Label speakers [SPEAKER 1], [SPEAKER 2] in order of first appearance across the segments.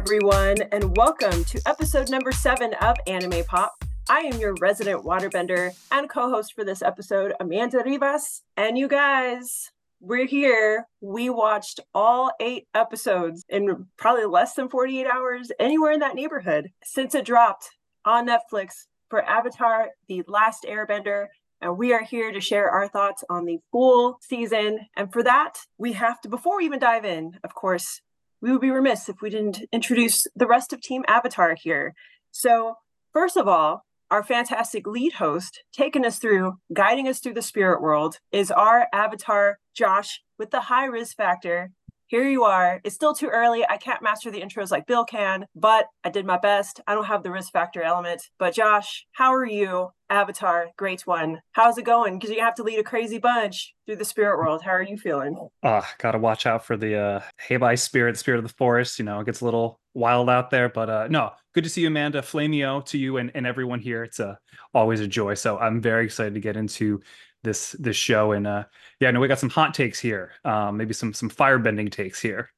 [SPEAKER 1] Everyone, and welcome to episode number seven of Anime Pop. I am your resident waterbender and co host for this episode, Amanda Rivas. And you guys, we're here. We watched all eight episodes in probably less than 48 hours, anywhere in that neighborhood, since it dropped on Netflix for Avatar The Last Airbender. And we are here to share our thoughts on the full season. And for that, we have to, before we even dive in, of course, we would be remiss if we didn't introduce the rest of Team Avatar here. So, first of all, our fantastic lead host, taking us through, guiding us through the spirit world, is our avatar, Josh, with the high risk factor. Here you are. It's still too early. I can't master the intros like Bill can, but I did my best. I don't have the risk factor element. But Josh, how are you? Avatar, great one. How's it going? Because you have to lead a crazy bunch through the spirit world. How are you feeling?
[SPEAKER 2] Uh, gotta watch out for the uh Heibai spirit, spirit of the forest. You know, it gets a little wild out there. But uh no, good to see you, Amanda. Flamio to you and, and everyone here. It's uh, always a joy. So I'm very excited to get into this this show. And uh yeah, no, we got some hot takes here. Um, maybe some some firebending takes here.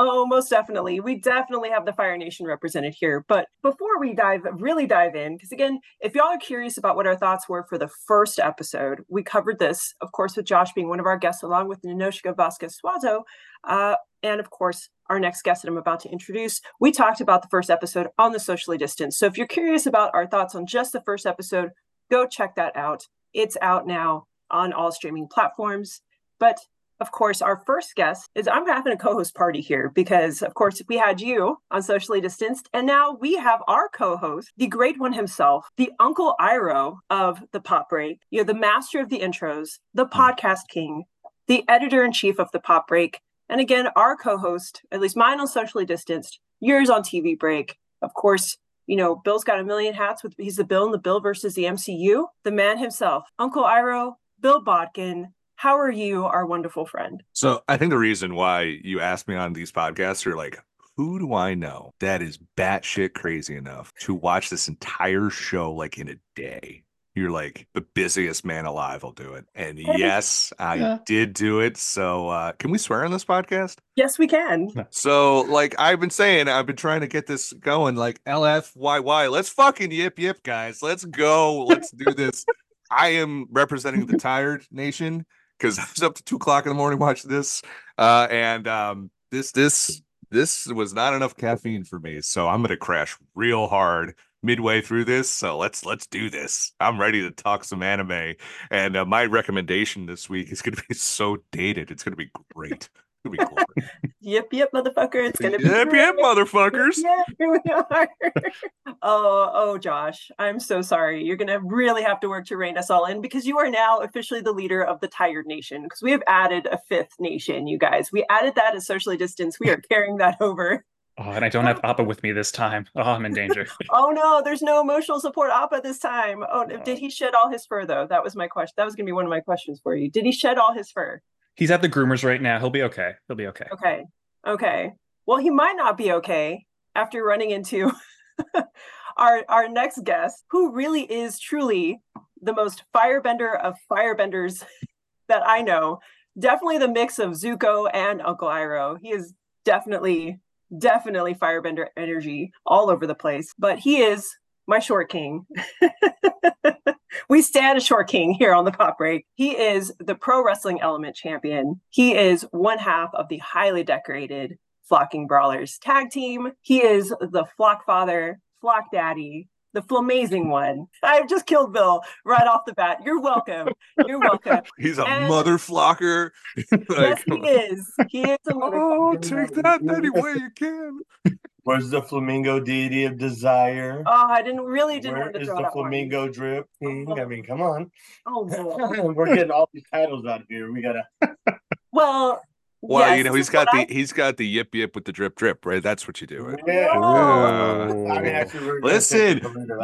[SPEAKER 1] Oh, most definitely. We definitely have the Fire Nation represented here. But before we dive really dive in, because again, if y'all are curious about what our thoughts were for the first episode, we covered this, of course, with Josh being one of our guests, along with Ninoshika Vasquez Suazo, uh, and of course, our next guest that I'm about to introduce. We talked about the first episode on the socially distance. So if you're curious about our thoughts on just the first episode, go check that out. It's out now on all streaming platforms. But of course, our first guest is I'm having a co host party here because, of course, we had you on socially distanced, and now we have our co host, the great one himself, the Uncle Iroh of the Pop Break, you know, the master of the intros, the mm-hmm. podcast king, the editor in chief of the Pop Break, and again, our co host, at least mine on socially distanced, yours on TV Break. Of course, you know, Bill's got a million hats with he's the Bill in the Bill versus the MCU, the man himself, Uncle Iroh, Bill Bodkin, how are you, our wonderful friend?
[SPEAKER 3] So I think the reason why you asked me on these podcasts are like, who do I know that is batshit crazy enough to watch this entire show like in a day? You're like the busiest man alive. I'll do it. And yes, I yeah. did do it. So uh, can we swear on this podcast?
[SPEAKER 1] Yes, we can.
[SPEAKER 3] So like I've been saying, I've been trying to get this going. Like LFYY, let's fucking yip yip, guys. Let's go. Let's do this. I am representing the tired nation because I was up to two o'clock in the morning watching this, uh, and um, this this this was not enough caffeine for me, so I'm gonna crash real hard midway through this. So let's let's do this. I'm ready to talk some anime, and uh, my recommendation this week is gonna be so dated. It's gonna be great.
[SPEAKER 1] yep, yep, motherfucker. It's gonna be
[SPEAKER 3] yep, yep, motherfuckers.
[SPEAKER 1] Yeah, here we are. oh, oh, Josh, I'm so sorry. You're gonna really have to work to rein us all in because you are now officially the leader of the Tired Nation. Because we have added a fifth nation, you guys. We added that as socially distanced. We are carrying that over.
[SPEAKER 2] Oh, and I don't have Appa with me this time. Oh, I'm in danger.
[SPEAKER 1] oh no, there's no emotional support Appa this time. Oh, did he shed all his fur though? That was my question. That was gonna be one of my questions for you. Did he shed all his fur?
[SPEAKER 2] He's at the groomers right now. He'll be okay. He'll be okay.
[SPEAKER 1] Okay. Okay. Well, he might not be okay after running into our our next guest, who really is truly the most firebender of firebenders that I know. Definitely the mix of Zuko and Uncle Iroh. He is definitely, definitely firebender energy all over the place. But he is my short king. we stand a short king here on the pop break. He is the pro wrestling element champion. He is one half of the highly decorated Flocking Brawlers tag team. He is the flock father, flock daddy, the flamazing one. I've just killed Bill right off the bat. You're welcome. You're welcome.
[SPEAKER 3] He's a and, mother flocker.
[SPEAKER 1] like, yes, he is. He is a mother.
[SPEAKER 3] Oh, take that any way you can.
[SPEAKER 4] Where's the flamingo deity of desire?
[SPEAKER 1] Oh, I didn't really didn't
[SPEAKER 4] Where is the flamingo one. drip king? I mean, come on.
[SPEAKER 1] Oh,
[SPEAKER 4] we're getting all these titles out of here. We gotta.
[SPEAKER 1] well,
[SPEAKER 3] well, yes, you know, he's got the I... he's got the yip yip with the drip drip, right? That's what you do.
[SPEAKER 4] Yeah. Oh. I mean, actually,
[SPEAKER 3] Listen,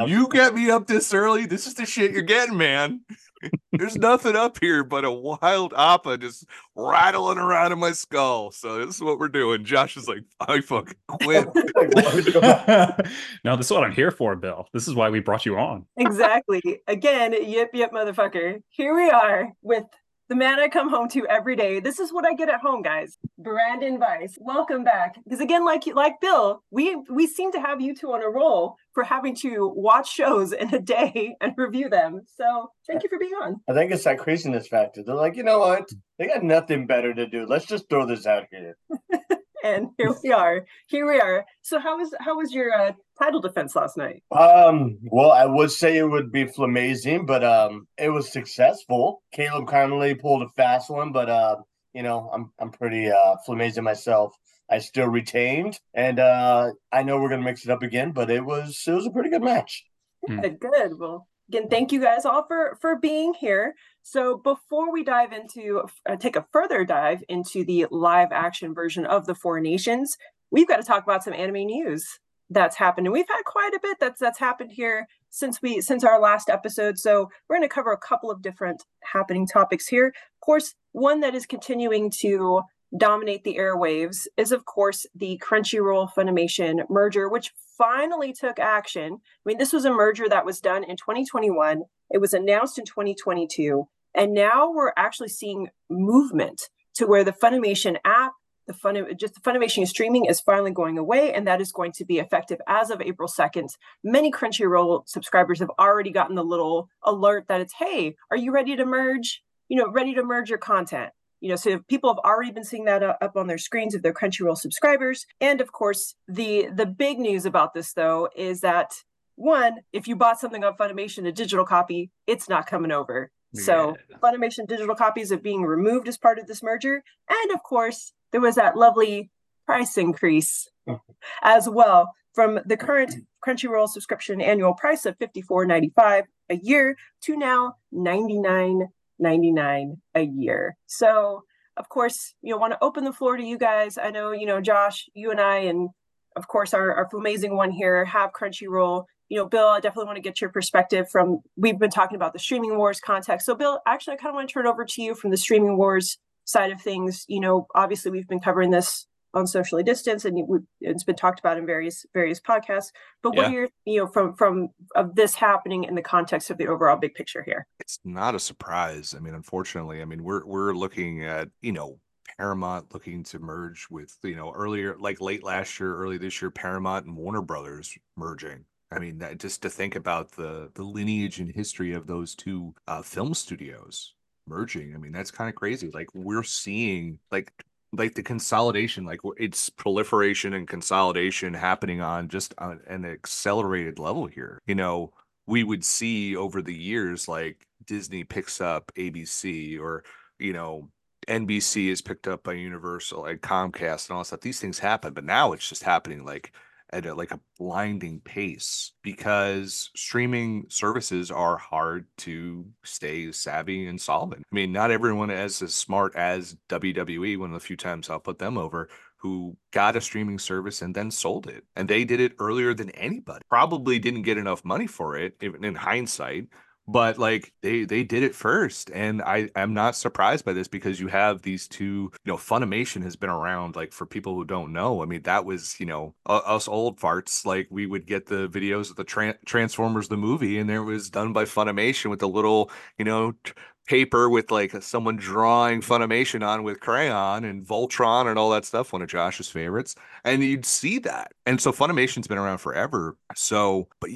[SPEAKER 3] you get me up this early. This is the shit you're getting, man. There's nothing up here but a wild appa just rattling around in my skull. So this is what we're doing. Josh is like, I fucking quit.
[SPEAKER 2] no, this is what I'm here for, Bill. This is why we brought you on.
[SPEAKER 1] Exactly. Again, yip yip motherfucker. Here we are with the man I come home to every day. This is what I get at home, guys. Branden Vice, welcome back. Because again, like like Bill, we we seem to have you two on a roll for having to watch shows in a day and review them. So thank you for being on.
[SPEAKER 4] I think it's that craziness factor. They're like, you know what? They got nothing better to do. Let's just throw this out here.
[SPEAKER 1] and here we are. Here we are. So how was how was your uh, title defense last night?
[SPEAKER 4] Um, well, I would say it would be Flamazing, but um, it was successful. Caleb Connolly pulled a fast one, but uh, you know, I'm I'm pretty uh Flamazing myself. I still retained, and uh, I know we're gonna mix it up again, but it was it was a pretty good match.
[SPEAKER 1] Good, good. Well, again, thank you guys all for for being here. So before we dive into uh, take a further dive into the live action version of the Four Nations, we've got to talk about some anime news that's happened, and we've had quite a bit that's that's happened here since we since our last episode. So we're going to cover a couple of different happening topics here. Of course, one that is continuing to dominate the airwaves is, of course, the Crunchyroll Funimation merger, which finally took action. I mean, this was a merger that was done in 2021, it was announced in 2022, and now we're actually seeing movement to where the Funimation app. The fun, just the Funimation streaming is finally going away, and that is going to be effective as of April 2nd. Many Crunchyroll subscribers have already gotten the little alert that it's, hey, are you ready to merge? You know, ready to merge your content you know so people have already been seeing that uh, up on their screens of their crunchyroll subscribers. And of course the the big news about this though is that one if you bought something on funimation a digital copy it's not coming over. So
[SPEAKER 2] Yeah.
[SPEAKER 1] funimation digital copies are being removed as part of this merger. And of course there was that lovely price increase as well from the current crunchyroll subscription annual price of 54.95 a year to now 99 99 a year. So, of course, you know, want to open the floor to you guys. I know, you know, Josh, you and I, and of course, our, our amazing one here have Crunchyroll. You know, Bill, I definitely want to get your perspective from. We've been talking about the streaming wars context. So, Bill, actually, I kind of want to turn it over to you from the streaming wars side of things. You know, obviously, we've been covering this on socially distance and it's been talked about in various various podcasts but what are your you know from from of this happening in the context of the overall big picture here
[SPEAKER 3] it's not a surprise. I mean, unfortunately, I mean, we're we're looking at, you know, Paramount looking to merge with, you know, earlier like late last year, early this year, Paramount and Warner Brothers merging. I mean, that, just to think about the the lineage and history of those two uh, film studios merging. I mean, that's kind of crazy. Like we're seeing like like the consolidation, like it's proliferation and consolidation happening on just on an accelerated level here. You know, we would see over the years like Disney picks up ABC or you know NBC is picked up by Universal and Comcast and all that stuff. These things happen, but now it's just happening like at a, like a blinding pace because streaming services are hard to stay savvy and solvent. I mean, not everyone is as smart as WWE. One of the few times I'll put them over who got a streaming service and then sold it. And they did it earlier than anybody. Probably didn't get enough money for it, even in hindsight. But like they they did it first, and I am not surprised by this because you have these two. You know, Funimation has been around. Like for people who don't know, I mean that was you know u- us old farts. Like we would get the videos of the Tran Transformers the movie, and there was done by Funimation with the little you know t- paper with like someone drawing Funimation on with crayon and Voltron and all that stuff. One of Josh's favorites, and you'd see that. And so Funimation's been around forever. So, but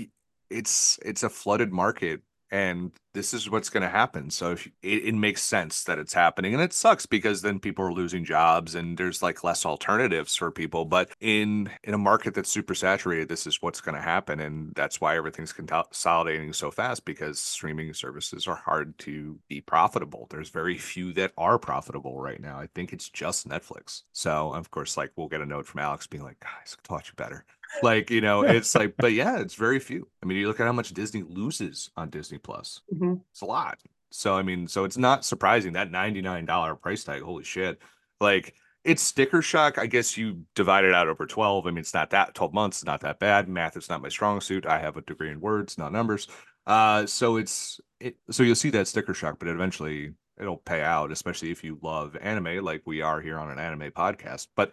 [SPEAKER 3] it's it's a flooded market and this is what's going to happen. So it, it makes sense that it's happening and it sucks because then people are losing jobs and there's like less alternatives for people. But in in a market that's super saturated this is what's going to happen and that's why everything's consolidating so fast because streaming services are hard to be profitable. There's very few that are profitable right now. I think it's just netflix. So of course like we'll get a note from alex being like guys I thought you better like you know it's like but yeah it's very few. I mean you look at how much disney loses on disney plus.
[SPEAKER 1] Mhm.
[SPEAKER 3] it's a lot. So i mean so it's not surprising that $99 price tag holy shit. Like it's sticker shock i guess you divide it out over 12 i mean it's not that 12 months not that bad. Math is not my strong suit. I have a degree in words not numbers. Uh so it's it so you'll see that sticker shock but eventually it'll pay out especially if you love anime like we are here on an anime podcast. But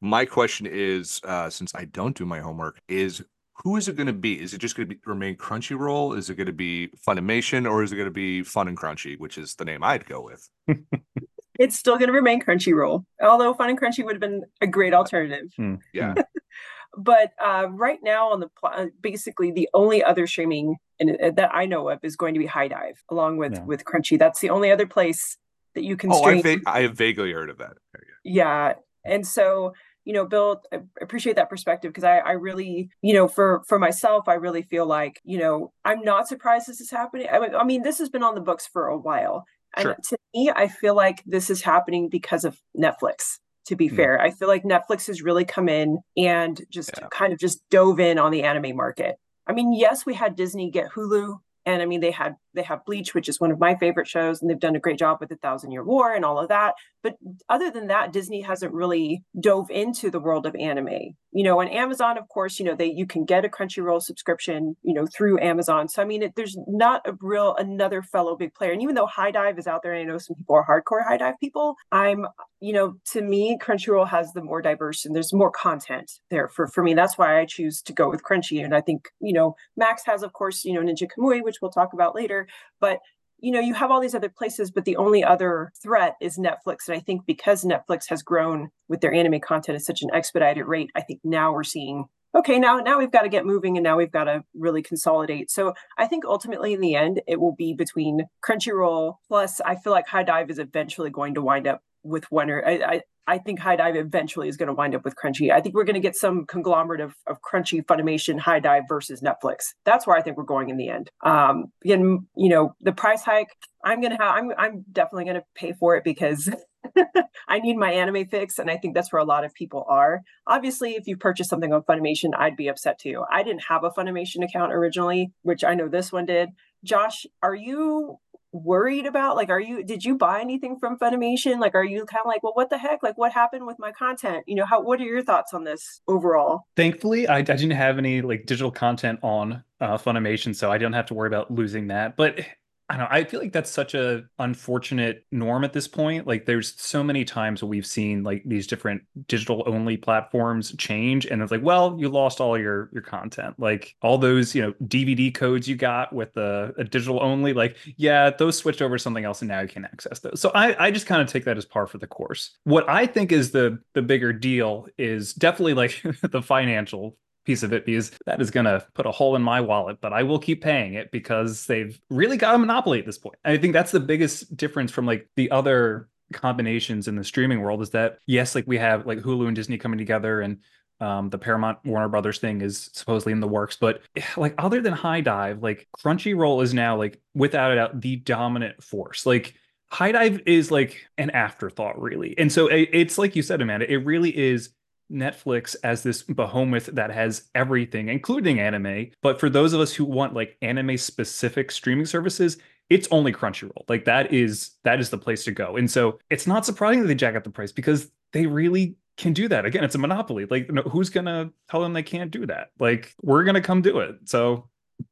[SPEAKER 3] my question is uh since i don't do my homework is who is it going to be? Is it just going to be remain Crunchyroll? Is it going to be Funimation, or is it going to be Fun and Crunchy, which is the name I'd go with?
[SPEAKER 1] it's still going to remain Crunchyroll, although Fun and Crunchy would have been a great alternative.
[SPEAKER 2] Hmm.
[SPEAKER 3] Yeah.
[SPEAKER 1] but uh, right now on the pl- uh, basically the only other streaming in, uh, that I know of is going to be HIDIVE, along with
[SPEAKER 2] Yeah.
[SPEAKER 1] with Crunchy. That's the only other place that you can
[SPEAKER 3] Oh, I,
[SPEAKER 1] stream.
[SPEAKER 3] va- I have vaguely heard of that. Okay, yeah.
[SPEAKER 1] yeah and so you know bill i appreciate that perspective because I, I really you know for for myself i really feel like you know i'm not surprised this is happening i, mean- I mean this has been on the books for a while and
[SPEAKER 3] Sure.
[SPEAKER 1] to me i feel like this is happening because of netflix to be
[SPEAKER 3] Hmm.
[SPEAKER 1] fair i feel like netflix has really come in and just
[SPEAKER 3] Yeah.
[SPEAKER 1] kind of just dove in on the anime market i mean yes we had disney get hulu and i mean they had they have bleach which is one of my favorite shows and they've done a great job with the thousand year war and all of that. But other than that disney hasn't really dove into the world of anime. You know and amazon of course you know they you can get a crunchyroll subscription you know through amazon. So i mean it, there's not a real another fellow big player. And even though HIDIVE is out there and i know some people are hardcore HIDIVE people i'm you know to me crunchyroll has the more diverse and there's more content there for for me. That's why i choose to go with crunchy. And i think you know max has of course you know ninja kamui which we'll talk about later but you know you have all these other places but the only other threat is netflix. And i think because netflix has grown with their anime content at such an expedited rate i think now we're seeing okay now now we've got to get moving and now we've got to really consolidate. So i think ultimately in the end it will be between crunchyroll plus i feel like HIDIVE is eventually going to wind up with one or i, I I think HIDIVE eventually is going to wind up with Crunchy. I think we're going to get some conglomerate of, of Crunchy, Funimation, HIDIVE versus Netflix. That's where I think we're going in the end. Um, again, you know, the price hike. I'm gonna have. I'm. I'm definitely going to pay for it because I need my anime fix, and I think that's where a lot of people are. Obviously, if you purchase something on Funimation, I'd be upset too. I didn't have a Funimation account originally, which I know this one did. Josh, are you worried about? Like are you did you buy anything from funimation? Like are you kind of like well what the heck? Like what happened with my content? You know how what are your thoughts on this overall?
[SPEAKER 2] Thankfully, I, I didn't have any like digital content on uh, Funimation, so I don't have to worry about losing that. But I don't know. I feel like that's such a unfortunate norm at this point. Like, there's so many times we've seen like these different digital only platforms change, and it's like, well, you lost all your your content. Like all those you know DVD codes you got with the a digital only. Like, yeah, those switched over to something else, and now you can't access those. So I I just kind of take that as par for the course. What I think is the the bigger deal is definitely like the financial piece of it because that is going to put a hole in my wallet but i will keep paying it because they've really got a monopoly at this point i think that's the biggest difference from like the other combinations in the streaming world is that yes like we have like hulu and disney coming together and um, the Paramount Warner Brothers thing is supposedly in the works, but like other than HIDIVE, like Crunchyroll is now like without a doubt the dominant force. Like HIDIVE is like an afterthought, really, and so it, it's like you said, Amanda, it really is Netflix as this behemoth that has everything, including anime. But for those of us who want like anime specific streaming services, it's only Crunchyroll. Like that is that is the place to go. And so it's not surprising that they jack up the price because they really can do that. Again, it's a monopoly. Like no, who's gonna tell them they can't do that? Like we're gonna come do it. So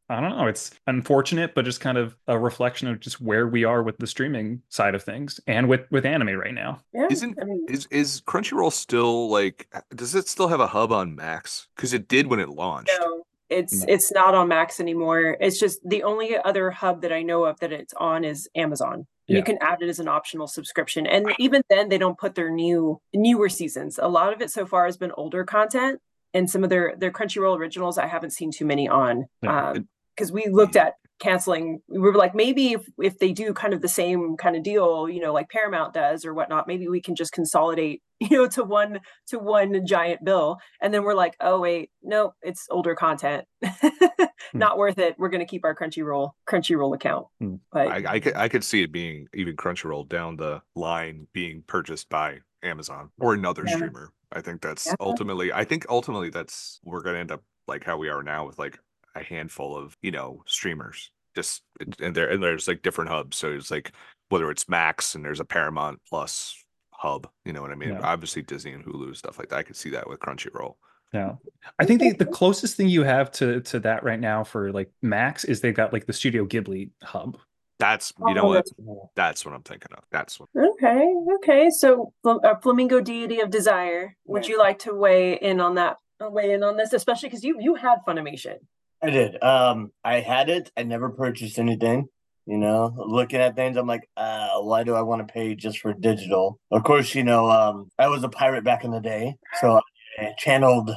[SPEAKER 2] I don't know. It's unfortunate, but just kind of a reflection of just where we are with the streaming side of things and with with anime right now.
[SPEAKER 1] yeah
[SPEAKER 3] Isn't-
[SPEAKER 1] I mean,
[SPEAKER 3] Is is Crunchyroll still like? Does it still have a hub on Max? Because it did when it launched.
[SPEAKER 1] no it's
[SPEAKER 2] No.
[SPEAKER 1] it's not on max anymore it's just the only other hub that i know of that it's on is amazon
[SPEAKER 2] Yeah.
[SPEAKER 1] you can add it as an optional subscription and even then they don't put their new newer seasons a lot of it so far has been older content and some of their their crunchyroll originals i haven't seen too many on
[SPEAKER 2] Yeah.
[SPEAKER 1] um because we looked at canceling we were like maybe if, if they do kind of the same kind of deal you know like paramount does or whatnot maybe we can just consolidate you know to one to one giant bill. And then we're like oh wait no it's older content. Not worth it. We're going to keep our crunchyroll crunchyroll account.
[SPEAKER 2] Hmm.
[SPEAKER 1] but
[SPEAKER 3] I, I could I could see it being even Crunchyroll down the line being purchased by Amazon or another
[SPEAKER 1] Yeah.
[SPEAKER 3] streamer. I think that's
[SPEAKER 1] Yeah.
[SPEAKER 3] ultimately I think ultimately that's we're gonna end up like how we are now with like a handful of, you know, streamers. Just and there and there's like different hubs. So it's like whether it's Max and there's a Paramount Plus hub, you know what I mean?
[SPEAKER 2] Yeah.
[SPEAKER 3] Obviously Disney and Hulu stuff like that. I could see that with Crunchyroll.
[SPEAKER 2] Yeah. I think the, the closest thing you have to to that right now for like Max is they've got like the Studio Ghibli hub.
[SPEAKER 3] That's you know
[SPEAKER 1] Oh,
[SPEAKER 3] what?
[SPEAKER 1] that's
[SPEAKER 3] what I'm thinking of. That's what
[SPEAKER 1] okay okay so Fl- uh, flamingo deity of desire would you like to weigh in on that uh, weigh in on this, especially because you you had Funimation.
[SPEAKER 4] I did. Um, I had it. I never purchased anything. You know, looking at things, I'm like, uh, why do I want to pay just for digital? Of course, you know, um, I was a pirate back in the day, so I channeled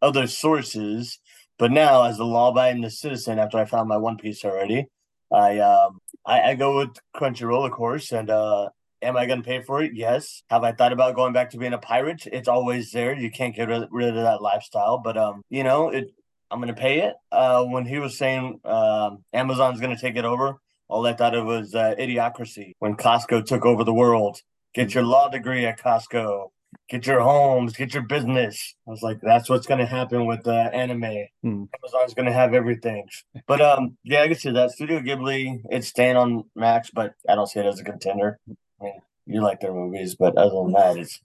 [SPEAKER 4] other sources. But now, as a law-abiding citizen, after I found my One Piece already, I um, I, I go with Crunchyroll, of course, and uh, am I going to pay for it? Yes. Have I thought about going back to being a pirate? It's always there. You can't get rid, of that lifestyle. But um, you know, it. I'm going to pay it. Uh, when he was saying um, Amazon's going to take it over, all I thought it was uh, idiocracy when Costco took over the world. Get your law degree at Costco. Get your homes. Get your business. I was like, that's what's going to happen with uh, anime.
[SPEAKER 2] Hmm.
[SPEAKER 4] Amazon's going to have everything. But um, yeah, I can see that Studio Ghibli. It's staying on Max, but I don't see it as a contender. I mean, you like their movies, but other than that, it's.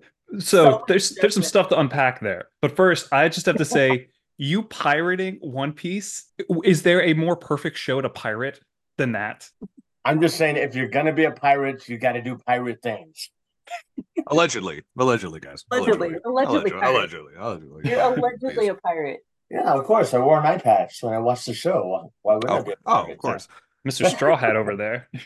[SPEAKER 2] So there's there's some stuff to unpack there. But first, I just have to say, you pirating One Piece, is there a more perfect show to pirate than that?
[SPEAKER 4] I'm just saying, if you're gonna be a pirate, you got to do pirate things.
[SPEAKER 3] Allegedly, allegedly, guys.
[SPEAKER 1] Allegedly, allegedly,
[SPEAKER 3] allegedly, allegedly, allegedly.
[SPEAKER 1] You're allegedly a pirate.
[SPEAKER 4] Yeah, of course. I wore an eye patch when I watched the show. Why would I
[SPEAKER 3] Oh,
[SPEAKER 4] be? a
[SPEAKER 3] oh, of course.
[SPEAKER 2] Mr. Straw Hat over there.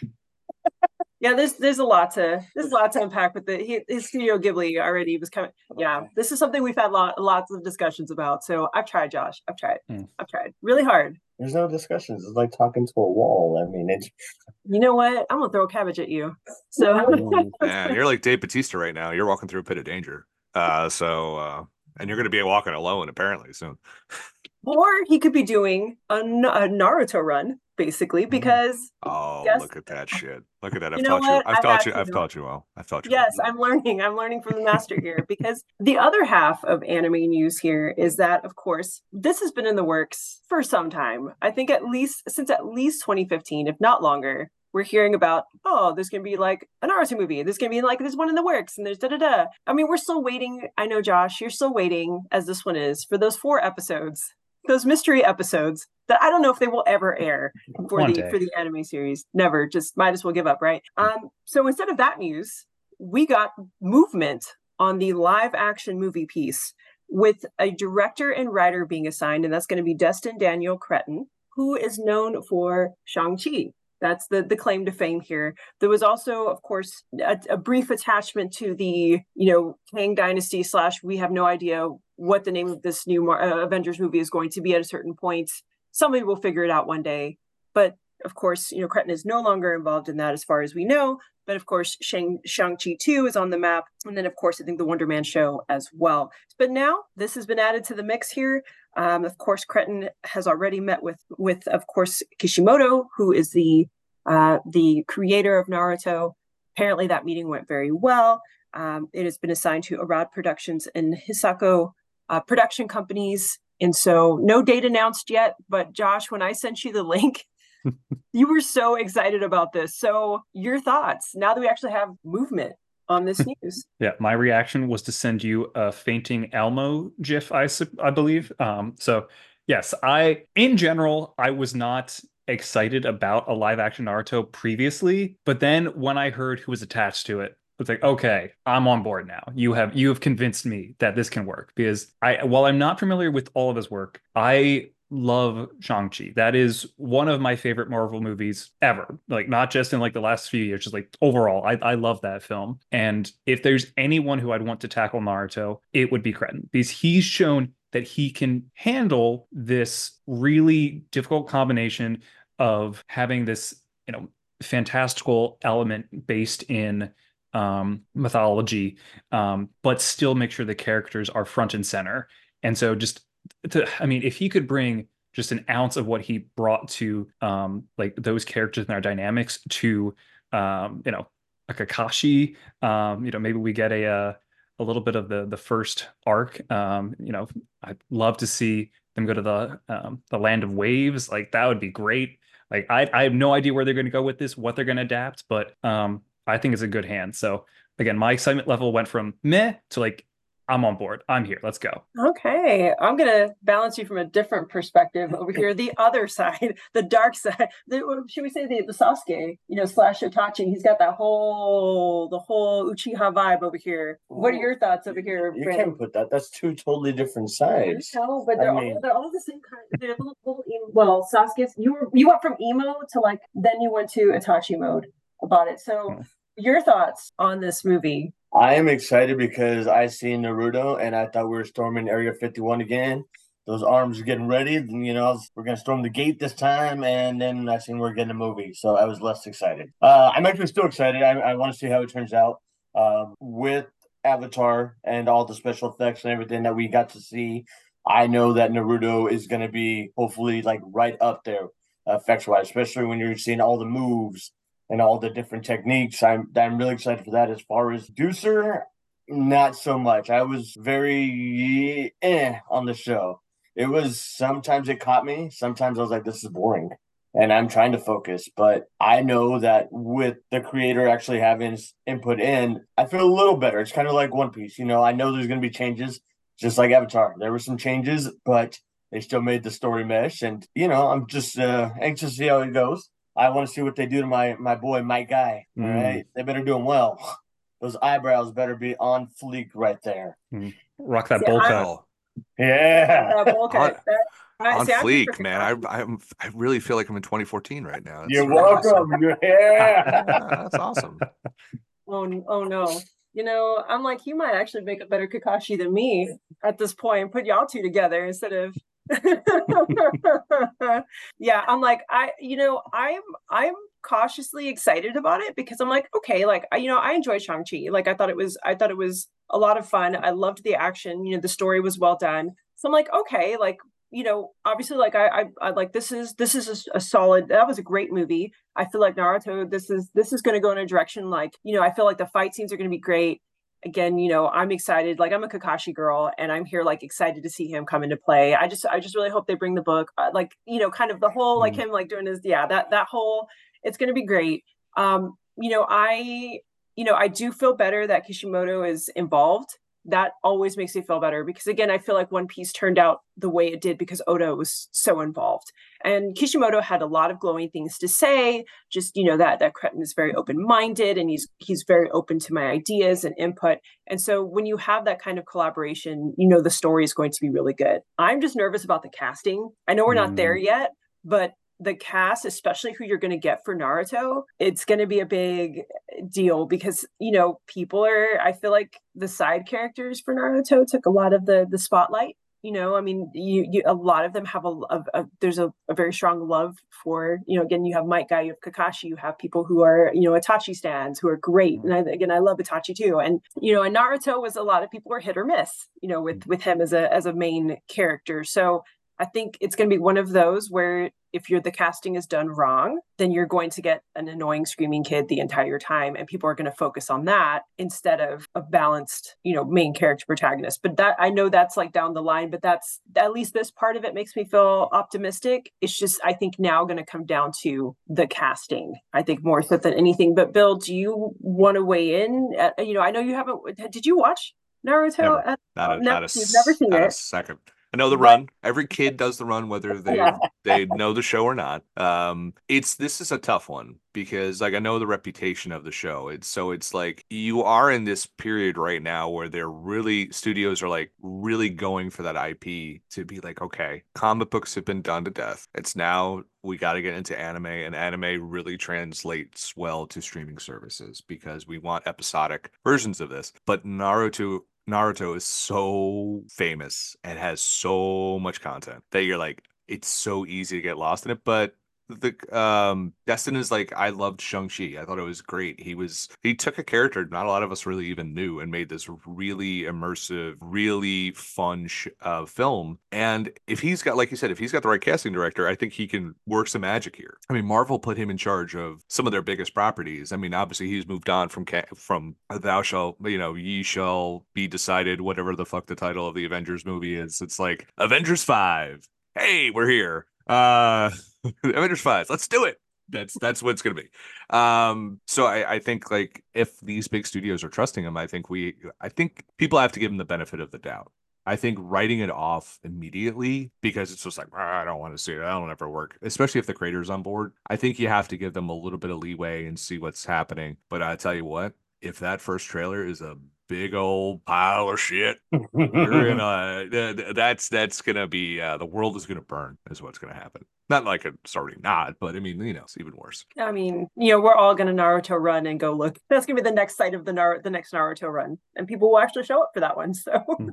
[SPEAKER 1] Yeah, there's there's a lot to there's a lot to unpack with the he, his Studio Ghibli already was coming. Yeah, this is something we've had lot, lots of discussions about. So I've tried, Josh. I've tried.
[SPEAKER 2] Hmm.
[SPEAKER 1] I've tried really hard.
[SPEAKER 4] There's no discussions. It's like talking to a wall. I mean, it's
[SPEAKER 1] You know what? I'm gonna throw a cabbage at you. So
[SPEAKER 3] Man, you're like Dave Batista right now. You're walking through a pit of danger. Uh, so uh, and you're gonna be walking alone apparently soon.
[SPEAKER 1] or he could be doing a Naruto run, basically, mm. because
[SPEAKER 3] Oh,
[SPEAKER 1] Yes.
[SPEAKER 3] look at that shit! Look at that! I've
[SPEAKER 1] You know
[SPEAKER 3] taught you. I've
[SPEAKER 1] I
[SPEAKER 3] taught you. I've taught you all. I've taught you.
[SPEAKER 1] Yes,
[SPEAKER 3] well.
[SPEAKER 1] I'm learning. I'm learning from the master here because the other half of anime news here is that, of course, this has been in the works for some time. I think at least since at least 2015, if not longer. We're hearing about, oh, there's gonna be like an Naruto movie. There's gonna be like there's one in the works, and there's da da da. I mean, we're still waiting. I know, Josh, you're still waiting, as this one is, for those four episodes, those mystery episodes that I don't know if they will ever air for
[SPEAKER 2] One
[SPEAKER 1] the
[SPEAKER 2] day.
[SPEAKER 1] for the anime series. Never, just might as well give up, right? Um, so instead of that news, we got movement on the live action movie piece with a director and writer being assigned, and that's going to be Destin Daniel Cretton, who is known for Shang-Chi. That's the, the claim to fame here. There was also, of course, a, a brief attachment to the, you know, Kang Dynasty slash we have no idea what the name of this new uh, Avengers movie is going to be at a certain point. Somebody will figure it out one day. But of course, you know, Cretton is no longer involved in that as far as we know. But of course, Shang Shang-Chi 2 is on the map. And then, of course, I think the Wonder Man show as well. But now this has been added to the mix here. Um, of course, Cretton has already met with, with of course, Kishimoto, who is the uh, the creator of Naruto. Apparently, that meeting went very well. Um, it has been assigned to Arad Productions and Hisako uh, production companies. And so, no date announced yet. But Josh, when I sent you the link, you were so excited about this. So, your thoughts now that we actually have movement on this news?
[SPEAKER 2] Yeah, my reaction was to send you a fainting Elmo gif, I I believe. Um, so yes, I in general I was not excited about a live action Naruto previously, but then when I heard who was attached to it, it's like okay, I'm on board now. You have you have convinced me that this can work because I while I'm not familiar with all of his work, I love Shang-Chi. That is one of my favorite Marvel movies ever. Like not just in like the last few years, just like overall. I, I love that film. And if there's anyone who I'd want to tackle Naruto, it would be Cretton because he's shown that he can handle this really difficult combination of having this, you know, fantastical element based in um mythology um but still make sure the characters are front and center. And so just to, I mean, if he could bring just an ounce of what he brought to um like those characters and their dynamics to um you know a Kakashi, um, you know, maybe we get a uh, a little bit of the the first arc. Um, you know, I'd love to see them go to the um the land of waves. Like that would be great. Like I I have no idea where they're gonna go with this, what they're gonna adapt, but um I think it's a good hand. So again, my excitement level went from meh to like I'm on board. I'm here. Let's go.
[SPEAKER 1] Okay, I'm gonna balance you from a different perspective over here, the other side, the dark side. The, should we say the, the Sasuke, you know, slash Itachi? He's got that whole the whole Uchiha vibe over here. What are your thoughts over here,
[SPEAKER 4] You
[SPEAKER 1] Branden?
[SPEAKER 4] can't put that. That's two totally different sides.
[SPEAKER 1] No, but they're
[SPEAKER 4] mean-
[SPEAKER 1] all they're all the same kind. They're little, little emo, well, Sasuke's. You were you went from emo to like then you went to Itachi mode about it. So,
[SPEAKER 2] Hmm.
[SPEAKER 1] your thoughts on this movie?
[SPEAKER 4] I am excited because I seen Naruto and I thought we were storming Area 51 again. Those arms are getting ready. You know, we're gonna storm the gate this time, and then I seen we're getting a movie, so I was less excited. Uh, I'm actually still excited. I, I want to see how it turns out um, with Avatar and all the special effects and everything that we got to see. I know that Naruto is gonna be hopefully like right up there effects wise, especially when you're seeing all the moves and all the different techniques. I'm I'm really excited for that. As far as Deucer, not so much. I was very eh on the show. It was sometimes it caught me. Sometimes I was like, this is boring. And I'm trying to focus, but I know that with the creator actually having input in, I feel a little better. It's kind of like One Piece. You know, I know there's going to be changes, just like Avatar. There were some changes, but they still made the story mesh. And, you know, I'm just uh, anxious to see how it goes. I want to see what they do to my my boy, my guy. All
[SPEAKER 2] Mm.
[SPEAKER 4] right, they better do him well. Those eyebrows better be on fleek right there.
[SPEAKER 2] Rock that
[SPEAKER 1] Yeah,
[SPEAKER 2] bowl cut.
[SPEAKER 4] Yeah.
[SPEAKER 1] Bowl cut. That-
[SPEAKER 3] on
[SPEAKER 1] see, I'm
[SPEAKER 3] fleek, man. I I'm I really feel like I'm in 2014 right now. That's
[SPEAKER 4] You're
[SPEAKER 3] really awesome.
[SPEAKER 4] welcome. Yeah.
[SPEAKER 3] Yeah, that's awesome.
[SPEAKER 1] Oh, oh no. You know, I'm like, he might actually make a better Kakashi than me at this point. Put y'all two together instead of. yeah, I'm like, I, you know, I'm, I'm cautiously excited about it because I'm like, okay, like, I, you know, I enjoy Shang Chi. Like, I thought it was, I thought it was a lot of fun. I loved the action. You know, the story was well done. So I'm like, okay, like, you know, obviously, like, I, I, I like this is this is a solid. That was a great movie. I feel like Naruto, this is this is going to go in a direction like, you know, I feel like the fight scenes are going to be great. Again, you know, I'm excited. Like I'm a Kakashi girl, and I'm here like excited to see him come into play. I just, I just really hope they bring the book, uh, like, you know, kind of the whole like
[SPEAKER 2] Mm.
[SPEAKER 1] him like doing his, yeah, that that whole, it's going to be great. Um, you know, I, you know, I do feel better that Kishimoto is involved. That always makes me feel better because again, I feel like One Piece turned out the way it did because Oda was so involved. And Kishimoto had a lot of glowing things to say. Just you know that that Cretton is very open minded and he's he's very open to my ideas and input. And so when you have that kind of collaboration, you know the story is going to be really good. I'm just nervous about the casting. I know we're not there mm. yet, but the cast, especially who you're going to get for Naruto, it's going to be a big deal because you know people are. I feel like the side characters for Naruto took a lot of the the spotlight you know i mean you, you a lot of them have a, a, a there's a, a very strong love for you know again you have Might Guy you have kakashi you have people who are you know itachi stands who are great and I, again i love itachi too and you know and naruto was a lot of people were hit or miss you know with mm. with him as a as a main character so i think it's going to be one of those where if you're the casting is done wrong then you're going to get an annoying screaming kid the entire time and people are going to focus on that instead of a balanced you know main character protagonist but that i know that's like down the line but that's at least this part of it makes me feel optimistic it's just i think now going to come down to the casting i think more so than anything but bill do you want to weigh in at, you know i know you haven't did you watch naruto
[SPEAKER 3] Never.
[SPEAKER 1] at,
[SPEAKER 3] Not a, not a,
[SPEAKER 1] you've never seen it.
[SPEAKER 3] second. I know the run. Every kid does the run, whether they they know the show or not. Um, it's this is a tough one because like I know the reputation of the show. It's so it's like you are in this period right now where they're really studios are like really going for that IP to be like, okay, comic books have been done to death. It's now we got to get into anime, and anime really translates well to streaming services because we want episodic versions of this. But Naruto Naruto is so famous and has so much content that you're like, it's so easy to get lost in it. But the um Destin is like I loved Shang-Chi. I thought it was great. He was he took a character not a lot of us really even knew and made this really immersive, really fun sh- uh, film. And if he's got like you said, if he's got the right casting director, I think he can work some magic here. I mean, Marvel put him in charge of some of their biggest properties. I mean, obviously he's moved on from ca- from Thou shall, you know, ye shall be decided whatever the fuck the title of the Avengers movie is. It's like Avengers 5. Hey, we're here. Uh Avengers 5. Let's do it. that's that's what it's gonna be. Um, so I, I think like if these big studios are trusting him, I think we I think people have to give him the benefit of the doubt. I think writing it off immediately because it's just like "Ah, I don't want to see it. That'll never work. Especially if the creator's on board. I think you have to give them a little bit of leeway and see what's happening. But I tell you what, if that first trailer is a big old pile of shit, you're gonna th- th- that's that's gonna be uh, the world is gonna burn is what's gonna happen. Not like it's already not, but I mean you know it's even worse.
[SPEAKER 1] I mean, you know, we're all gonna Naruto run and go look. That's gonna be the next site of the Nar- the next Naruto run, and people will actually show up for that one. So,
[SPEAKER 2] Hmm.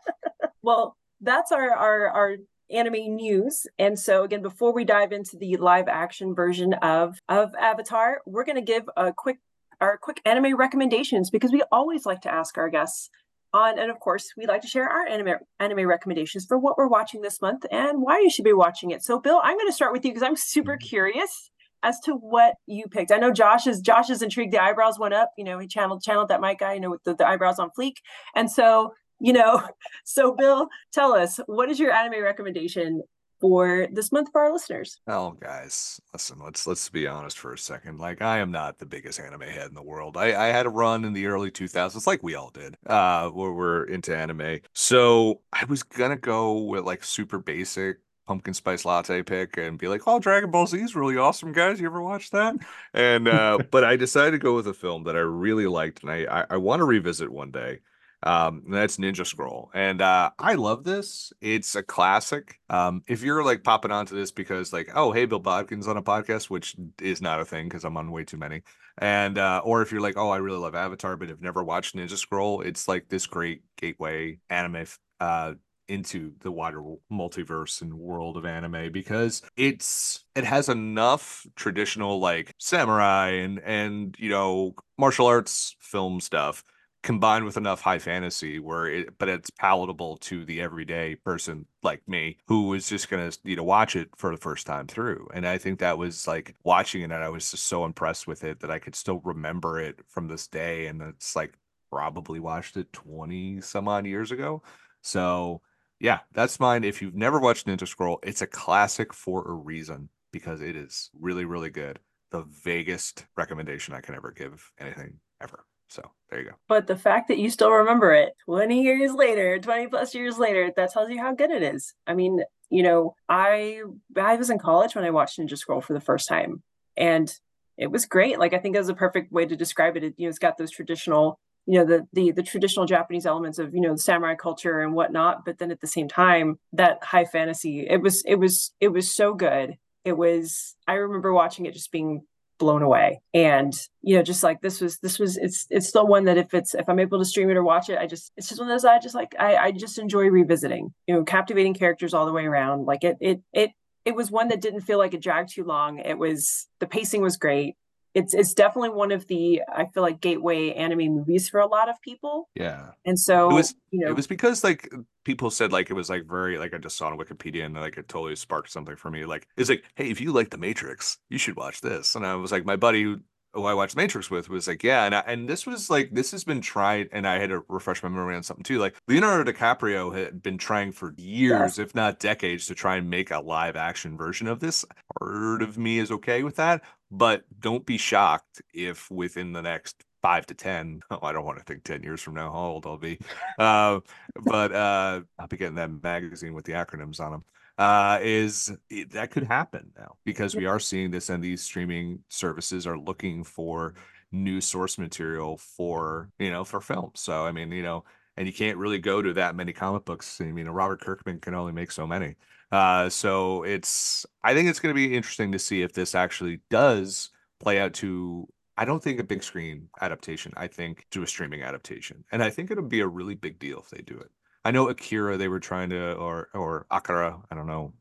[SPEAKER 1] well, that's our our our anime news. And so again, before we dive into the live action version of of Avatar, we're gonna give a quick our quick anime recommendations because we always like to ask our guests on and of course we like to share our anime anime recommendations for what we're watching this month and why you should be watching it. So bill i'm going to start with you because i'm super mm-hmm. curious as to what you picked. I know josh is josh is intrigued. The eyebrows went up you know he channeled channeled that Might Guy you know with the, the eyebrows on fleek. And so you know so bill tell us what is your anime recommendation for this month for our listeners
[SPEAKER 3] Oh, guys, listen. Let's let's be honest for a second. Like, I am not the biggest anime head in the world. I I had a run in the early 2000s, like we all did, uh, where we're into anime. So I was gonna go with like super basic pumpkin spice latte pick and be like, "Oh, Dragon Ball Z is really awesome, guys. You ever watch that?" And uh, but I decided to go with a film that I really liked, and I I, I want to revisit one day. Um, that's Ninja Scroll. And uh I love this. It's a classic. Um, if you're like popping onto this because like, oh, hey, Bill Bodkin's on a podcast, which is not a thing because I'm on way too many. And uh, or if you're like, oh, I really love Avatar, but have never watched Ninja Scroll, it's like this great gateway anime uh into the wider multiverse and world of anime because it's it has enough traditional like samurai and and you know martial arts film stuff combined with enough high fantasy where it but it's palatable to the everyday person like me who is just gonna you know watch it for the first time through. And i think that was like watching it and i was just so impressed with it that i could still remember it from this day and it's like probably watched it 20 some odd years ago. So yeah that's mine. If you've never watched ninja scroll it's a classic for a reason because it is really really good. The vaguest recommendation i can ever give anything ever so there you go.
[SPEAKER 1] But the fact that you still remember it 20 years later 20 plus years later that tells you how good it is. I mean you know i i was in college when i watched ninja scroll for the first time and it was great. Like i think it was a perfect way to describe it, it you know it's got those traditional you know the the the traditional japanese elements of you know the samurai culture and whatnot but then at the same time that high fantasy it was it was it was so good. It was i remember watching it just being blown away. And you know just like this was this was it's it's still one that if it's if i'm able to stream it or watch it i just it's just one of those i just like i i just enjoy revisiting you know captivating characters all the way around. Like it it it it was one that didn't feel like it dragged too long. It was the pacing was great it's it's definitely one of the i feel like gateway anime movies for a lot of people
[SPEAKER 3] yeah
[SPEAKER 1] and so
[SPEAKER 3] It was-
[SPEAKER 1] you know
[SPEAKER 3] it was because like people said like it was like very like I just saw on Wikipedia and like it totally sparked something for me. Like it's like, hey, if you like the Matrix, you should watch this. And I was like, my buddy who, who I watched Matrix with was like, yeah, and I, and this was like this has been tried, and I had to refresh my memory on something too. Like Leonardo DiCaprio had been trying for years, if not decades, to try and make a live action version of this. Part of me is okay with that, but don't be shocked if within the next five to ten, oh, I don't want to think ten years from now how old I'll be. Uh, but uh, I'll be getting that magazine with the acronyms on them. Uh, is that could happen now because we are seeing this, and these streaming services are looking for new source material for you know for films. So I mean, you know, and you can't really go to that many comic books. I mean, Robert Kirkman can only make so many. Uh, so it's I think it's going to be interesting to see if this actually does play out to I don't think a big screen adaptation. I think to a streaming adaptation, and I think it'll be a really big deal if they do it. I know Akira they were trying to, or or Akira. I don't know.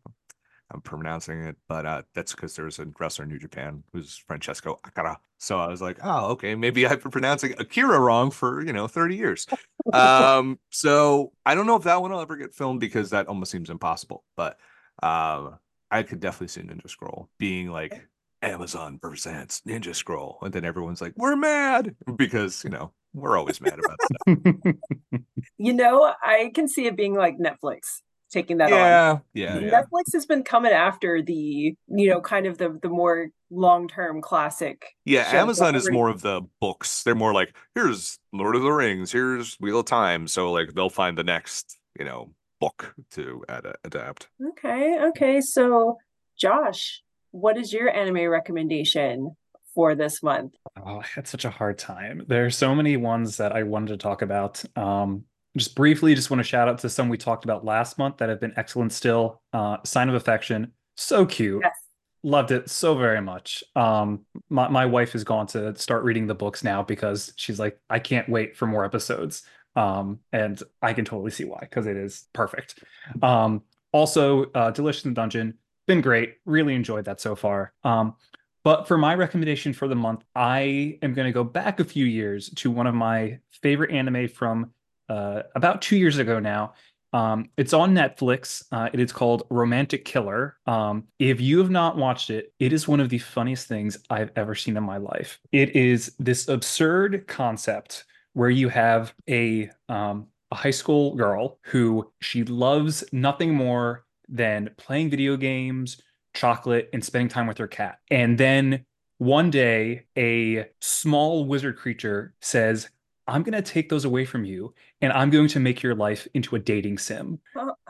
[SPEAKER 3] I'm pronouncing it, but uh, that's because there's a wrestler in New Japan who's Francesco Akira. So I was like, oh, okay, maybe I've been pronouncing Akira wrong for you know 30 years. um, so I don't know if that one will ever get filmed because that almost seems impossible. But um, I could definitely see Ninja Scroll being like Amazon presents Ninja Scroll, and then everyone's like, we're mad because you know we're always mad about stuff.
[SPEAKER 1] you know i can see it being like netflix taking that on.
[SPEAKER 3] Yeah, yeah, yeah.
[SPEAKER 1] Netflix has been coming after the, you know, kind of the the more long term classic.
[SPEAKER 3] Yeah, Amazon is more of the books. They're more like, here's Lord of the Rings, here's Wheel of Time. So like they'll find the next, you know, book to ad- adapt.
[SPEAKER 1] Okay, okay. So, Josh, what is your anime recommendation for this month?
[SPEAKER 2] Oh, I had such a hard time. There are so many ones that I wanted to talk about. Um, just briefly, just want to shout out to some we talked about last month that have been excellent still. Uh, Sign of Affection, so cute.
[SPEAKER 1] Yes.
[SPEAKER 2] Loved it so very much. Um, my, my wife has gone to start reading the books now because she's like, I can't wait for more episodes. Um, and I can totally see why, because it is perfect. Um, also, uh, Delicious in the Dungeon, been great. Really enjoyed that so far. Um, but for my recommendation for the month, I am going to go back a few years to one of my favorite anime from uh, about two years ago now. Um, it's on Netflix. Uh, it is called Romantic Killer. Um, if you have not watched it, it is one of the funniest things I've ever seen in my life. It is this absurd concept where you have a um, a high school girl who she loves nothing more than playing video games, chocolate, and spending time with her cat. And then one day, a small wizard creature says, I'm going to take those away from you and I'm going to make your life into a dating sim.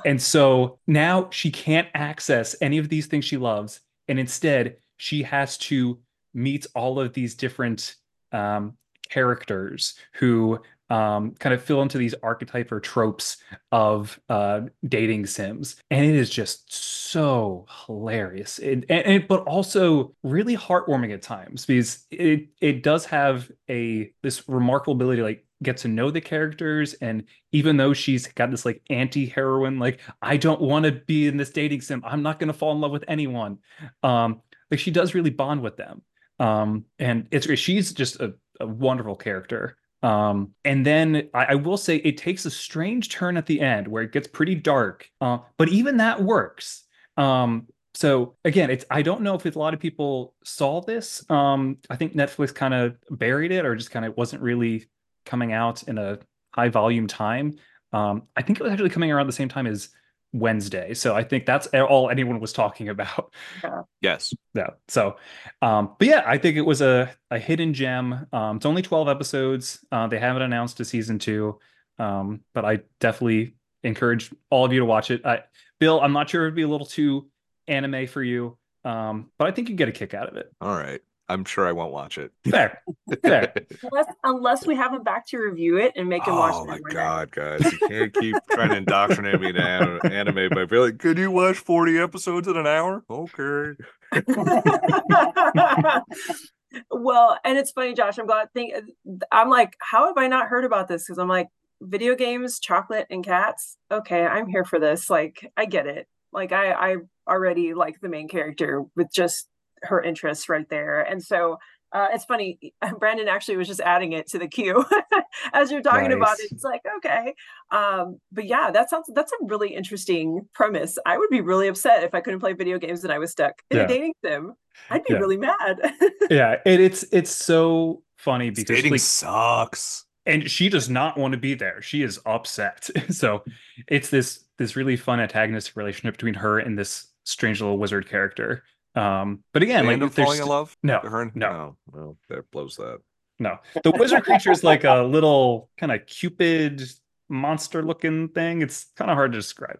[SPEAKER 2] And so now she can't access any of these things she loves. And instead, she has to meet all of these different um, characters who um, kind of fill into these archetype or tropes of uh, dating sims. And it is just so hilarious. It, and, and- but also really heartwarming at times because it, it does have a this remarkable ability to like get to know the characters and even though she's got this like anti-heroine like i don't want to be in this dating sim i'm not going to fall in love with anyone um like she does really bond with them um and it's she's just a, a wonderful character um and then I, I will say it takes a strange turn at the end where it gets pretty dark uh, but even that works um so again it's i don't know if a lot of people saw this um i think netflix kind of buried it or just kind of wasn't really coming out in a high volume time. Um, I think it was actually coming around the same time as Wednesday. So I think that's all anyone was talking about.
[SPEAKER 3] Yes.
[SPEAKER 2] Yeah. So, um, but yeah, I think it was a, a hidden gem. Um, it's only 12 episodes. Uh, they haven't announced a season two. Um, but I definitely encourage all of you to watch it. I, Bill, I'm not sure it'd be a little too anime for you. Um, but I think you get a kick out of it.
[SPEAKER 3] All right. I'm sure I won't watch it.
[SPEAKER 2] Fair. Fair.
[SPEAKER 1] unless, unless we have him back to review it and make him watch
[SPEAKER 3] oh my
[SPEAKER 1] every night.
[SPEAKER 3] god, guys! You can't keep trying to indoctrinate me to an- anime by being like, "Could you watch 40 episodes in an hour?" Okay.
[SPEAKER 1] well, and it's funny, Josh. I'm glad. Think I'm like, how have I not heard about this? Because I'm like, video games, chocolate, and cats. Okay, I'm here for this. Like, I get it. Like, I I already like the main character with just her interests right there, and so. Uh, it's funny. Branden actually was just adding it to the queue as you're talking about it. It's like okay, um, but yeah, that sounds that's a really interesting premise. I would be really upset if I couldn't play video games and I was stuck in
[SPEAKER 2] Yeah.
[SPEAKER 1] a dating sim. I'd be
[SPEAKER 2] Yeah.
[SPEAKER 1] really mad.
[SPEAKER 2] yeah. And it's, it's so funny because
[SPEAKER 3] Dating
[SPEAKER 2] like,
[SPEAKER 3] sucks.
[SPEAKER 2] and she does not want to be there she is upset so it's this this really fun antagonistic relationship between her and this strange little wizard character um but again
[SPEAKER 3] They
[SPEAKER 2] like
[SPEAKER 3] end up
[SPEAKER 2] there's
[SPEAKER 3] falling in love.
[SPEAKER 2] no
[SPEAKER 3] Her and-
[SPEAKER 2] no
[SPEAKER 3] Oh, well, that blows that.
[SPEAKER 2] no the wizard creature is like a little kind of cupid monster looking thing it's kind of hard to describe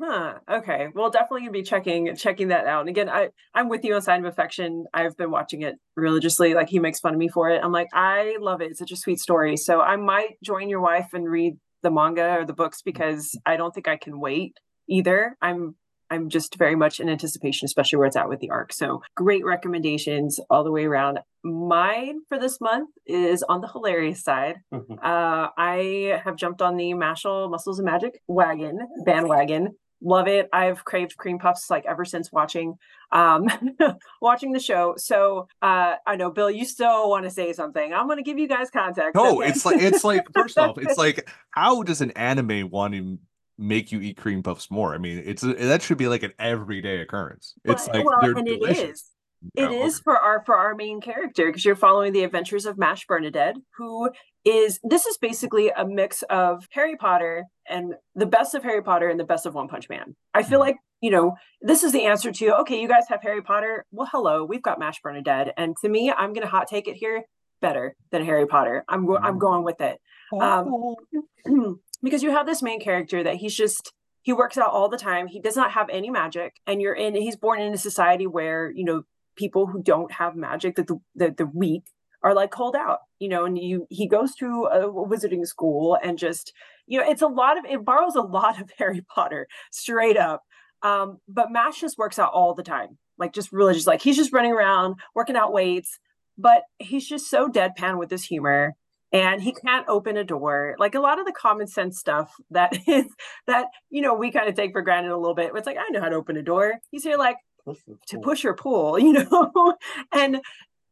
[SPEAKER 1] Huh. Okay. Well, definitely gonna be checking checking that out. And again, I I'm with you on Sign of Affection. I've been watching it religiously. Like he makes fun of me for it. I'm like, I love it. It's such a sweet story. So I might join your wife and read the manga or the books because I don't think I can wait either. I'm I'm just very much in anticipation, especially where it's at with the arc. So great recommendations all the way around. Mine for this month is on the hilarious side.
[SPEAKER 4] Mhm.
[SPEAKER 1] Uh, I have jumped on the Mashle Muscles and Magic wagon bandwagon. Love it. I've craved cream puffs like ever since watching um watching the show. So uh I know Bill, you still want to say something. I'm gonna give you guys context.
[SPEAKER 3] No,
[SPEAKER 1] okay?
[SPEAKER 3] it's like it's like first off, it's like how does an anime want to make you eat cream puffs more? I mean, it's a, that should be like an everyday occurrence. It's
[SPEAKER 1] But-
[SPEAKER 3] like
[SPEAKER 1] well,
[SPEAKER 3] they're
[SPEAKER 1] and
[SPEAKER 3] delicious.
[SPEAKER 1] it is. It is for our for our main character because you're following the adventures of Mash Burnedead, who is this is basically a mix of Harry Potter and the best of Harry Potter and the best of One Punch Man. I feel mm-hmm. like you know this is the answer to okay, you guys have Harry Potter. Well, hello, we've got Mash Burnedead, and to me, I'm gonna hot take it here better than Harry Potter. I'm go- I'm mm-hmm. going with it um, because you have this main character that he's just he works out all the time. He does not have any magic, and you're in. He's born in a society where you know people who don't have magic, that the, the the weak are like called out, you know, and you he goes to a wizarding school and just, you know, it's a lot of it borrows a lot of Harry Potter straight up. Um, but Mash just works out all the time. Like just really just like he's just running around, working out weights, but he's just so deadpan with his humor and he can't open a door. Like a lot of the common sense stuff that is that you know we kind of take for granted a little bit. It's like i know how to open a door. He's here like to push or pull you know? And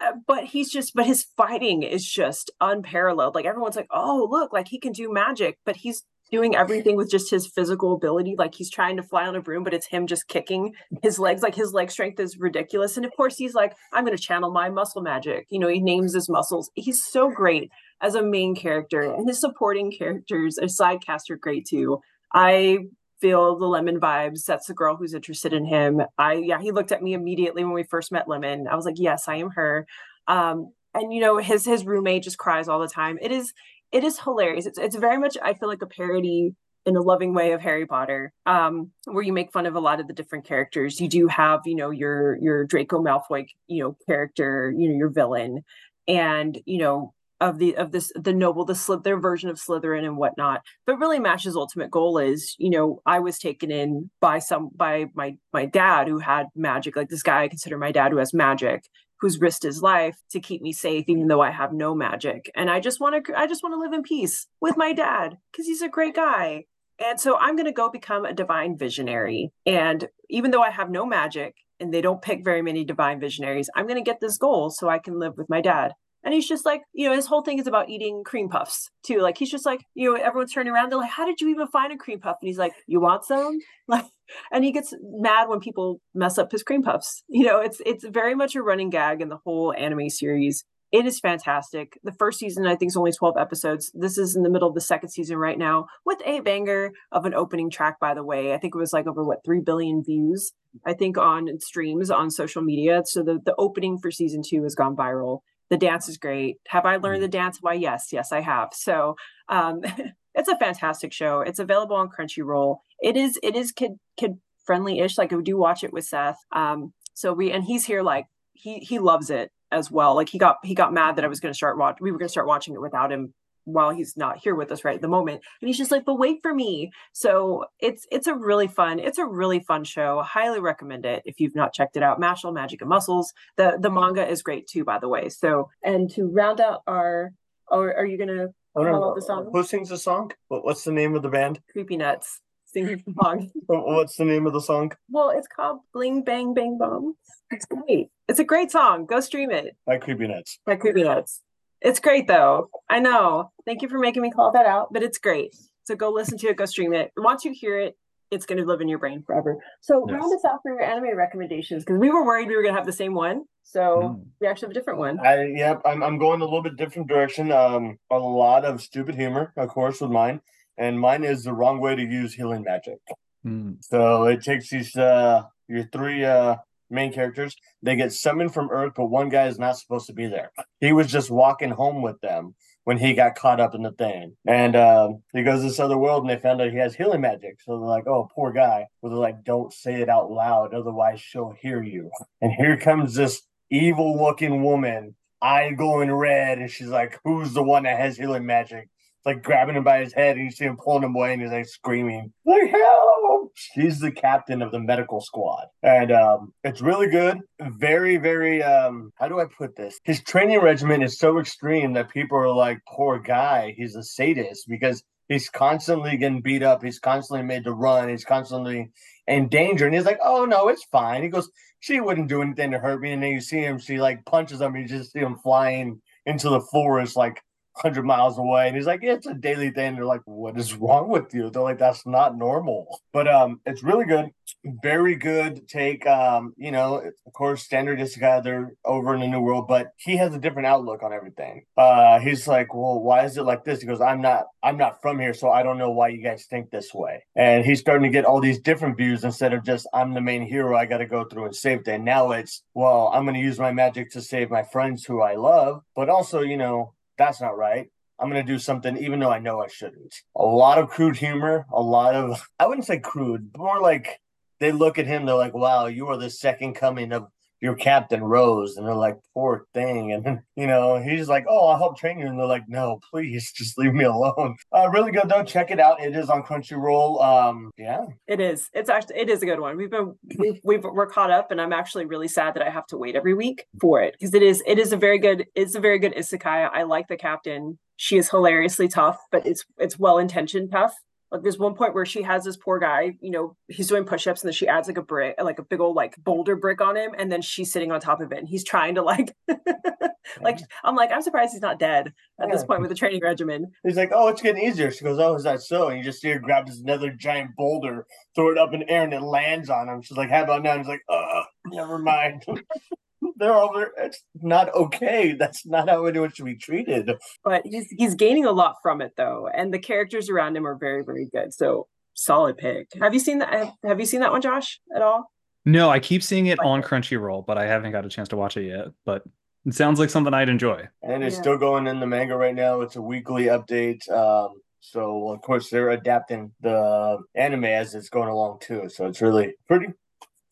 [SPEAKER 1] uh, but he's just but his fighting is just unparalleled. Like everyone's like oh look like he can do magic. But he's doing everything with just his physical ability. Like he's trying to fly on a broom but it's him just kicking his legs. Like his leg strength is ridiculous. And of course he's like i'm going to channel my muscle magic. You know he names his muscles. He's so great as a main character and his supporting characters a side cast are great too i feel the lemon vibes. That's the girl who's interested in him. I yeah, he looked at me immediately when we first met Lemon. I was like, yes, I am her. Um, and you know, his his roommate just cries all the time. It is it is hilarious. It's it's very much I feel like a parody in a loving way of Harry Potter, um, where you make fun of a lot of the different characters. You do have, you know, your your Draco Malfoy, you know, character, you know, your villain, and you know, of the of this the noble the their version of Slytherin and whatnot. But really, Mash's ultimate goal is, you know, I was taken in by some by my my dad who had magic, like this guy I consider my dad who has magic, who's risked his life to keep me safe, even though I have no magic. And I just want to I just want to live in peace with my dad because he's a great guy. And so I'm going to go become a divine visionary. And even though I have no magic and they don't pick very many divine visionaries, I'm going to get this goal so I can live with my dad. And he's just like, you know, his whole thing is about eating cream puffs too. Like he's just like, you know, everyone's turning around. They're like, "How did you even find a cream puff?" And he's like, "You want some?" Like, and he gets mad when people mess up his cream puffs. You know, it's it's very much a running gag in the whole anime series. It is fantastic. The first season, I think, is only twelve episodes. This is in the middle of the second season right now, with a banger of an opening track. By the way, I think it was like over what three billion views. I think on streams on social media. So the the opening for season two has gone viral the dance is great. Have I learned mm. the dance? Why, yes, yes, I have. So um, it's a fantastic show. It's available on Crunchyroll. It is it is kid kid friendly ish. Like we do watch it with Seth. Um, so we and he's here like he he loves it as well. Like he got he got mad that I was going to start watch. We were going to start watching it without him while he's not here with us right at the moment and he's just like but wait for me. So it's it's a really fun it's a really fun show highly recommend it if you've not checked it out mashle magic and muscles. The the manga is great too by the way. So and to round out our or are you gonna
[SPEAKER 4] oh, no, the song? who sings the song? What's the name of the band?
[SPEAKER 1] Creepy nuts singing the song.
[SPEAKER 4] What's the name of the song?
[SPEAKER 1] Well it's called bling bang bang born it's great. It's a great song. Go stream it.
[SPEAKER 4] By creepy nuts.
[SPEAKER 1] By creepy nuts it's great though. I know. Thank you for making me call that out, but it's great. So go listen to it, go stream it. Once you hear it, it's going to live in your brain forever. So yes. round us out for your anime recommendations because we were worried we were going to have the same one. So mm. we actually have a different one.
[SPEAKER 4] I yep, I'm I'm going a little bit different direction. Um, a lot of stupid humor, of course, with mine, and mine is the wrong way to use healing magic. Mm. So it takes these uh your three uh main characters. They get summoned from Earth, but one guy is not supposed to be there. He was just walking home with them when he got caught up in the thing. And um, he goes to this other world and they found out he has healing magic. So they're like, oh, poor guy. Well, they're like, don't say it out loud, otherwise she'll hear you. And here comes this evil looking woman, eye going red. And she's like, who's the one that has healing magic? It's like grabbing him by his head, and you see him pulling him away, and he's like screaming, "Like help!" She's the captain of the medical squad, and um, it's really good. Very, very. Um, how do I put this? His training regimen is so extreme that people are like, "Poor guy, he's a sadist," because he's constantly getting beat up. He's constantly made to run. He's constantly in danger, and he's like, "Oh no, it's fine." He goes, "She wouldn't do anything to hurt me," and then you see him, she like punches him, you just see him flying into the forest like 100 miles away. And he's like, it's a daily thing. They're like, what is wrong with you? They're like, that's not normal. But um, it's really good. Very good take. Um, you know, of course, standard isekai, they're over in the new world, but he has a different outlook on everything. Uh, he's like, well, why is it like this? He goes, I'm not, I'm not from here, so I don't know why you guys think this way. And he's starting to get all these different views instead of just, I'm the main hero, I got to go through and save them. Now it's, well, I'm going to use my magic to save my friends who I love, but also, you know, that's not right. I'm going to do something even though I know I shouldn't. A lot of crude humor, a lot of, I wouldn't say crude, more like they look at him, they're like, wow, you are the second coming of your Captain Rose. And they're like, poor thing. And you know, he's like, oh, I'll help train you. And they're like, no, please just leave me alone. Uh, really good though. Check it out. It is on Crunchyroll. Um, yeah.
[SPEAKER 1] It is. It's actually, it is a good one. We've been, we've, we've we're caught up and I'm actually really sad that I have to wait every week for it because it is, it is a very good, it's a very good isekai. I like the captain. She is hilariously tough, but it's, it's well intentioned tough like there's one point where she has this poor guy, you know, he's doing push-ups and then she adds like a brick, like a big old like boulder brick on him, and then she's sitting on top of it. And he's trying to like like I'm like, I'm surprised he's not dead at this point with the training regimen.
[SPEAKER 4] He's like, Oh, it's getting easier. She goes, Oh, is that so? And you just see her grab this another giant boulder, throw it up in the air, and it lands on him. She's like, How about now? And he's like, uh, never mind. they're over. It's not okay. That's not how anyone should be treated.
[SPEAKER 1] But he's he's gaining a lot from it though, and the characters around him are very very good. So solid pick. Have you seen that? Have you seen that one, Josh, at all?
[SPEAKER 2] No, I keep seeing it on Crunchyroll, but I haven't got a chance to watch it yet. But it sounds like something I'd enjoy.
[SPEAKER 4] And it's yeah. still going in the manga right now. It's a weekly update. Um, so of course they're adapting the anime as it's going along too. So it's really pretty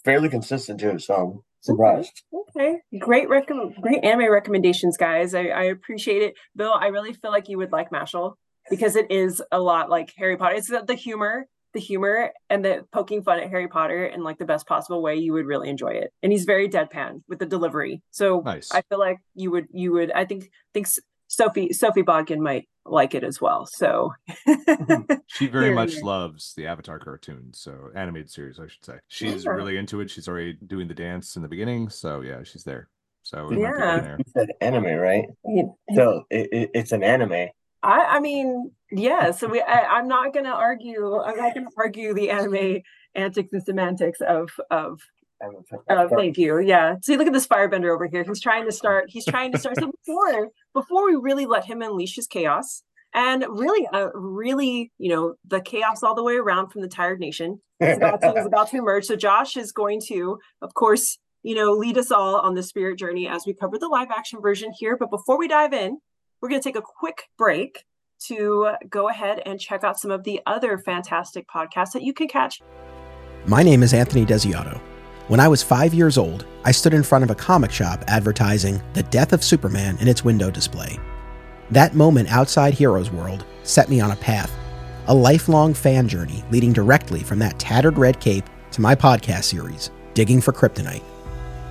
[SPEAKER 4] fairly consistent too. So surprised.
[SPEAKER 1] Okay, great rec- great anime recommendations, guys. I, I appreciate it, Bill. I really feel like you would like Mashle because it is a lot like Harry Potter. It's the, the humor, the humor, and the poking fun at Harry Potter in like the best possible way. You would really enjoy it, and he's very deadpan with the delivery. So nice. I feel like you would you would. I think think Sophie Sophie Bodkin might like it as well. So mm-hmm.
[SPEAKER 5] she very much loves the Avatar cartoon, so animated series, I should say. She's yeah. really into it. She's already doing the dance in the beginning, so yeah, she's there. So
[SPEAKER 4] yeah, you said anime, right? So it, it, it's an anime.
[SPEAKER 1] I, I mean, yeah. So we, I, I'm not gonna argue. I'm not gonna argue the anime antics and semantics of of Oh, thank you. Yeah. See, look at this firebender over here. He's trying to start. He's trying to start. So before, before we really let him unleash his chaos, and really, uh, really, you know, the chaos all the way around from the tired nation is about, to, is about to emerge. So Josh is going to, of course, you know, lead us all on the spirit journey as we cover the live action version here. But before we dive in, we're going to take a quick break to go ahead and check out some of the other fantastic podcasts that you can catch.
[SPEAKER 6] My name is Anthony Desiato. When I was five years old, I stood in front of a comic shop advertising the death of Superman in its window display. That moment outside Heroes World set me on a path, a lifelong fan journey leading directly from that tattered red cape to my podcast series, Digging for Kryptonite.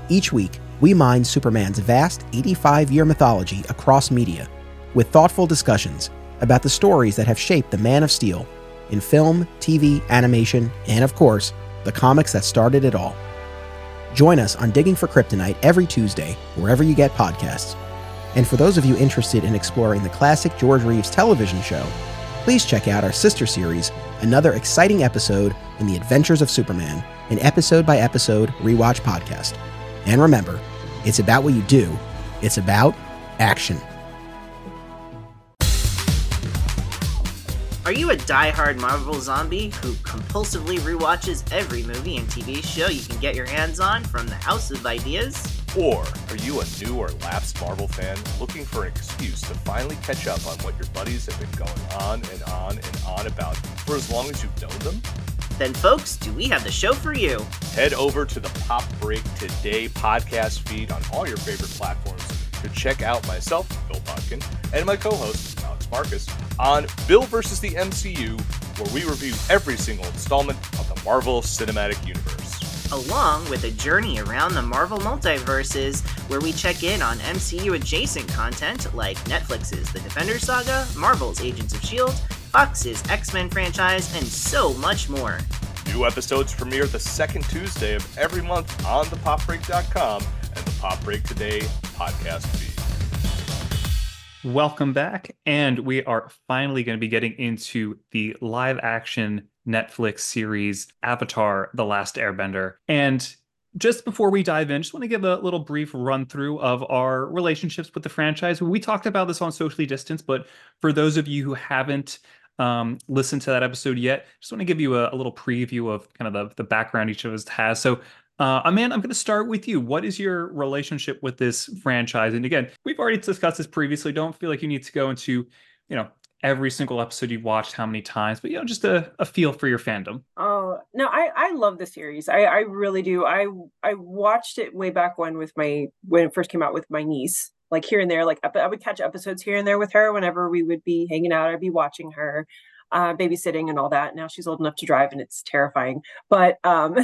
[SPEAKER 6] Each week, we mine Superman's vast 85 year mythology across media, with thoughtful discussions about the stories that have shaped the Man of Steel in film, TV, animation, and of course, the comics that started it all. Join us on Digging for Kryptonite every Tuesday, wherever you get podcasts. And for those of you interested in exploring the classic George Reeves television show, please check out our sister series, another exciting episode in the Adventures of Superman, an episode by episode rewatch podcast. And remember, it's about what you do, it's about action.
[SPEAKER 7] Are you a die-hard Marvel zombie who compulsively rewatches every movie and TV show you can get your hands on from the House of Ideas?
[SPEAKER 8] Or are you a new or lapsed Marvel fan looking for an excuse to finally catch up on what your buddies have been going on and on and on about for as long as you've known them?
[SPEAKER 7] Then, folks, do we have the show for you?
[SPEAKER 8] Head over to the Pop Break Today podcast feed on all your favorite platforms to check out myself, Bill Bodkin, and my co host, Alex Marcus, on Bill versus the MCU, where we review every single installment of the Marvel Cinematic Universe.
[SPEAKER 7] Along with a journey around the Marvel multiverses, where we check in on MCU adjacent content like Netflix's The Defender Saga, Marvel's Agents of S.H.I.E.L.D., Fox's X Men franchise, and so much more.
[SPEAKER 8] New episodes premiere the second Tuesday of every month on thepopbreak.com and the Pop Break Today podcast feed.
[SPEAKER 2] Welcome back. And we are finally going to be getting into the live action Netflix series Avatar The Last Airbender. And just before we dive in, just want to give a little brief run through of our relationships with the franchise. We talked about this on Socially Distance, but for those of you who haven't um, listened to that episode yet, just want to give you a, a little preview of kind of the, the background each of us has. So uh, Amanda, I'm going to start with you. What is your relationship with this franchise? And again, we've already discussed this previously. Don't feel like you need to go into, you know, every single episode you've watched, how many times, but you know, just a, a feel for your fandom.
[SPEAKER 1] Oh no, I I love the series. I I really do. I I watched it way back when with my when it first came out with my niece. Like here and there, like I would catch episodes here and there with her whenever we would be hanging out. I'd be watching her uh, babysitting and all that. Now she's old enough to drive, and it's terrifying. But um,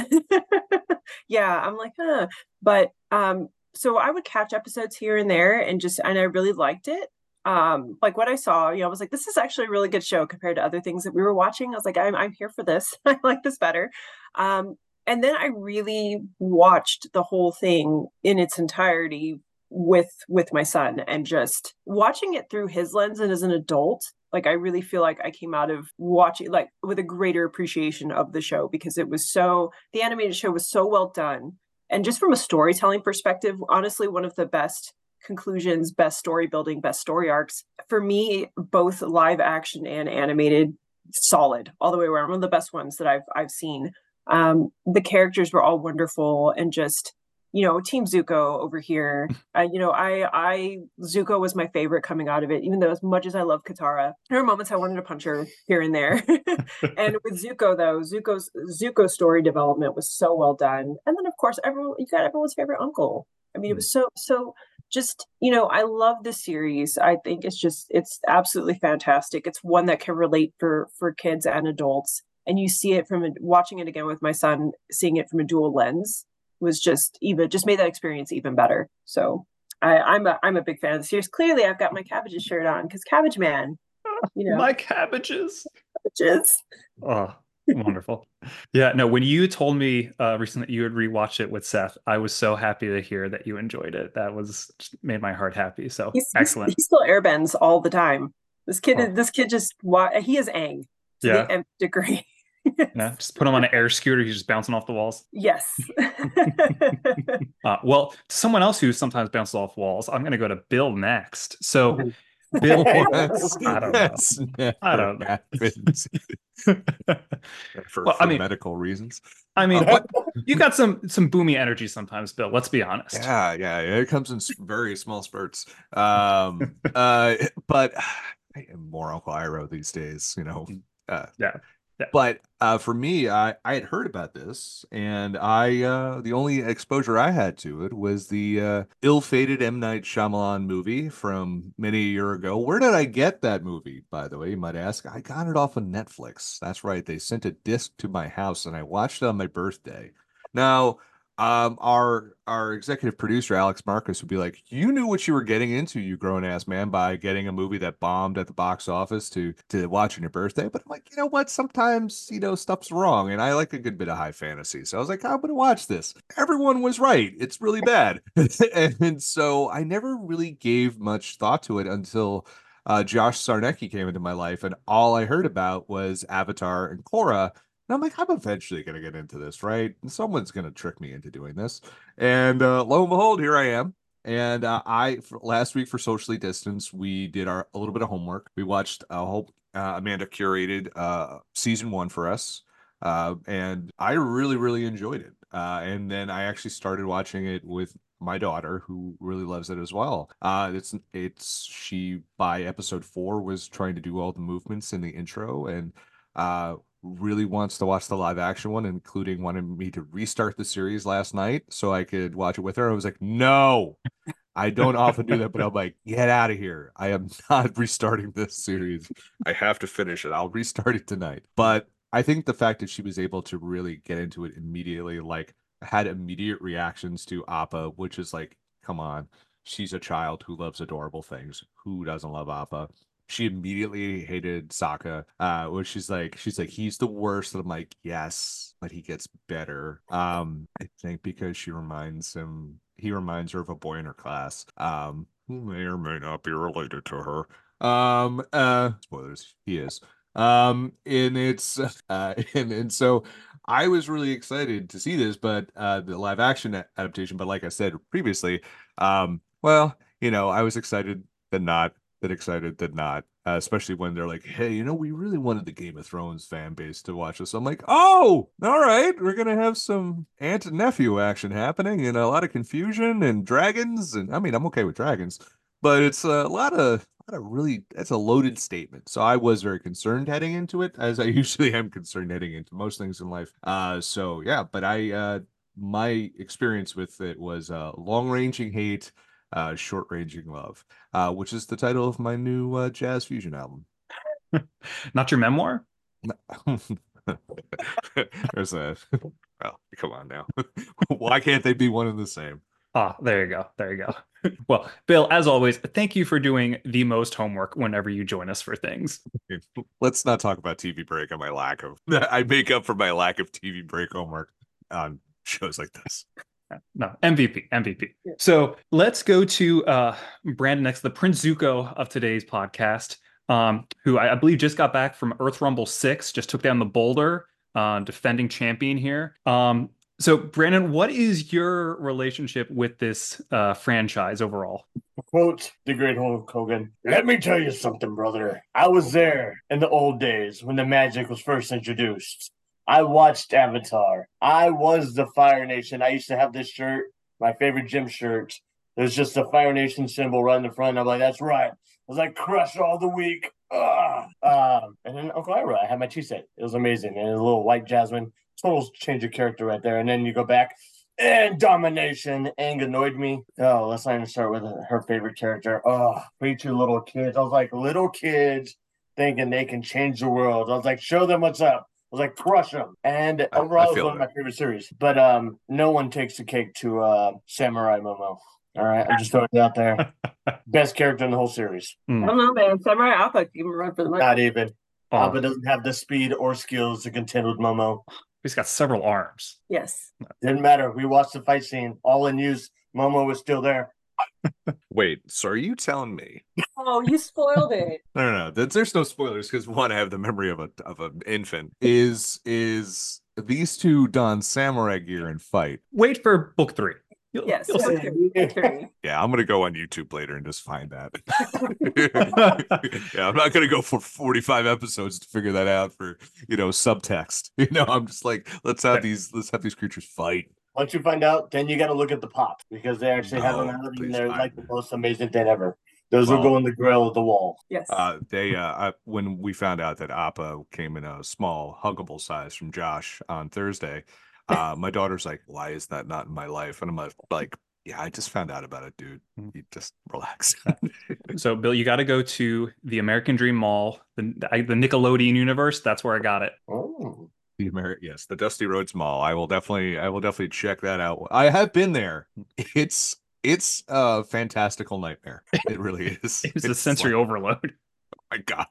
[SPEAKER 1] yeah, I'm like, huh. But um, so I would catch episodes here and there, and just and I really liked it. Um, like what I saw, you know, I was like, this is actually a really good show compared to other things that we were watching. I was like, I'm I'm here for this. I like this better. Um, and then I really watched the whole thing in its entirety with with my son and just watching it through his lens and as an adult like i really feel like i came out of watching like with a greater appreciation of the show because it was so the animated show was so well done. And just from a storytelling perspective honestly one of the best conclusions best story building best story arcs for me both live action and animated solid all the way around one of the best ones that i've i've seen. Um the characters were all wonderful and just you know, Team Zuko over here. Uh, you know, I I Zuko was my favorite coming out of it, even though as much as I love Katara, there were moments I wanted to punch her here and there. and with Zuko though, Zuko's Zuko story development was so well done. And then of course everyone you got everyone's favorite uncle. I mean, it was so so just you know i love this series i think it's just it's absolutely fantastic it's one that can relate for for kids and adults and you see it from a, watching it again with my son seeing it from a dual lens was just even just made that experience even better. So I, I'm a I'm a big fan of the series. Clearly, I've got my cabbages shirt on because Cabbage Man.
[SPEAKER 2] You know, my cabbages.
[SPEAKER 1] Cabbages.
[SPEAKER 2] Oh, wonderful. Yeah, no. When you told me uh, recently that you had rewatched it with Seth, I was so happy to hear that you enjoyed it. That was made my heart happy. So
[SPEAKER 1] he's,
[SPEAKER 2] excellent.
[SPEAKER 1] He's, he still airbends all the time. This kid, oh. this kid just he is Aang. to yeah. the nth degree.
[SPEAKER 2] Yeah, just put him on an air scooter. He's just bouncing off the walls.
[SPEAKER 1] Yes.
[SPEAKER 2] uh, well, someone else who sometimes bounces off walls. I'm going to go to Bill next. So, Bill, I don't know. I don't know.
[SPEAKER 3] for, well, for I mean, medical reasons.
[SPEAKER 2] I mean, what, you got some some boomy energy sometimes, Bill. Let's be honest.
[SPEAKER 3] Yeah, yeah, it comes in very small spurts. Um, uh, but I am more Uncle Iroh these days. You know.
[SPEAKER 2] Uh, yeah.
[SPEAKER 3] But uh, for me, I, I had heard about this, and I uh, the only exposure I had to it was the uh, ill-fated M Night Shyamalan movie from many a year ago. Where did I get that movie? By the way, you might ask. I got it off of Netflix. That's right. They sent a disc to my house, and I watched it on my birthday. Now, um, our our executive producer Alex Marcus would be like, "You knew what you were getting into, you grown ass man, by getting a movie that bombed at the box office to to watch on your birthday." But I'm like, you know what? Sometimes you know stuff's wrong, and I like a good bit of high fantasy, so I was like, I'm gonna watch this. Everyone was right; it's really bad, and so I never really gave much thought to it until uh, Josh Sarnecky came into my life, and all I heard about was Avatar and Korra and I'm like, I'm eventually going to get into this, right? And someone's going to trick me into doing this. And uh, lo and behold, here I am. And uh, I last week for socially distance, we did our a little bit of homework. We watched a whole uh, Amanda curated uh, season one for us, uh, and I really really enjoyed it. Uh, and then I actually started watching it with my daughter who really loves it as well. Uh, it's it's she by episode four was trying to do all the movements in the intro and uh really wants to watch the live action one, including wanted me to restart the series last night so I could watch it with her. I was like, no, I don't often do that, but I'm like, get out of here. I am not restarting this series. I have to finish it. I'll restart it tonight. But I think the fact that she was able to really get into it immediately, like had immediate reactions to Appa, which is like, come on, she's a child who loves adorable things. Who doesn't love Appa? She immediately hated Sokka, uh, where she's like, she's like, he's the worst. And I'm like, yes, but he gets better. Um, I think because she reminds him, he reminds her of a boy in her class. Um, who may or may not be related to her. Um, uh, spoilers, he is. Um, and it's uh, and and so I was really excited to see this, but uh, the live action adaptation. But like I said previously, um, well, you know, I was excited that not, that excited that not, uh, especially when they're like, hey, you know, we really wanted the Game of Thrones fan base to watch this. I'm like, oh, all right, we're gonna have some aunt and nephew action happening and a lot of confusion and dragons. And I mean, I'm okay with dragons, but it's a lot of of really that's a loaded statement. So I was very concerned heading into it, as I usually am concerned heading into most things in life. Uh so yeah, but I uh my experience with it was uh long ranging hate, uh short ranging love, uh, which is the title of my new uh, jazz fusion album.
[SPEAKER 2] Not your memoir?
[SPEAKER 3] There's a well, come on now. Why can't they be one and the same?
[SPEAKER 2] Ah, there you go. There you go. Well, Bill, as always, thank you for doing the most homework whenever you join us for things.
[SPEAKER 3] Let's not talk about TV break and my lack of I make up for my lack of TV break homework on shows like this.
[SPEAKER 2] No, MVP, MVP. So let's go to uh, Branden next, the Prince Zuko of today's podcast, um, who I, I believe just got back from Earth Rumble 6, just took down the boulder, uh, defending champion here. Um, so, Branden, what is your relationship with this uh, franchise overall?
[SPEAKER 4] Quote the great Hulk Hogan. Let me tell you something, brother. I was there in the old days when the magic was first introduced. I watched Avatar. I was the Fire Nation. I used to have this shirt, my favorite gym shirt. There's just a Fire Nation symbol right in the front. I'm like, that's right. I was like, crush all the week. Um, and then Uncle Iroh, I had my tea set. It was amazing. And a little white jasmine. Total change of character right there. And then you go back and domination. Aang annoyed me. Oh, let's not even start with her favorite character. Oh, preacher little kids. I was like, little kids thinking they can change the world. I was like, show them what's up. I was like, crush them. And
[SPEAKER 3] I
[SPEAKER 4] overall, it's
[SPEAKER 3] feel
[SPEAKER 4] one of my favorite series. But um, no one takes the cake to uh, Samurai Momo. All right, I'm just throwing it out there. Best character in the whole series.
[SPEAKER 1] I don't know, man. Samurai Appa can run for the money.
[SPEAKER 4] Not even.
[SPEAKER 2] Oh,
[SPEAKER 4] Appa doesn't have the speed or skills to contend with Momo.
[SPEAKER 2] he's got several arms.
[SPEAKER 1] Yes.
[SPEAKER 4] Didn't matter. We watched the fight scene. All in use. Momo was still there.
[SPEAKER 9] Wait, so are you telling me?
[SPEAKER 1] Oh, you spoiled it.
[SPEAKER 3] No, no, no. There's, there's no spoilers because one, I have the memory of a of an infant. Is is these two don samurai gear and fight?
[SPEAKER 2] Wait for book three. You'll-
[SPEAKER 1] Yes.
[SPEAKER 2] you'll see.
[SPEAKER 1] okay, okay.
[SPEAKER 3] Yeah, I'm gonna go on YouTube later and just find that. yeah, I'm not gonna go for 45 episodes to figure that out for you know subtext. You know, I'm just like, let's have these let's have these creatures fight.
[SPEAKER 4] Once you find out, then you got to look at the pop because they actually have them out
[SPEAKER 3] please
[SPEAKER 4] and they're
[SPEAKER 3] find
[SPEAKER 4] like the most amazing thing ever. Those will go in the grill of the wall.
[SPEAKER 1] Yes.
[SPEAKER 3] Uh, they uh, I, when we found out that Appa came in a small huggable size from Josh on Thursday, uh, my daughter's like, "Why is that not in my life?" And I'm like, like, "Yeah, I just found out about it, dude.
[SPEAKER 2] Hmm.
[SPEAKER 3] You just relax."
[SPEAKER 2] So, Bill, you got to go to the American Dream Mall, the, the Nickelodeon universe. That's where I got it.
[SPEAKER 4] Oh.
[SPEAKER 3] The Ameri- yes, the Dusty Roads Mall. I will definitely, I will definitely check that out. I have been there. It's it's a fantastical nightmare. It really is.
[SPEAKER 2] It was a sensory
[SPEAKER 3] like,
[SPEAKER 2] overload.
[SPEAKER 3] oh my god.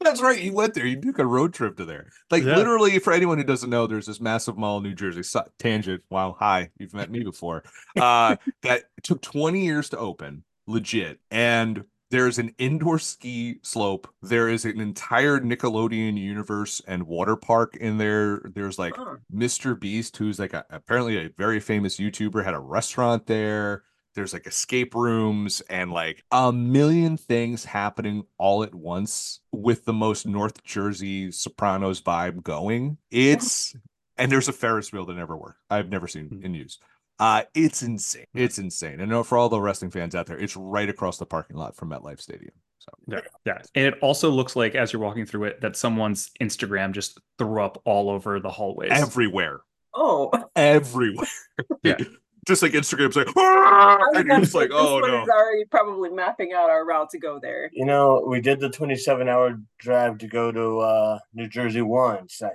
[SPEAKER 3] That's right. You went there. You took a road trip to there. Like
[SPEAKER 2] Yeah.
[SPEAKER 3] literally, for anyone who doesn't know, there's this massive mall in New Jersey. So- tangent. Wow. Hi. You've met me before. Uh, that took 20 years to open, legit. And there's an indoor ski slope. There is an entire Nickelodeon universe and water park in there. There's like
[SPEAKER 1] Oh.
[SPEAKER 3] Mr. Beast, who's like a, apparently a very famous YouTuber, had a restaurant there. There's like escape rooms and like a million things happening all at once with the most North Jersey Sopranos vibe going. It's and there's a Ferris wheel that never worked. I've never seen hmm. in use. Uh, it's insane. It's insane. And for all the wrestling fans out there, it's right across the parking lot from MetLife Stadium. So
[SPEAKER 2] Yeah, yeah. And it also looks like, as you're walking through it, that someone's Instagram just threw up all over the hallways.
[SPEAKER 3] everywhere,
[SPEAKER 1] Oh.
[SPEAKER 3] everywhere.
[SPEAKER 2] Yeah.
[SPEAKER 3] just like Instagram's like!
[SPEAKER 1] I
[SPEAKER 3] and you're just like,
[SPEAKER 1] this
[SPEAKER 3] oh
[SPEAKER 1] one
[SPEAKER 3] no.
[SPEAKER 1] is already probably mapping out our route to go there.
[SPEAKER 4] You know, we did the 27 hour drive to go to uh, New Jersey once. I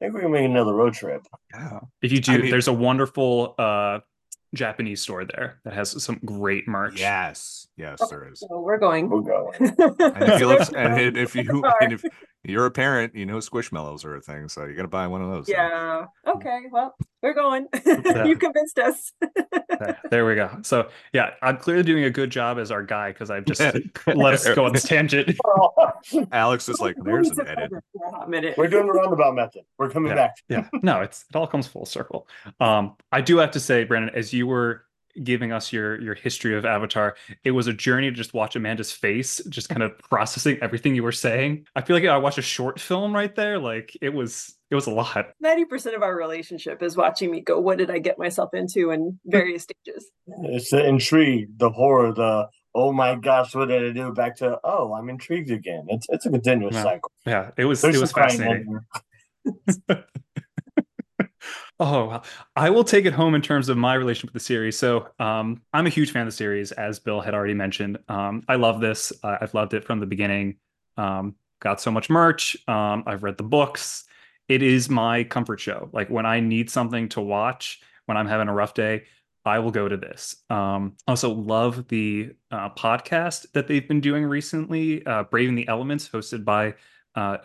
[SPEAKER 4] think we can make another road trip.
[SPEAKER 3] Yeah.
[SPEAKER 2] If you do,
[SPEAKER 3] I mean-
[SPEAKER 2] there's a wonderful uh, Japanese store there that has some great merch.
[SPEAKER 3] Yes.
[SPEAKER 5] Yes, there is.
[SPEAKER 1] So we're going.
[SPEAKER 4] We're going.
[SPEAKER 5] And if you look, and if you and if you're a parent, you know Squishmallows are a thing, so you got to buy one of those. so.
[SPEAKER 1] yeah. Okay. Well, we're going.
[SPEAKER 2] Yeah.
[SPEAKER 1] you convinced us.
[SPEAKER 2] There- there we go. So yeah, I'm clearly doing a good job as our guy because I've just let us go on this tangent.
[SPEAKER 5] Alex is like, there's an edit.
[SPEAKER 1] a hot minute.
[SPEAKER 4] We're doing the roundabout method. We're coming
[SPEAKER 2] Yeah.
[SPEAKER 4] back.
[SPEAKER 2] yeah no it's it all comes full circle um i do have to say branden as you were giving us your your history of avatar it was a journey to just watch amanda's face just kind of processing everything you were saying i feel like i watched a short film right there like it was it was a lot
[SPEAKER 1] 90% of our relationship is watching me go, what did I get myself into in various stages?
[SPEAKER 4] It's the intrigue, the horror, the oh my gosh, what did I do? Back to oh, I'm intrigued again. It's it's a continuous
[SPEAKER 2] Yeah.
[SPEAKER 4] cycle.
[SPEAKER 2] yeah it was
[SPEAKER 4] There's
[SPEAKER 2] it was fascinating
[SPEAKER 4] over.
[SPEAKER 2] Oh, I will take it home in terms of my relationship with the series. So, um, I'm a huge fan of the series, as Bill had already mentioned. Um, I love this. Uh, I've loved it from the beginning. Um, got so much merch. Um, I've read the books. It is my comfort show. Like when I need something to watch when I'm having a rough day, I will go to this. Um, also, love the uh, podcast that they've been doing recently, uh, Braving the Elements, hosted by uh,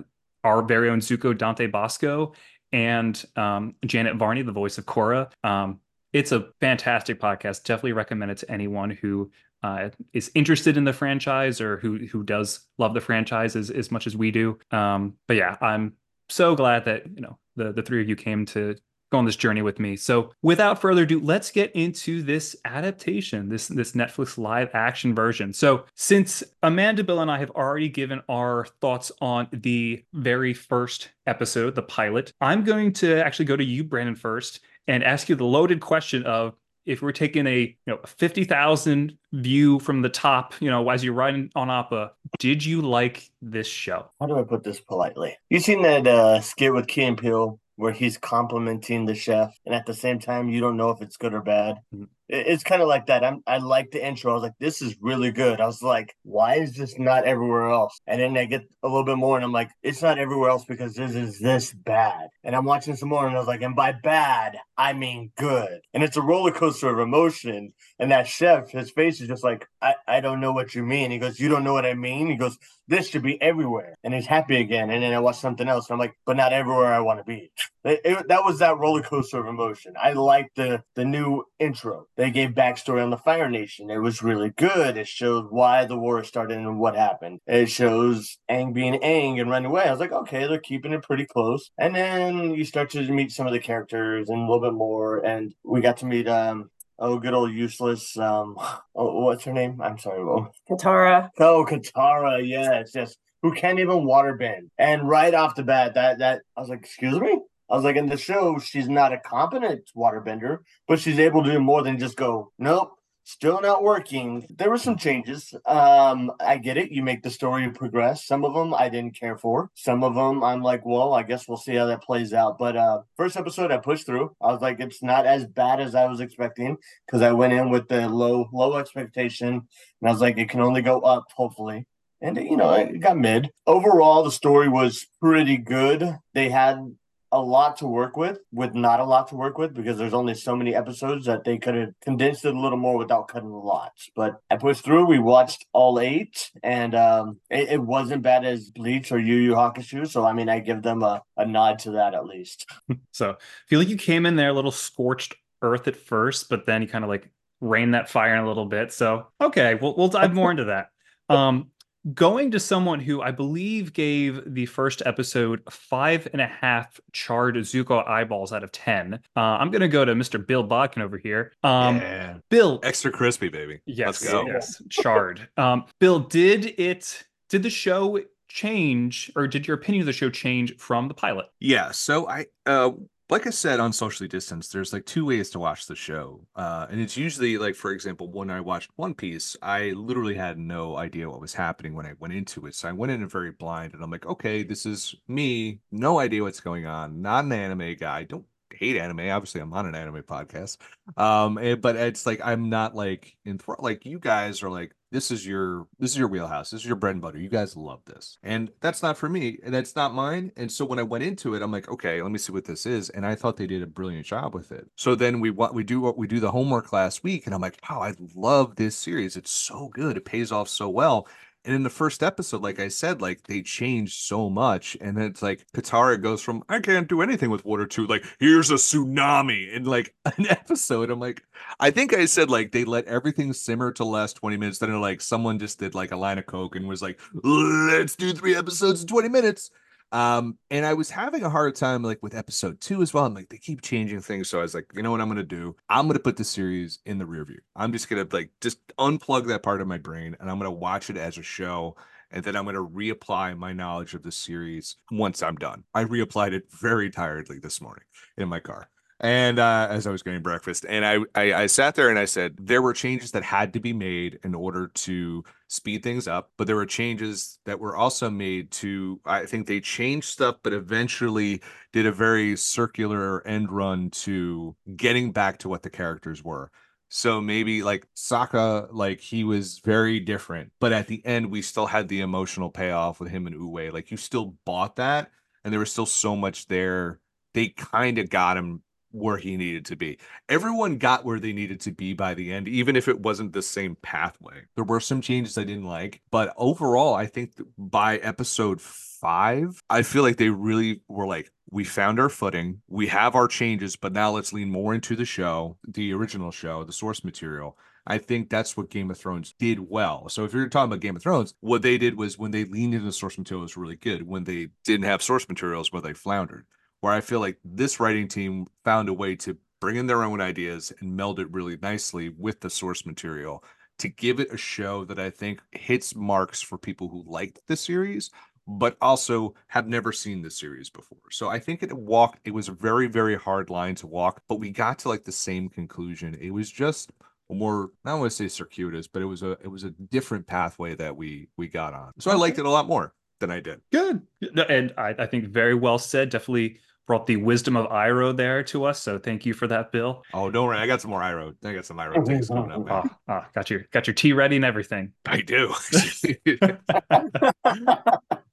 [SPEAKER 2] our very own Zuko Dante Basco and um, Janet Varney, the voice of Korra. Um, it's a fantastic podcast. Definitely recommend it to anyone who uh, is interested in the franchise or who who does love the franchise as, as much as we do. Um, but yeah, I'm so glad that you know the the three of you came to go on this journey with me. So without further ado, let's get into this adaptation, this this Netflix live action version. So since Amanda, Bill, and I have already given our thoughts on the very first episode, the pilot, I'm going to actually go to you, Branden, first, and ask you the loaded question of if we're taking a you know 50,000 view from the top, you know, as you're riding on Appa, did you like this show?
[SPEAKER 4] How do I put this politely? You seen that uh, skit with Key and Peele where he's complimenting the chef, and at the same time, you don't know if it's good or bad.
[SPEAKER 2] Mm-hmm.
[SPEAKER 4] It- It's kind of like that. I'm, I like the intro. I was like, this is really good. I was like, why is this not everywhere else? And then I get a little bit more, and I'm like, it's not everywhere else because this is this bad. And I'm watching some more, and I was like, and by bad, I mean good. And it's a roller coaster of emotion. And that chef, his face is just like, I, I don't know what you mean. He goes, you don't know what I mean. He goes, this should be everywhere. And he's happy again. And then I watch something else, and I'm like, but not everywhere I want to be. It, it- that was that roller coaster of emotion. I liked the the new intro. They gave backstory on the Fire Nation. It was really good. It showed why the war started and what happened. It shows Aang being Aang and running away. I was like, okay, they're keeping it pretty close. And then you start to meet some of the characters and a little bit more. And we got to meet um oh good old useless um oh, what's her name? I'm sorry. Well,
[SPEAKER 1] Katara.
[SPEAKER 4] Oh, Katara, yes, yes. Who can't even water bend? And right off the bat, that that I was like, excuse me? I was like, in the show, she's not a competent waterbender, but she's able to do more than just go, nope, still not working. There were some changes. Um, I get it. You make the story progress. Some of them I didn't care for. Some of them I'm like, well, I guess we'll see how that plays out. But uh first episode I pushed through. I was like, it's not as bad as I was expecting because I went in with the low, low expectation. And I was like, it can only go up, hopefully. And you know, it got mid. Overall, the story was pretty good. They had a lot to work with, with not a lot to work with, because there's only so many episodes that they could have condensed it a little more without cutting a lot. But I pushed through. We watched all eight, and um, it, it wasn't bad as Bleach or Yu Yu Hakusho. So I mean, I give them a, a nod to that at least.
[SPEAKER 2] So I feel like you came in there a little scorched earth at first, but then you kind of like rained that fire in a little bit. So okay, we'll we'll dive more into that. Um, going to someone who I believe gave the first episode five and a half charred Zuko eyeballs out of ten. Uh, I'm gonna go to Mr. Bill Bodkin over here. Um,
[SPEAKER 5] yeah.
[SPEAKER 2] Bill,
[SPEAKER 5] Extra crispy, baby.
[SPEAKER 2] yes,
[SPEAKER 5] Let's go.
[SPEAKER 2] yes, charred. Um, Bill, did it? Did the show change, or did your opinion of the show change from the pilot?
[SPEAKER 5] Yeah, so I uh like I said on socially distanced, there's like two ways to watch the show. Uh and it's usually like for example, when I watched One Piece, I literally had no idea what was happening when I went into it. So I went in very blind and I'm like, okay, this is me, no idea what's going on, not an anime guy, don't
[SPEAKER 3] hate anime. Obviously, I'm on an anime podcast. Um, and- but it's like I'm not like in like you guys are like this is your this is your wheelhouse. This is your bread and butter. You guys love this, and that's not for me, and that's not mine. And so when I went into it, I'm like, okay, let me see what this is, and I thought they did a brilliant job with it. So then we what we do what we do the homework last week, and I'm like, wow, I love this series. It's so good. It pays off so well. And in the first episode, like I said, like they changed so much. And then it's like Katara goes from I can't do anything with water to like here's a tsunami in like an episode. I'm like, I think I said like they let everything simmer to last 20 minutes. Then like someone just did like a line of coke and was like, let's do three episodes in 20 minutes. Um, and I was having a hard time like with episode two as well. I'm like, they keep changing things. So I was like, you know what I'm gonna do? I'm gonna put the series in the rear view. I'm just gonna like just unplug that part of my brain and I'm gonna watch it as a show. And then I'm gonna reapply my knowledge of the series once I'm done. I reapplied it very tiredly this morning in my car. And uh, as I was getting breakfast, and I, I I sat there and I said there were changes that had to be made in order to speed things up, but there were changes that were also made to I think they changed stuff, but eventually did a very circular end run to getting back to what the characters were. So maybe like Sokka, like he was very different, but at the end we still had the emotional payoff with him and Yue. Like you still bought that, and there was still so much there. They kind of got him where he needed to be. Everyone got where they needed to be by the end, even if it wasn't the same pathway. There were some changes I didn't like, but overall, I think by episode five, I feel like they really were like, we found our footing, we have our changes, but now let's lean more into the show, the original show, the source material. I think that's what Game of Thrones did well. So if you're talking about Game of Thrones, what they did was when they leaned into the source material was really good. When they didn't have source materials, where they floundered where I feel like this writing team found a way to bring in their own ideas and meld it really nicely with the source material to give it a show that I think hits marks for people who liked the series, but also have never seen the series before. So I think it walked, it was a very, very hard line to walk, but we got to like the same conclusion. It was just more I don't want to say circuitous, but it was a it was a different pathway that we we got on. So I liked it a lot more than I did.
[SPEAKER 2] Good. And I, I think very well said. Definitely brought the wisdom of Iroh there to us. So thank you for that, Bill.
[SPEAKER 3] Oh, don't worry, I got some more Iroh. I got some Iroh things coming up. Man.
[SPEAKER 2] Oh, oh, got your got your tea ready and everything.
[SPEAKER 3] I do.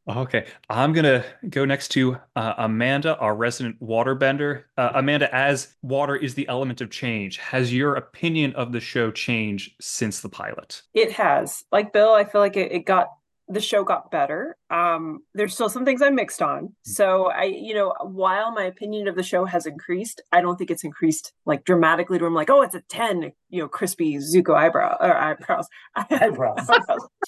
[SPEAKER 2] Okay, I'm gonna go next to uh, Amanda, our resident waterbender. Uh, Amanda, as water is the element of change, has your opinion of the show changed since the pilot?
[SPEAKER 1] It has. Like Bill, I feel like it, it got the show got better. Um, there's still some things I'm mixed on. So I, you know, while my opinion of the show has increased, I don't think it's increased like dramatically to where I'm like, oh, it's a 10, you know, crispy Zuko eyebrow or eyebrows.
[SPEAKER 4] Eyebrows.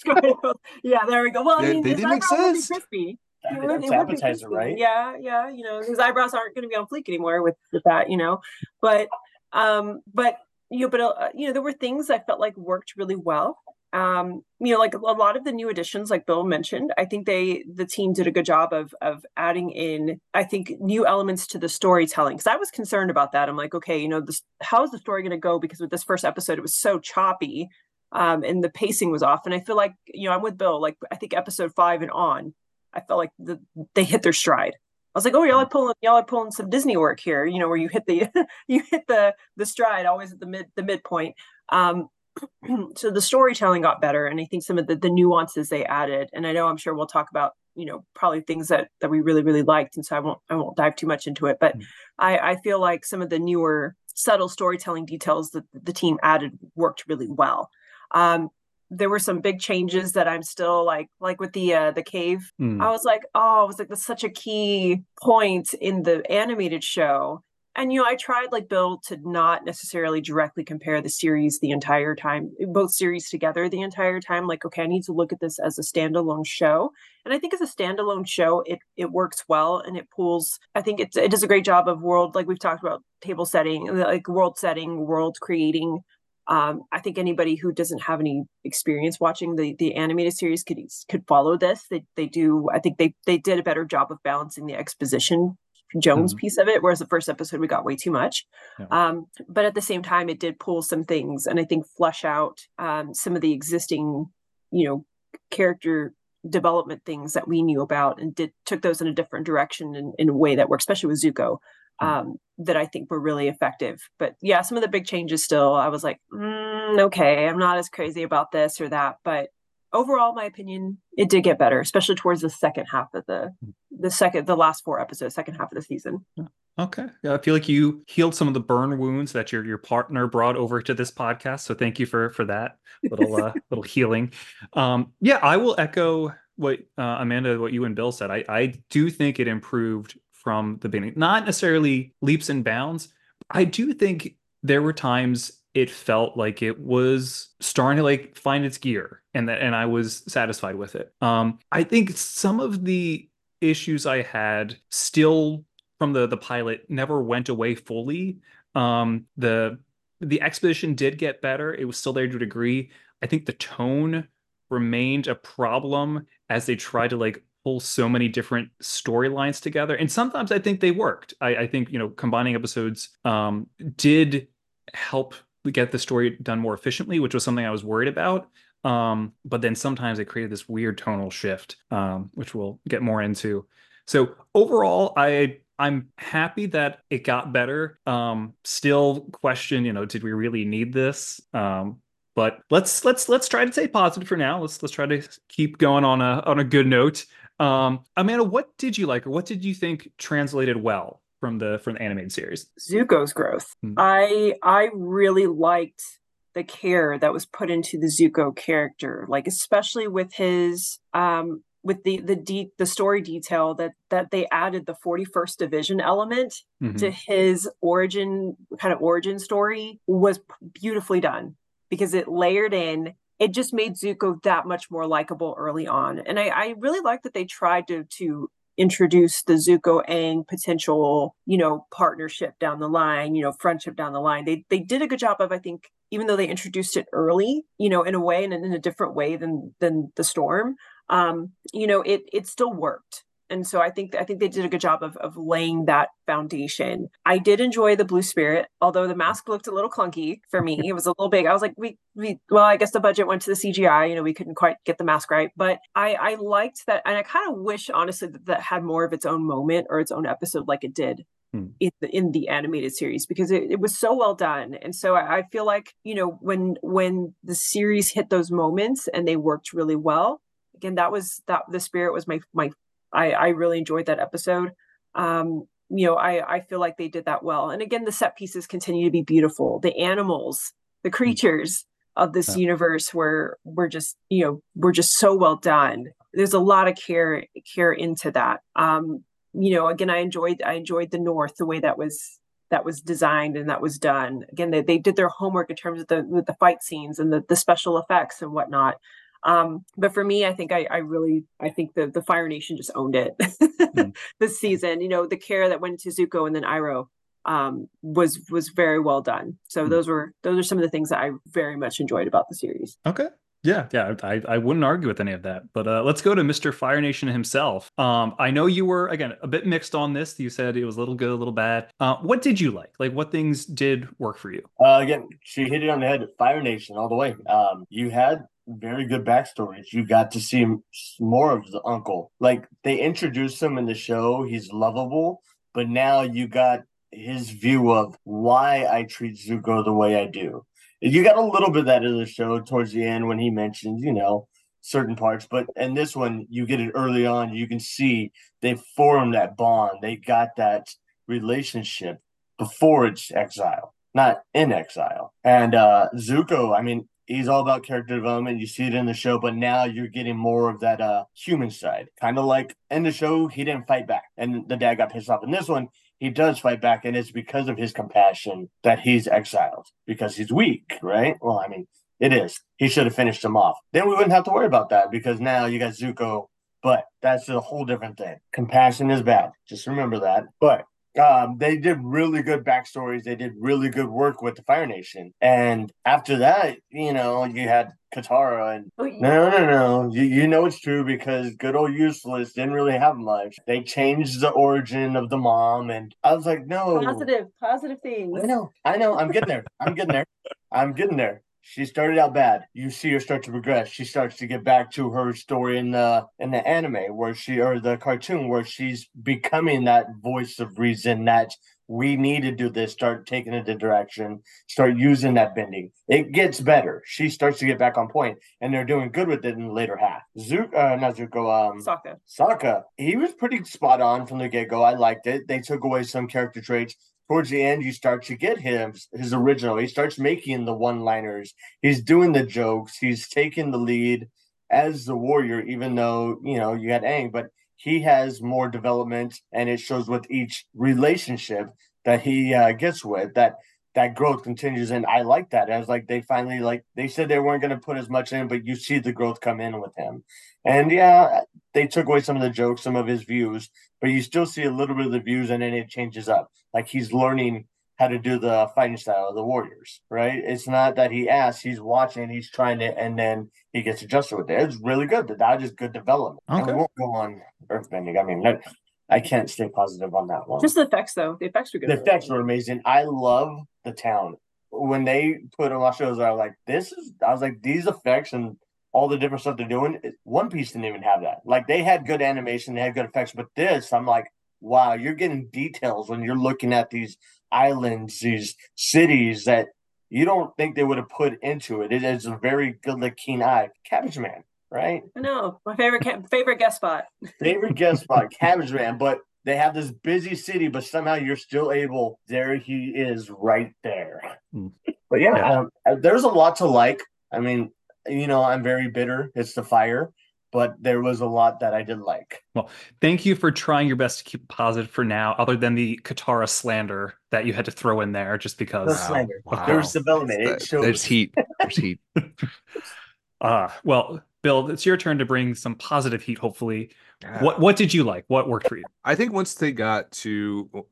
[SPEAKER 1] yeah, there we go. Well, I
[SPEAKER 3] They-
[SPEAKER 1] mean,
[SPEAKER 3] they
[SPEAKER 1] his
[SPEAKER 3] did make
[SPEAKER 1] eyebrows would be
[SPEAKER 3] sense.
[SPEAKER 1] crispy.
[SPEAKER 4] That's
[SPEAKER 1] it
[SPEAKER 4] appetizer, right?
[SPEAKER 1] Yeah, yeah. You know, his eyebrows aren't going to be on fleek anymore with, with that, you know. But, um, but you know, but uh, you know, there were things I felt like worked really well. Um, you know, like a lot of the new additions, like Bill mentioned, I think they the team did a good job of of adding in, I think, new elements to the storytelling. Because I was concerned about that. I'm like, okay, you know, this how is the story going to go? Because with this first episode, it was so choppy, um, and the pacing was off. And I feel like, you know, I'm with Bill. Like, I think episode five and on, I felt like the, they hit their stride. I was like, oh, y'all are pulling, y'all are pulling some Disney work here, you know, where you hit the, you hit the the stride always at the mid the midpoint. Um, so the storytelling got better, and I think some of the the nuances they added, and I know I'm sure we'll talk about, you know, probably things that that we really really liked, and so I won't I won't dive too much into it, but I I feel like some of the newer subtle storytelling details that the team added worked really well. Um, there were some big changes that I'm still like like with the uh the cave.
[SPEAKER 2] Hmm.
[SPEAKER 1] I was like, oh, I was like that's such a key point in the animated show. And you know, I tried like Bill to not necessarily directly compare the series the entire time, both series together the entire time. Like, okay, I need to look at this as a standalone show. And I think as a standalone show, it it works well and it pulls. I think it's it does a great job of world, like we've talked about table setting, like world setting, world creating um, I think anybody who doesn't have any experience watching the the animated series could could follow this. They they do. I think they they did a better job of balancing the exposition Jones
[SPEAKER 2] Mhm.
[SPEAKER 1] piece of it, whereas the first episode we got way too much.
[SPEAKER 2] Yeah.
[SPEAKER 1] Um, but at the same time, it did pull some things, and I think flush out um, some of the existing, you know, character development things that we knew about, and did took those in a different direction in, in a way that worked, especially with Zuko. um, that I think were really effective. But yeah, some of the big changes still, I was like, mm, okay, I'm not as crazy about this or that. But overall, my opinion, it did get better, especially towards the second half of the the second the last four episodes, second half of the season.
[SPEAKER 2] Okay. Yeah, I feel like you healed some of the burn wounds that your your partner brought over to this podcast. So thank you for for that little uh, little healing. Um, yeah, I will echo what uh, Amanda, what you and Bill said. I I do think it improved from the beginning. Not necessarily leaps and bounds. I do think there were times it felt like it was starting to like find its gear and that and I was satisfied with it. Um I think some of the issues I had still from the the pilot never went away fully. Um the the exposition did get better. It was still there to a degree. I think the tone remained a problem as they tried to like pull so many different storylines together and sometimes i think they worked I, I, think you know combining episodes um, did help get the story done more efficiently which was something i was worried about um, but then sometimes it created this weird tonal shift um, which we'll get more into so overall i i'm happy that it got better um, still question you know did we really need this um, but let's let's let's try to stay positive for now. Let's let's try to keep going on a on a good note. Um, Amanda, what did you like, or what did you think translated well from the from the animated series?
[SPEAKER 1] Zuko's growth. Hmm. I I really liked the care that was put into the Zuko character, like especially with his um with the the de- the story detail that that they added the 41st division element mm-hmm. to his origin kind of origin story was beautifully done because it layered in it just made Zuko that much more likable early on. And I, I really like that they tried to to introduce the Zuko Aang potential, you know, partnership down the line, you know, friendship down the line. They they did a good job of, I think, even though they introduced it early, you know, in a way and in a different way than than the storm, um, you know, it it still worked and so I think I think they did a good job of of laying that foundation. I did enjoy the blue spirit, although the mask looked a little clunky for me. It was a little big. I was like, we we well, I guess the budget went to the CGI. You know, we couldn't quite get the mask right, but I I liked that, and I kind of wish honestly that that had more of its own moment or its own episode like it did hmm. in the in the animated series because it, it was so well done and so I, I, feel like you know when when the series hit those moments and they worked really well again that was that the spirit was my my I, I really enjoyed that episode. Um, you know, I, I feel like they did that well. And again, the set pieces continue to be beautiful. The animals, the mm-hmm. creatures of this yeah. universe were were just, you know, were just so well done. There's a lot of care care into that. Um, you know, again, I enjoyed I enjoyed the North, the way that was that was designed and that was done. Again, they, they did their homework in terms of the with the fight scenes and the, the special effects and whatnot. Um, but for me, I think I, I really I think the the Fire Nation just owned it mm. this season. You know, the care that went into Zuko and then Iroh um, was was very well done. So mm. those were those are some of the things that I very much enjoyed about the series.
[SPEAKER 2] Okay. Yeah, yeah, I, I wouldn't argue with any of that. But uh, let's go to Mr. Fire Nation himself. Um, I know you were again a bit mixed on this. You said it was a little good, a little bad. Uh, what did you like? Like, what things did work for you?
[SPEAKER 4] Uh, again, she hit it on the head. Fire Nation all the way. Um, you had very good backstories. You got to see more of the uncle. Like they introduced him in the show, he's lovable, but now you got his view of why I treat Zuko the way I do. You got a little bit of that in the show towards the end when he mentions, you know, certain parts, but in this one, you get it early on. You can see they formed that bond. They got that relationship before it's exile, not in exile. And uh Zuko, I mean, he's all about character development. You see it in the show, but now you're getting more of that uh human side. Kind of like in the show, he didn't fight back, and the dad got pissed off. In this one, he does fight back, and it's because of his compassion that he's exiled because he's weak, right? Well, I mean, it is. He should have finished him off. Then we wouldn't have to worry about that because now you got Zuko. But that's a whole different thing. Compassion is bad. Just remember that. But um, they did really good backstories. They did really good work with the Fire Nation. And after that, you know, you had Katara and oh, no, no, no. You, you know it's true because good old useless didn't really have much. They changed the origin of the mom, and I was like, no,
[SPEAKER 1] positive, positive things.
[SPEAKER 4] I know, I know. I'm getting there. I'm getting there. I'm getting there. She started out bad. You see her start to progress. She starts to get back to her story in the in the anime where she or the cartoon where she's becoming that voice of reason that we need to do this, start taking it the direction, start using that bending. It gets better. She starts to get back on point, and they're doing good with it in the later half. Zuko, uh, not Zuko, um,
[SPEAKER 1] Sokka.
[SPEAKER 4] Sokka, he was pretty spot on from the get go. I liked it. They took away some character traits. Towards the end, you start to get him his original. He starts making the one liners. He's doing the jokes. He's taking the lead as the warrior, even though you know you had Aang, but he has more development, and it shows with each relationship that he uh, gets with that that growth continues. And i like that. As like they finally like they said they weren't going to put as much in but you see the growth come in with him. And yeah they took away some of the jokes some of his views but you still see a little bit of the views and then it changes up. Like he's learning how to do the fighting style of the warriors right it's not that he asks he's watching he's trying to and then he gets adjusted with it it's really good the dodge is good development okay. and we won't go on earthbending i mean that, I can't stay positive on that one.
[SPEAKER 1] Just the effects, though. The effects were good.
[SPEAKER 4] The effects were amazing. I love the town. When they put on my shows, I was like, "This is." I was like, "These effects and all the different stuff they're doing." One Piece didn't even have that. Like they had good animation, they had good effects, but this, I'm like, "Wow, you're getting details when you're looking at these islands, these cities that you don't think they would have put into it. It is a very good, like keen eye. Cabbage Man right?
[SPEAKER 1] I know my favorite ca- favorite guest spot.
[SPEAKER 4] favorite guest spot, Cabbage Man. But they have this busy city, but somehow you're still able. There he is, right there. Mm. But yeah, yeah. Um, uh, there's a lot to like. I mean, you know, I'm very bitter. It's the fire. But there was a lot that I didn't like.
[SPEAKER 2] Well, thank you for trying your best to keep positive for now, other than the Katara slander that you had to throw in there just because.
[SPEAKER 4] The slander. Wow. There's development. It shows...
[SPEAKER 3] There's heat. There's heat.
[SPEAKER 2] uh, well, Bill, it's your turn to bring some positive heat. Hopefully, yeah. what what did you like? What worked for you?
[SPEAKER 3] I think once they got to, I'm gonna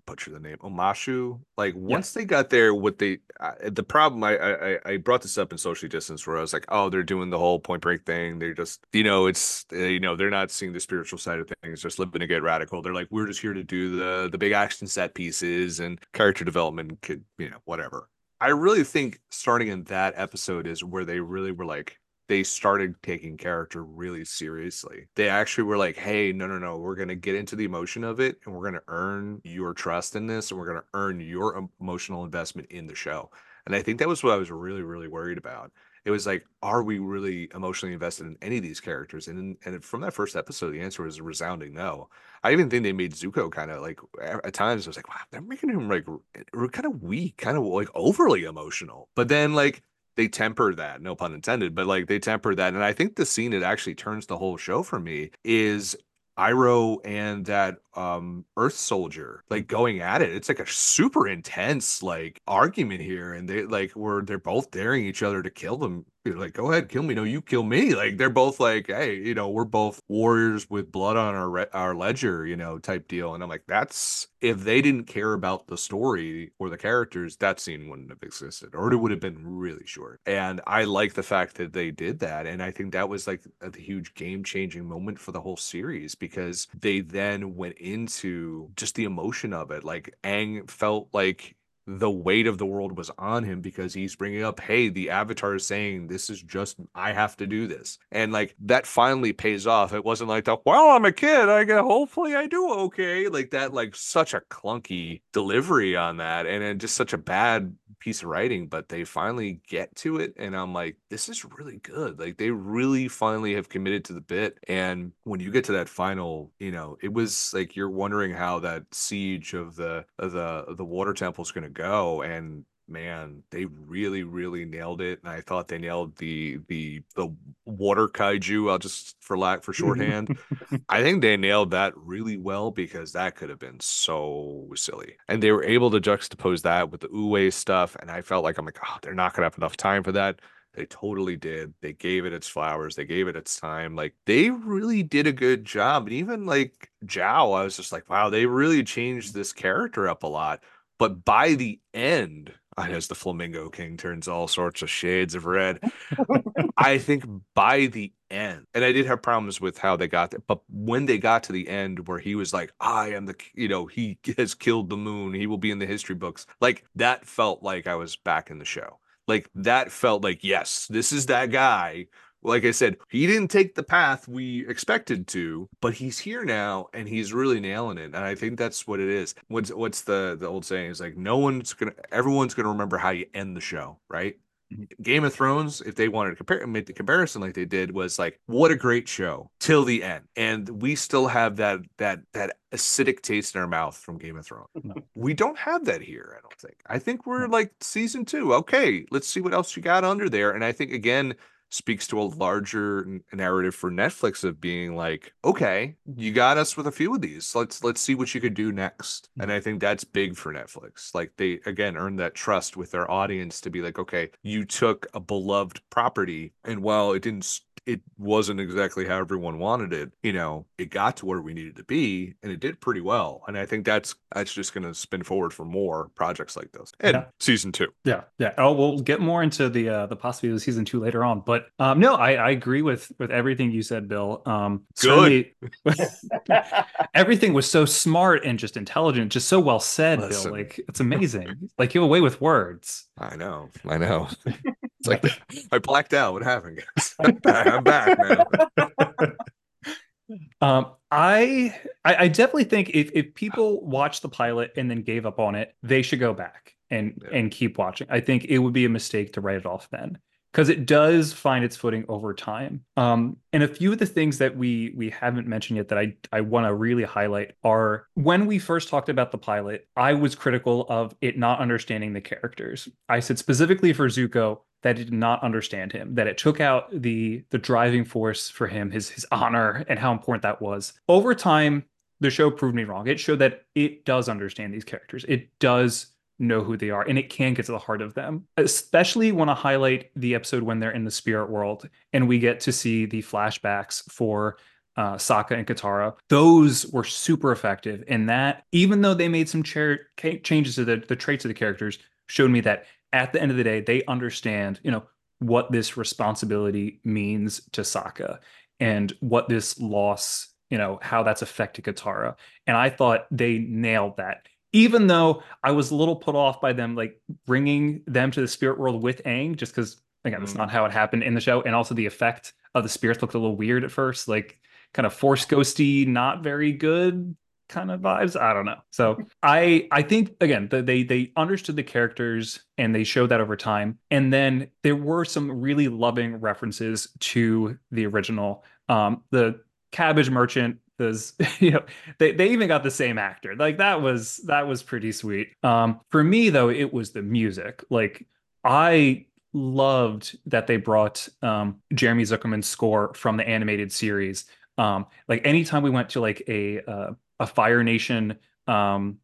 [SPEAKER 3] butcher the name, Omashu. Like once they got there, what they uh, the problem I, I I brought this up in socially distance where I was like, oh, they're doing the whole Point Break thing. They're just you know it's uh, you know they're not seeing the spiritual side of things, just living to get radical. They're like, we're just here to do the the big action set pieces and character development, could you know whatever. I really think starting in that episode is where they really were like, they started taking character really seriously. They actually were like, hey, no, no, no, we're going to get into the emotion of it and we're going to earn your trust in this and we're going to earn your emotional investment in the show. And I think that was what I was really, really worried about. It was like, are we really emotionally invested in any of these characters? And and from that first episode, the answer was a resounding no. I even think they made Zuko kind of like at times I was like, wow, they're making him like kind of weak, kind of like overly emotional. But then like they temper that, no pun intended, but like they temper that. And I think the scene that actually turns the whole show for me is Iroh and that um Earth soldier like going at it. It's like a super intense like argument here, and they like were they're both daring each other to kill them like, go ahead, kill me. No, you kill me. Like they're both like, hey, you know, we're both warriors with blood on our re- our ledger, you know, type deal. And I'm like, that's if they didn't care about the story or the characters, that scene wouldn't have existed, or it would have been really short. And I like the fact that they did that, and I think that was like a huge game changing moment for the whole series because they then went into just the emotion of it. Like Aang felt like the weight of the world was on him because he's bringing up, hey, the avatar is saying this is just I have to do this, and like that finally pays off. It wasn't like the well, I'm a kid, I get hopefully I do okay, like that, like such a clunky delivery on that, and then just such a bad piece of writing, but they finally get to it. And I'm like, this is really good. Like they really finally have committed to the bit. And when you get to that final, you know, it was like you're wondering how that siege of the of the of the water temple is gonna go. And man, they really, really nailed it. And I thought they nailed the the the water kaiju. I'll just for lack for shorthand. I think they nailed that really well because that could have been so silly. And they were able to juxtapose that with the Yue stuff. And I felt like I'm like, oh, they're not gonna have enough time for that. They totally did. They gave it its flowers. They gave it its time. Like they really did a good job. And even like Zhao, I was just like, wow, they really changed this character up a lot. But by the end, as the Flamingo King turns all sorts of shades of red. I think by the end, and I did have problems with how they got there, but when they got to the end where he was like, I am the, you know, he has killed the moon, he will be in the history books, like that felt like I was back in the show. like that felt like yes, this is that guy. Like I said, he didn't take the path we expected to, but he's here now and he's really nailing it. And I think that's what it is. What's what's the the old saying is like no one's gonna everyone's gonna remember how you end the show, right? Mm-hmm. Game of Thrones, if they wanted to compare make the comparison like they did, was like what a great show till the end, and we still have that that that acidic taste in our mouth from Game of Thrones.
[SPEAKER 2] No.
[SPEAKER 3] We don't have that here. I don't think. I think we're like season two. Okay, let's see what else you got under there, and I think again speaks to a larger narrative for Netflix of being like, okay, you got us with a few of these. Let's let's see what you could do next. And I think that's big for Netflix. Like they again earn that trust with their audience to be like, okay, you took a beloved property and while it didn't it wasn't exactly how everyone wanted it, you know, it got to where we needed to be and it did pretty well. And I think that's that's just gonna spin forward for more projects like this. And
[SPEAKER 2] Yeah.
[SPEAKER 3] season two.
[SPEAKER 2] Yeah, yeah. Oh, we'll get more into the uh, the possibility of season two later on. But um, no, I, I agree with with everything you said, Bill. Um,
[SPEAKER 3] Good.
[SPEAKER 2] everything was so smart and just intelligent, just so well said,
[SPEAKER 3] Listen.
[SPEAKER 2] Bill. Like it's amazing. like you have a way with words.
[SPEAKER 3] I know, I know. It's like I blacked out. What happened, guys? I'm back, I'm back now.
[SPEAKER 2] Um, I, I I definitely think if if people watch the pilot and then gave up on it, they should go back and
[SPEAKER 3] Yeah.
[SPEAKER 2] and keep watching. I think it would be a mistake to write it off then because it does find its footing over time. Um, and a few of the things that we we haven't mentioned yet that I I want to really highlight are when we first talked about the pilot, I was critical of it not understanding the characters. I said specifically for Zuko that did not understand him, that it took out the the driving force for him, his his honor, and how important that was. Over time, the show proved me wrong. It showed that it does understand these characters. It does know who they are and it can get to the heart of them. Especially want to highlight the episode when they're in the spirit world and we get to see the flashbacks for uh, Sokka and Katara. Those were super effective. And that, even though they made some cha- changes to the, the traits of the characters, showed me that at the end of the day, they understand, you know, what this responsibility means to Sokka and what this loss, you know, how that's affected Katara. And I thought they nailed that. Even though I was a little put off by them like bringing them to the spirit world with Aang, just because again, that's
[SPEAKER 3] Mm.
[SPEAKER 2] not how it happened in the show, and also the effect of the spirits looked a little weird at first, like kind of force ghosty, not very good kind of vibes. I don't know. So I I think again the, they they understood the characters and they showed that over time, and then there were some really loving references to the original. Um, the cabbage merchant was you know they, they even got the same actor like that was that was pretty sweet um for me though it was the music like i loved that they brought um jeremy zuckerman's score from the animated series um like anytime we went to like a uh, a fire nation um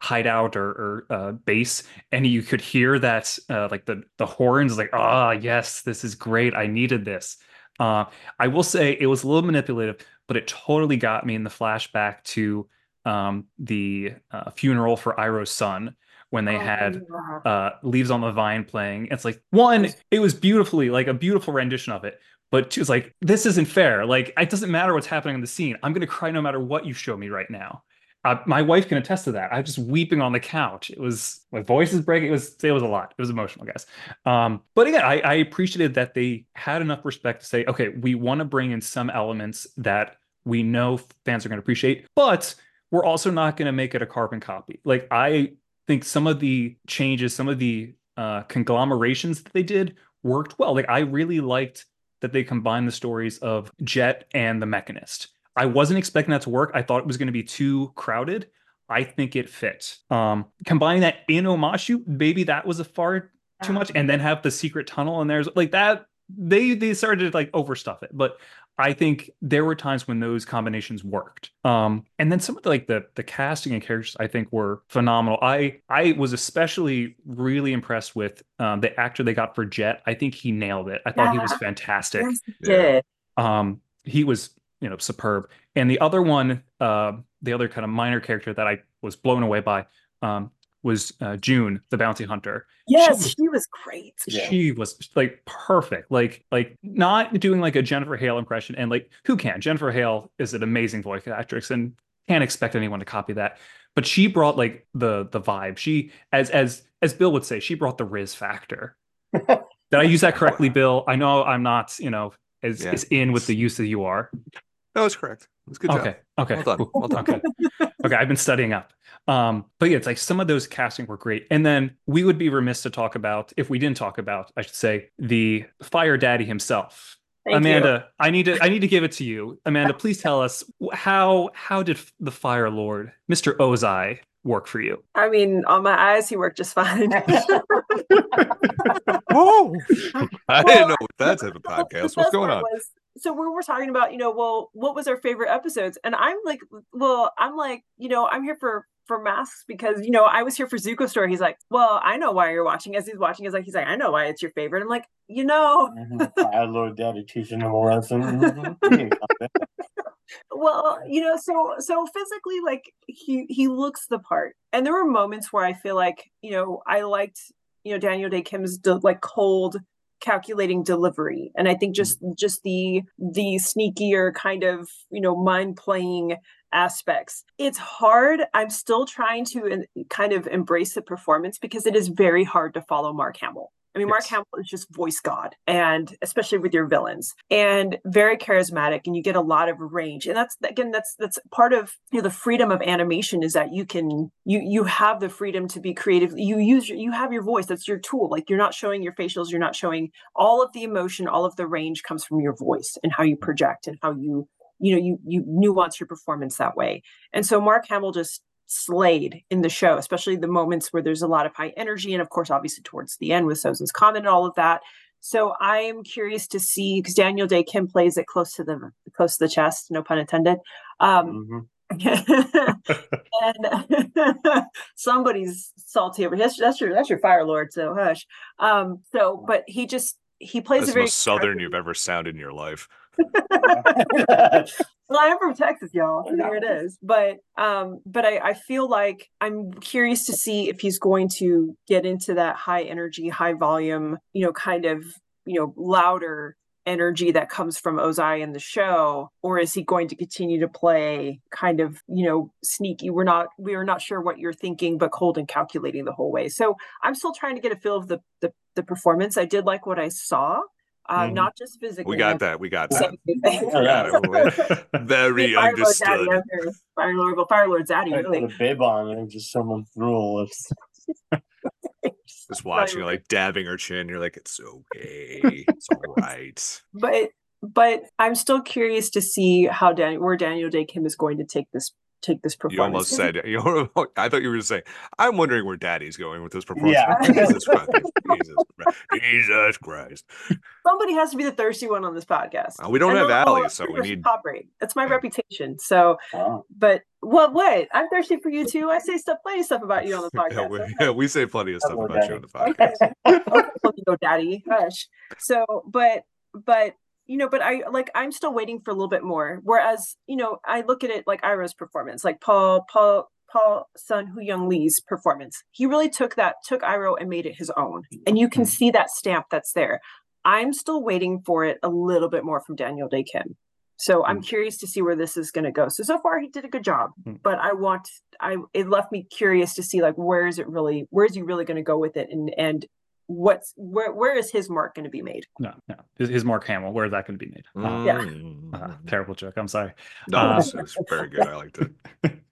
[SPEAKER 2] hideout or, or uh, base and you could hear that uh, like the the horns like ah yes this is great i needed this. Uh, i will say it was a little manipulative but it totally got me in the flashback to um, the uh, funeral for Iroh's son when they had
[SPEAKER 1] Oh,
[SPEAKER 2] uh, Leaves on the Vine playing. It's like one, it was beautifully like a beautiful rendition of it, but two, it's like this isn't fair. Like it doesn't matter what's happening on the scene. I'm gonna cry no matter what you show me right now. Uh, my wife can attest to that. I was just weeping on the couch. It was my voice is breaking. It was it was a lot. It was emotional, guys. Um, but again, I, I appreciated that they had enough respect to say, okay, we want to bring in some elements that we know fans are going to appreciate, but we're also not going to make it a carbon copy. Like I think some of the changes, some of the uh, conglomerations that they did worked well. Like I really liked that they combine the stories of Jet and the Mechanist. I wasn't expecting that to work. I thought it was going to be too crowded. I think it fit. Um, combining that in Omashu, maybe that was a far too much, and then have the secret tunnel and there's like that. They they started to like overstuff it, but I think there were times when those combinations worked. Um, and then some of the, like the the casting and characters I think were phenomenal. I I was especially really impressed with um, the actor they got for Jet. I think he nailed it. I thought he was fantastic.
[SPEAKER 1] Yes, it
[SPEAKER 3] Yeah.
[SPEAKER 1] did.
[SPEAKER 2] Um, he was you know superb. And the other one, uh, the other kind of minor character that I was blown away by um, was uh, June, the bounty hunter
[SPEAKER 1] Yes,
[SPEAKER 2] was-
[SPEAKER 1] she was great.
[SPEAKER 2] she was like perfect like like not doing like a jennifer hale impression and like who can jennifer hale is an amazing voice actress and can't expect anyone to copy that but she brought like the the vibe she as as as bill would say she brought the riz factor Did I use that correctly, Bill? I know I'm not, you know, as,
[SPEAKER 3] Yeah.
[SPEAKER 2] as in with the use as you are.
[SPEAKER 3] That was correct. It was good
[SPEAKER 2] okay.
[SPEAKER 3] job.
[SPEAKER 2] Okay.
[SPEAKER 3] Well done.
[SPEAKER 2] cool.
[SPEAKER 3] Well done.
[SPEAKER 2] Okay. okay. I've been studying up. Um, but yeah, it's like some of those casting were great. And then we would be remiss to talk about, if we didn't talk about, I should say, the fire daddy himself.
[SPEAKER 1] Thank you.
[SPEAKER 2] Amanda, I need to I need to give it to you. Amanda, please tell us how how did the Fire Lord, Mr. Ozai, work for you?
[SPEAKER 1] I mean, on my eyes, he worked just fine.
[SPEAKER 3] oh, I
[SPEAKER 1] Well,
[SPEAKER 3] didn't know that type of podcast.
[SPEAKER 1] best
[SPEAKER 3] What's going on?
[SPEAKER 1] was- so we were talking about, you know, well, what was our favorite episodes? And I'm like, well, I'm like, you know, I'm here for for masks because you know I was here for Zuko story. He's like, well, I know why you're watching. As he's watching, he's like, he's like, I know why it's your favorite. I'm like, you know, mm-hmm.
[SPEAKER 4] Fire Lord Daddy teaching him a lesson. He ain't got that.
[SPEAKER 1] well, you know, so so physically, like he he looks the part. And there were moments where I feel like, you know, I liked, you know, Daniel Dae Kim's like cold calculating delivery. And i think mm-hmm. just just the the sneakier kind of you know mind playing aspects. It's hard. I'm still trying to kind of embrace the performance because it is very hard to follow mark hamill i mean mark
[SPEAKER 2] Yes.
[SPEAKER 1] hamill is just voice god and especially with your villains and very charismatic and you get a lot of range and that's again that's that's part of you know the freedom of animation is that you can you you have the freedom to be creative you use your you have your voice that's your tool like you're not showing your facials you're not showing all of the emotion all of the range comes from your voice and how you project and how you you know you you nuance your performance that way and so mark hamill just slayed in the show especially the moments where there's a lot of high energy and of course obviously towards the end with Sozin's Comet and all of that so I am curious to see because Daniel Dae Kim plays it close to the close to the chest, no pun intended. Um,
[SPEAKER 4] Mhm.
[SPEAKER 1] and somebody's salty over that's that's your that's your fire lord, so hush. Um, so but he just he plays
[SPEAKER 3] That's
[SPEAKER 1] a
[SPEAKER 3] the
[SPEAKER 1] very
[SPEAKER 3] most southern you've ever sounded in your life.
[SPEAKER 1] Well, I'm from Texas, y'all. So there it is. But um, but I, I feel like I'm curious to see if he's going to get into that high energy, high volume, you know, kind of, you know, louder energy that comes from Ozai in the show, or is he going to continue to play kind of, you know, sneaky? We're not we are not sure what you're thinking, but cold and calculating the whole way. So I'm still trying to get a feel of the the, the performance. I did like what I saw. Uh,
[SPEAKER 4] Mhm.
[SPEAKER 1] not just physically.
[SPEAKER 3] We got that. We got that.
[SPEAKER 1] Same thing.
[SPEAKER 3] Yeah, Very
[SPEAKER 1] Fire Lord
[SPEAKER 3] understood.
[SPEAKER 1] Daddy out there. Fire Lord, well, Fire Lord's Daddy,
[SPEAKER 4] I put
[SPEAKER 1] really.
[SPEAKER 4] a bib on and just someone threw a lips.
[SPEAKER 3] Just watching, like dabbing her chin. You're like, it's okay. It's all right.
[SPEAKER 1] But but I'm still curious to see how Dan where Daniel Dae Kim is going to take this take this performance.
[SPEAKER 3] You almost said you know, I thought you were saying I'm wondering where daddy's going with this performance.
[SPEAKER 4] Yeah.
[SPEAKER 3] Jesus Christ. Jesus Christ. Jesus Christ.
[SPEAKER 1] somebody has to be the thirsty one on this podcast.
[SPEAKER 3] Uh, we don't
[SPEAKER 1] And
[SPEAKER 3] have
[SPEAKER 1] they'll-
[SPEAKER 3] Allie, so we
[SPEAKER 1] they're
[SPEAKER 3] need
[SPEAKER 1] top rate. That's my
[SPEAKER 3] Yeah.
[SPEAKER 1] reputation. So,
[SPEAKER 4] Oh.
[SPEAKER 1] but what? What? I'm thirsty for you too. I say stuff, plenty of stuff about you on the
[SPEAKER 3] yeah,
[SPEAKER 1] podcast.
[SPEAKER 3] we, yeah, we say plenty of stuff
[SPEAKER 4] Hello,
[SPEAKER 3] about you on the
[SPEAKER 4] Daddy.
[SPEAKER 3] podcast.
[SPEAKER 1] okay, let me go, daddy. Hush. So, but, but, you know, but I like, I'm still waiting for a little bit more. Whereas, you know, I look at it like Iroh's performance, like Paul, Paul, Paul Sun-Hyung Lee's performance. He really took that, took Iroh and made it his own. And you can see that stamp that's there. I'm still waiting for it a little bit more from Daniel Dae Kim. So I'm curious to see where this is going to go. So so far he did a good job,
[SPEAKER 2] Hmm.
[SPEAKER 1] but I want I it left me curious to see like where is it really where is he really going to go with it and and what's where where is his mark going to be made?
[SPEAKER 2] no, no. His, his Mark Hamill. Where is that going to be made? Uh,
[SPEAKER 1] Yeah.
[SPEAKER 2] Uh, terrible joke. I'm sorry.
[SPEAKER 3] No,
[SPEAKER 2] Uh,
[SPEAKER 3] it's, it's very good. I liked it.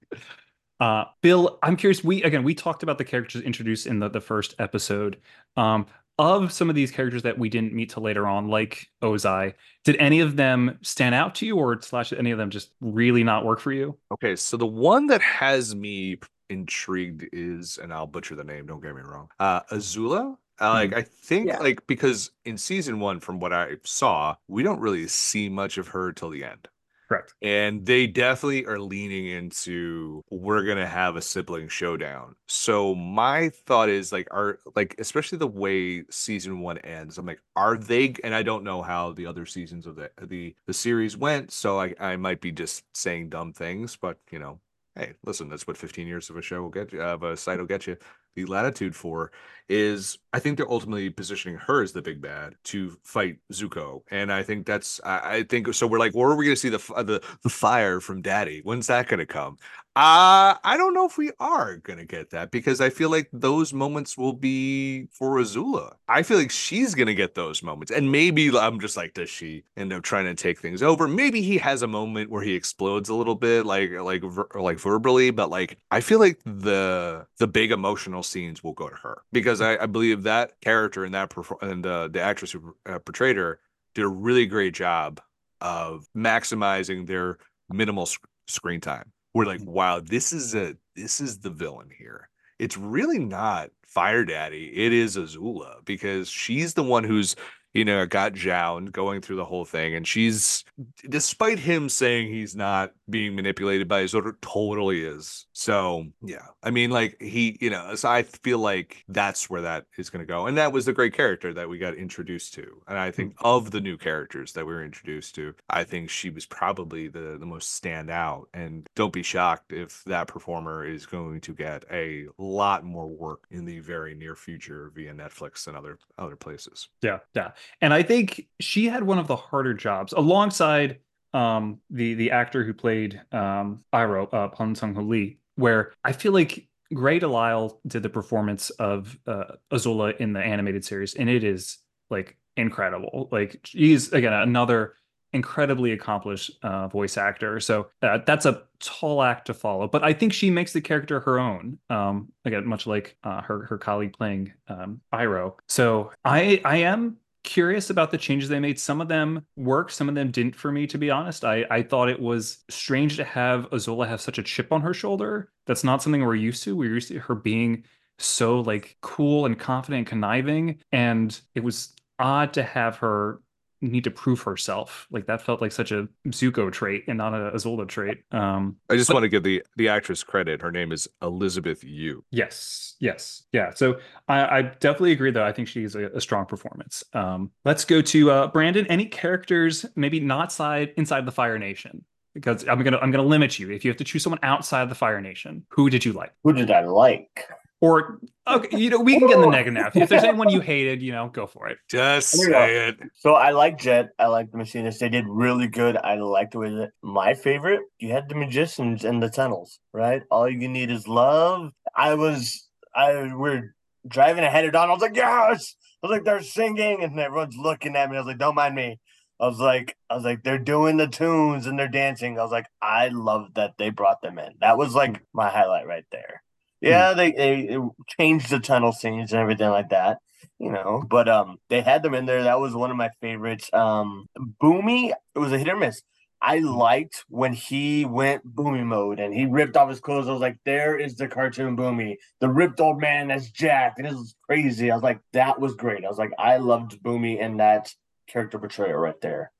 [SPEAKER 2] uh bill i'm curious we again we talked about the characters introduced in the, the first episode um of some of these characters that we didn't meet till later on like ozai did any of them stand out to you or slash any of them just really not work for you
[SPEAKER 3] Okay, so the one that has me intrigued is, and I'll butcher the name, don't get me wrong, uh, Azula. Uh, like I think,
[SPEAKER 1] Yeah.
[SPEAKER 3] like because in season one, from what I saw, we don't really see much of her till the end.
[SPEAKER 2] correct
[SPEAKER 3] And they definitely are leaning into we're gonna have a sibling showdown. So my thought is like are like especially the way season one ends. I'm like, are they and I don't know how the other seasons of the the the series went, so I I might be just saying dumb things, but you know, hey, listen, that's what 15 years of a show will get you of a site will get you. The latitude for is I think they're ultimately positioning her as the big bad to fight Zuko, and I think that's I, I think so. We're like, where are we going to see the the the fire from Daddy? When's that going to come? Uh, I don't know if we are gonna get that because I feel like those moments will be for Azula. I feel like she's gonna get those moments, and maybe I'm just like, does she end up trying to take things over? Maybe he has a moment where he explodes a little bit, like like ver- like verbally, but like I feel like the the big emotional scenes will go to her because I, I believe that character and that perfor- and uh, the actress who uh, portrayed her did a really great job of maximizing their minimal sc- screen time. We're like, wow, this is a this is the villain here. It's really not Fire Daddy. It is Azula because she's the one who's you know got jowned going through the whole thing, and she's despite him saying he's not being manipulated by his order, totally is. So yeah, I mean, like he, you know, so I feel like that's where that is going to go, and that was the great character that we got introduced to, and I think of the new characters that we were introduced to, I think she was probably the the most standout, and don't be shocked if that performer is going to get a lot more work in the very near future via Netflix and other other places.
[SPEAKER 2] Yeah, yeah. And I think she had one of the harder jobs alongside um the the actor who played um Iroh, uh Sung Ho Lee, where I feel like Grey DeLisle did the performance of uh Azula in the animated series, and it is like incredible. Like she's again another incredibly accomplished uh, voice actor. So uh, that's a tall act to follow. But I think she makes the character her own. Um, again, much like uh, her her colleague playing um, Iroh. So I I am curious about the changes they made. Some of them worked, some of them didn't for me, to be honest. I, I thought it was strange to have Azula have such a chip on her shoulder. That's not something we're used to. We're used to her being so like cool and confident and conniving. And it was odd to have her need to prove herself. Like that felt like such a Zuko trait and not a Azula trait. Um,
[SPEAKER 3] I just
[SPEAKER 2] But-
[SPEAKER 3] want to give the the actress credit. Her name is Elizabeth Yu.
[SPEAKER 2] Yes, yes, yeah. So I, I definitely agree, though. I think she's a, a strong performance. Um, let's go to uh, Branden. Any characters maybe not side inside the Fire Nation? Because I'm gonna I'm gonna limit you. If you have to choose someone outside the Fire Nation, who did you like?
[SPEAKER 4] Who did I like?
[SPEAKER 2] Or okay, you know, we can get in the negative now. If there's anyone you hated, you know, go for it.
[SPEAKER 3] Just
[SPEAKER 4] Here
[SPEAKER 3] say it.
[SPEAKER 4] So I like Jet. I like the Mechanists. They did really good. I liked the way that my favorite, you had the magicians in the tunnels, right? All you need is love. I was I we're driving ahead of Dawn. I was like, yes. I was like, they're singing, and everyone's looking at me. I was like, don't mind me. I was like, I was like, they're doing the tunes and they're dancing. I was like, I love that they brought them in. That was like my highlight right there. Yeah, they, they they changed the tunnel scenes and everything like that you know but um they had them in there. That was one of my favorites. Um Bumi it was a hit or miss. I liked when he went Bumi mode and he ripped off his clothes. I was like there is the cartoon Bumi the ripped old man that's jacked and it was crazy. I was like that was great. I was like i loved Bumi and that character portrayal right there.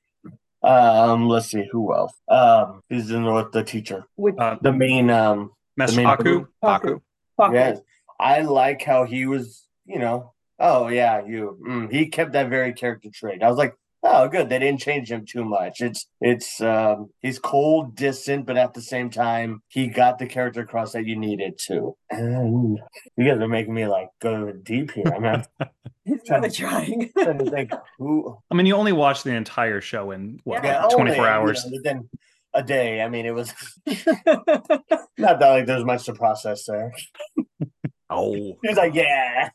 [SPEAKER 4] Um let's see who else? Um he's in with the teacher.
[SPEAKER 1] With
[SPEAKER 2] Uh,
[SPEAKER 4] the main um
[SPEAKER 2] Master
[SPEAKER 4] main-
[SPEAKER 2] Haku.
[SPEAKER 10] Haku.
[SPEAKER 1] Fuck it.
[SPEAKER 4] Yes, I like how he was. You know, oh yeah, you. Mm, he kept that very character trait. I was like, oh, good. They didn't change him too much. It's it's um he's cold, distant, but at the same time, he got the character across that you needed to. And you guys are making me like go deep here. I'm not
[SPEAKER 1] He's really trying.
[SPEAKER 4] trying to think who.
[SPEAKER 2] I mean, you only watched the entire show in what,
[SPEAKER 1] Yeah,
[SPEAKER 2] like, 24
[SPEAKER 4] only, you
[SPEAKER 2] hours.
[SPEAKER 4] know, within a day. I mean, it was not that like there's much to process there.
[SPEAKER 3] Oh,
[SPEAKER 4] He's like, yeah.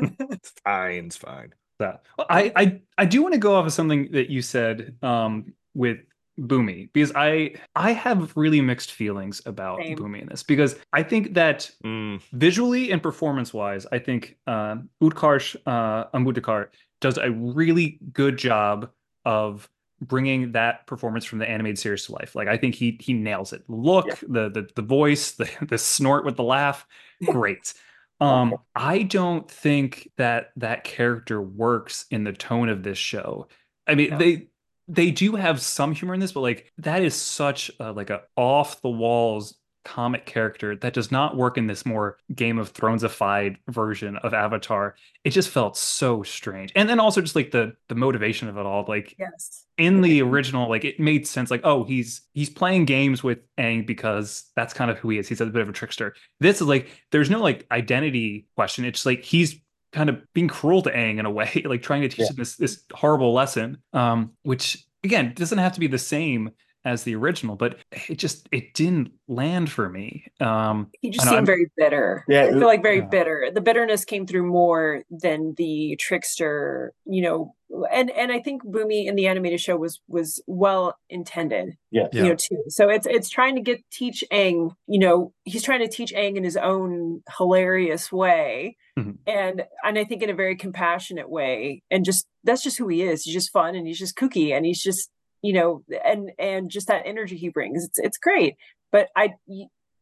[SPEAKER 3] it's fine, it's fine.
[SPEAKER 2] that. Well, I, I I do want to go off of something that you said um, with Bumi because I I have really mixed feelings about
[SPEAKER 1] Same.
[SPEAKER 2] Bumi in this because I think that
[SPEAKER 3] Mm,
[SPEAKER 2] visually and performance wise, I think uh, Utkarsh uh, Ambudkar does a really good job of bringing that performance from the animated series to life. Like I think he he nails it. Look,
[SPEAKER 4] Yeah.
[SPEAKER 2] the the the voice, the the snort with the laugh, great. Um, I don't think that that character works in the tone of this show. I mean,
[SPEAKER 1] No.
[SPEAKER 2] they they do have some humor in this, but like that is such a, like a off the walls comic character that does not work in this more Game of Thronesified version of Avatar. It just felt so strange, and then also just like the the motivation of it all, like
[SPEAKER 1] yes.
[SPEAKER 2] in the original, like it made sense. Like, oh, he's he's playing games with Aang because that's kind of who he is. He's a bit of a trickster. This is like there's no like identity question. It's like he's kind of being cruel to Aang in a way, like trying to teach
[SPEAKER 4] Yeah.
[SPEAKER 2] him this this horrible lesson. Um, which again doesn't have to be the same as the original, but it just it didn't land for me. Um,
[SPEAKER 1] He just seemed
[SPEAKER 2] I'm-
[SPEAKER 1] very bitter.
[SPEAKER 4] Yeah,
[SPEAKER 1] I feel like very
[SPEAKER 2] yeah.
[SPEAKER 1] bitter. The bitterness came through more than the trickster, you know. And and I think Bumi in the animated show was was well intended,
[SPEAKER 2] Yeah.
[SPEAKER 1] you know, too. So it's it's trying to get teach Aang, you know, he's trying to teach Aang in his own hilarious way.
[SPEAKER 2] Mhm.
[SPEAKER 1] And and I think in a very compassionate way. And just that's just who he is. He's just fun and he's just kooky and he's just, you know, and and just that energy he brings. It's it's great. But i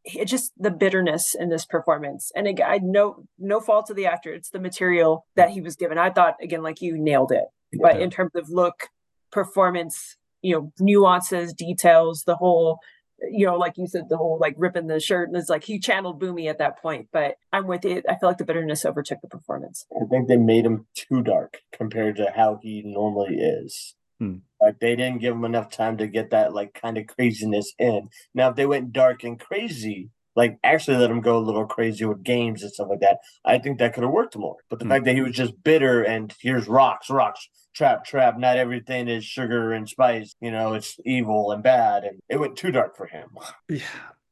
[SPEAKER 1] it just the bitterness in this performance and again, I no no fault to the actor it's the material that he was given I thought again like you nailed it but in terms of look performance you know nuances details the whole you know like you said the whole like ripping the shirt and it's like he channeled Bumi at that point but i'm with it i feel like the bitterness overtook the performance
[SPEAKER 4] I think they made him too dark compared to how he normally is.
[SPEAKER 2] Hmm.
[SPEAKER 4] Like they didn't give him enough time to get that like kind of craziness in. Now if they went dark and crazy, like actually let him go a little crazy with games and stuff like that, I think that could have worked more. But the
[SPEAKER 2] Hmm.
[SPEAKER 4] fact that he was just bitter and here's rocks, rocks, trap, trap, not everything is sugar and spice, you know, it's evil and bad and it went too dark for him.
[SPEAKER 2] Yeah,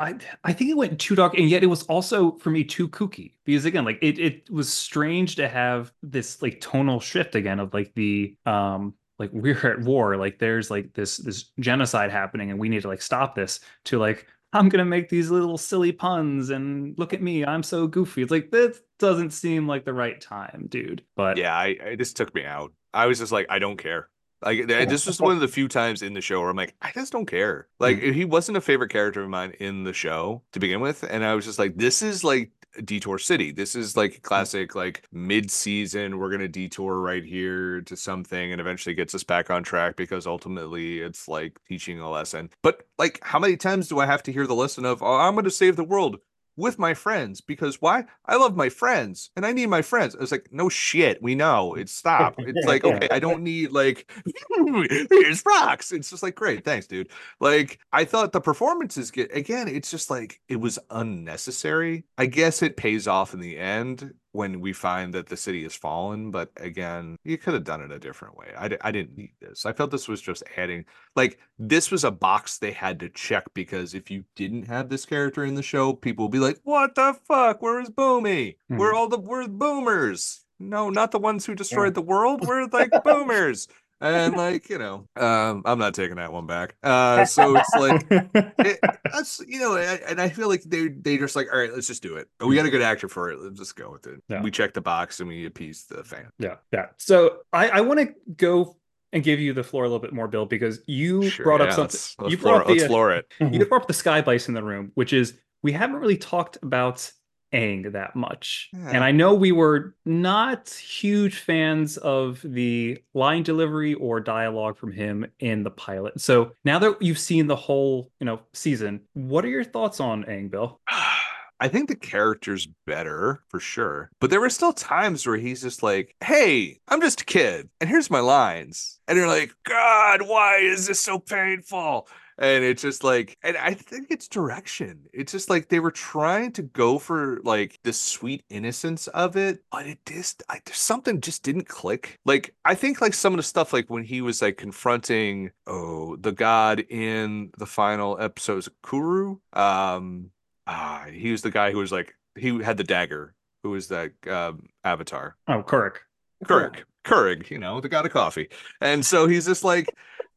[SPEAKER 2] I I think it went too dark, and yet it was also for me too kooky because again, like it it was strange to have this like tonal shift again of like the um like we're at war, like there's like this this genocide happening, and we need to like stop this. To like I'm gonna make these little silly puns and look at me, I'm so goofy. It's like this doesn't seem like the right time, dude. But
[SPEAKER 3] Yeah, I, I this took me out. I was just like, I don't care. Like this was one of the few times in the show where I'm like, I just don't care. Like mm. he wasn't a favorite character of mine in the show to begin with, and I was just like, this is like Detour City. This is like hmm. classic, like mid-season. We're gonna detour right here to something, and eventually gets us back on track because ultimately it's like teaching a lesson. But like, how many times do I have to hear the lesson of, oh, I'm gonna save the world? With my friends because why? I love my friends and I need my friends. I was like, no shit, we know. It's stop. It's like, okay, I don't need like here's rocks. It's just like great, thanks, dude. Like I thought the performances get again, it's just like it was unnecessary. I guess it pays off in the end when we find that the city has fallen, but again, you could have done it a different way. I, I didn't need this. I felt this was just adding like this was a box they had to check because if you didn't have this character in the show, people would be like, "What the fuck? Where is Bumi? We're mm-hmm. all the we're boomers." No, not the ones who destroyed the world. We're like boomers. And like, you know, um, I'm not taking that one back. Uh, so it's like it, that's you know, and I feel like they they just like, all right, let's just do it. We got a good actor for it. Let's just go with it.
[SPEAKER 2] Yeah.
[SPEAKER 3] We check the box and we appease the fan.
[SPEAKER 2] Yeah, yeah. So I, I want to go and give you the floor a little bit more, Bill, because you
[SPEAKER 3] Sure,
[SPEAKER 2] brought up something.
[SPEAKER 3] let's- let's
[SPEAKER 2] you brought
[SPEAKER 3] it,
[SPEAKER 2] up the,
[SPEAKER 3] let's floor it.
[SPEAKER 2] you brought up the sky bison in the room, which is we haven't really talked about Aang that much.
[SPEAKER 3] Yeah.
[SPEAKER 2] And I know we were not huge fans of the line delivery or dialogue from him in the pilot. So now that you've seen the whole, you know, season, what are your thoughts on Aang, Bill?
[SPEAKER 3] I think the character's better for sure, but there were still times where he's just like, "Hey, I'm just a kid, and here's my lines," and you're like, "God, why is this so painful?" And it's just like, and I think it's direction. It's just like they were trying to go for like the sweet innocence of it, but it just, I, something just didn't click. Like I think like some of the stuff, like when he was like confronting, oh, the god in the final episodes, Kuru, um, Ah, he was the guy who was like he had the dagger. Who was that um, avatar?
[SPEAKER 2] Oh, Kirk.
[SPEAKER 3] Kirk. Kurg, you know, the god of coffee. And so he's just like,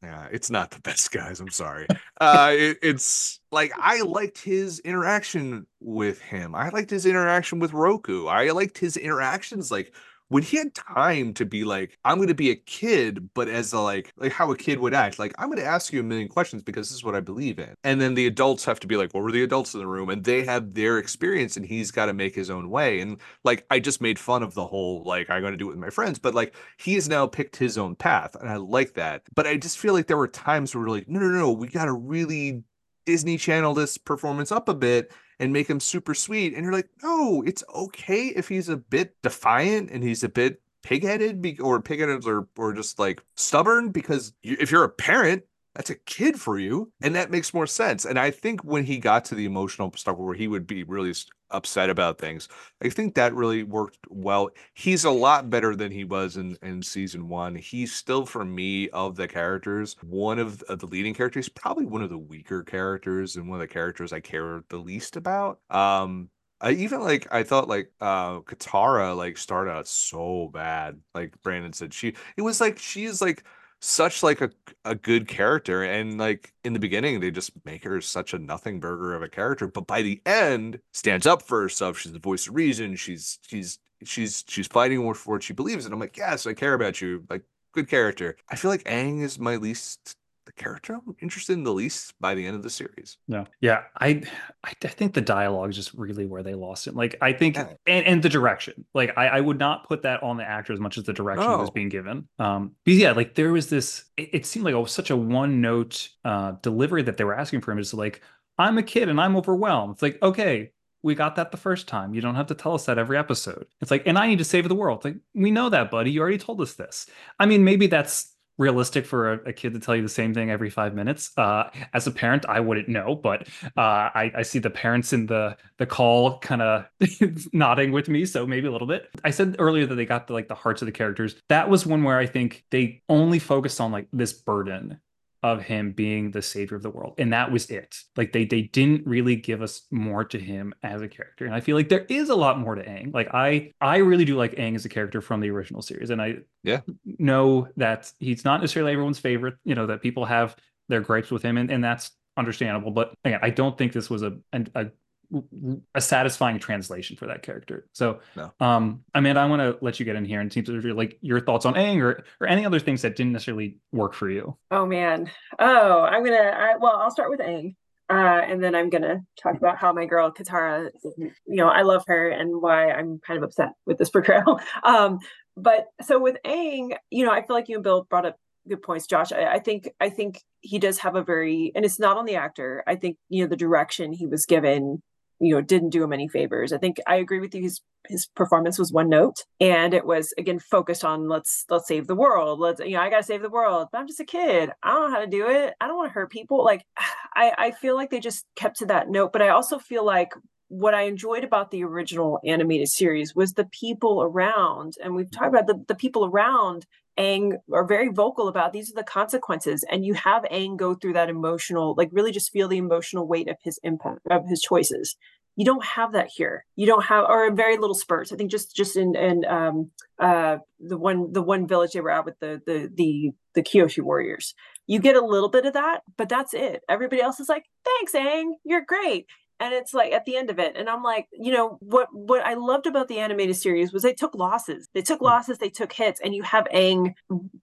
[SPEAKER 3] yeah, it's not the best, guys. I'm sorry. Uh, it- it's like I liked his interaction with him. I liked his interaction with Roku. I liked his interactions like when he had time to be like, I'm going to be a kid, but as a like, like how a kid would act. Like, I'm going to ask you a million questions because this is what I believe in. And then the adults have to be like, what were the adults in the room? And they have their experience, and he's got to make his own way. And like, I just made fun of the whole like, I'm going to do it with my friends, but like, he has now picked his own path, and I like that. But I just feel like there were times where we're like, no, no, no, we got to really Disney Channel this performance up a bit and make him super sweet. And you're like, no, it's okay if he's a bit defiant and he's a bit pigheaded be- or pigheaded or or just like stubborn because you, if you're a parent
[SPEAKER 5] that's a kid for you and that makes more sense and i think when he got to the emotional stuff where he would be really upset about things. I think that really worked well. He's a lot better than he was in in season one. He's still for me of the characters one of, of the leading characters probably one of the weaker characters and one of the characters i care the least about. Um I even like I thought like uh Katara like started out so bad. Like Branden said, she it was like she's like such like a a good character and like in the beginning they just make her such a nothing burger of a character but by the end stands up for herself she's the voice of reason she's she's she's she's fighting for what she believes and i'm like yes i care about you like good character. I feel like Aang is my least the character i'm interested in the least by the end of the series
[SPEAKER 2] No. Yeah. I I think the dialogue is just really where they lost it. Like I think
[SPEAKER 5] Yeah.
[SPEAKER 2] and, and the direction. Like I, I would not put that on the actor as much as the direction that was being given. Um because yeah, like there was this it, it seemed like a, such a one note uh delivery that they were asking for him. It's like, I'm a kid and I'm overwhelmed. It's like, okay, we got that the first time. You don't have to tell us that every episode. It's like, and I need to save the world. It's like, we know that, buddy. You already told us this. I mean, maybe that's realistic for a, a kid to tell you the same thing every five minutes. Uh, as a parent, I wouldn't know, but uh, I, I see the parents in the the call kind of nodding with me, so maybe a little bit. I said earlier that they got the like the hearts of the characters. That was one where I think they only focused on like this burden of him being the savior of the world and that was it like they they didn't really give us more to him as a character and i feel like there is a lot more to Aang like i i really do like Aang as a character from the original series and i
[SPEAKER 5] Yeah.
[SPEAKER 2] know that he's not necessarily everyone's favorite you know that people have their gripes with him and, and that's understandable but again i don't think this was a a, a satisfying translation for that character so
[SPEAKER 5] No.
[SPEAKER 2] um amanda i want to let you get in here and see if you're like your thoughts on Aang or or any other things that didn't necessarily work for you
[SPEAKER 1] Oh man. Oh, I'm gonna. I, well, I'll start with Aang, uh, and then I'm gonna talk about how my girl Katara. You know, I love her and why I'm kind of upset with this portrayal. Um, but so with Aang, you know, I feel like you and Bill brought up good points, Josh. I, I think I think he does have a very, and it's not on the actor. I think you know the direction he was given. You know, didn't do him any favors. I think I agree with you. His his performance was one note and it was again focused on let's let's save the world. Let's you know i gotta save the world. But i'm just a kid. I don't know how to do it. I don't want to hurt people. Like i i feel like they just kept to that note but i also feel like what i enjoyed about the original animated series was the people around and we've talked about the, the people around Aang are very vocal about these are the consequences and you have Aang go through that emotional like really just feel the emotional weight of his impact of his choices. You don't have that here. You don't have or very little spurts. I think just just in in um uh the one the one village they were at with the the the the kyoshi warriors. You get a little bit of that but that's it. Everybody else is like thanks Aang, you're great and it's like at the end of it and i'm like you know what what i loved about the animated series was they took losses. They took losses they took hits and you have Aang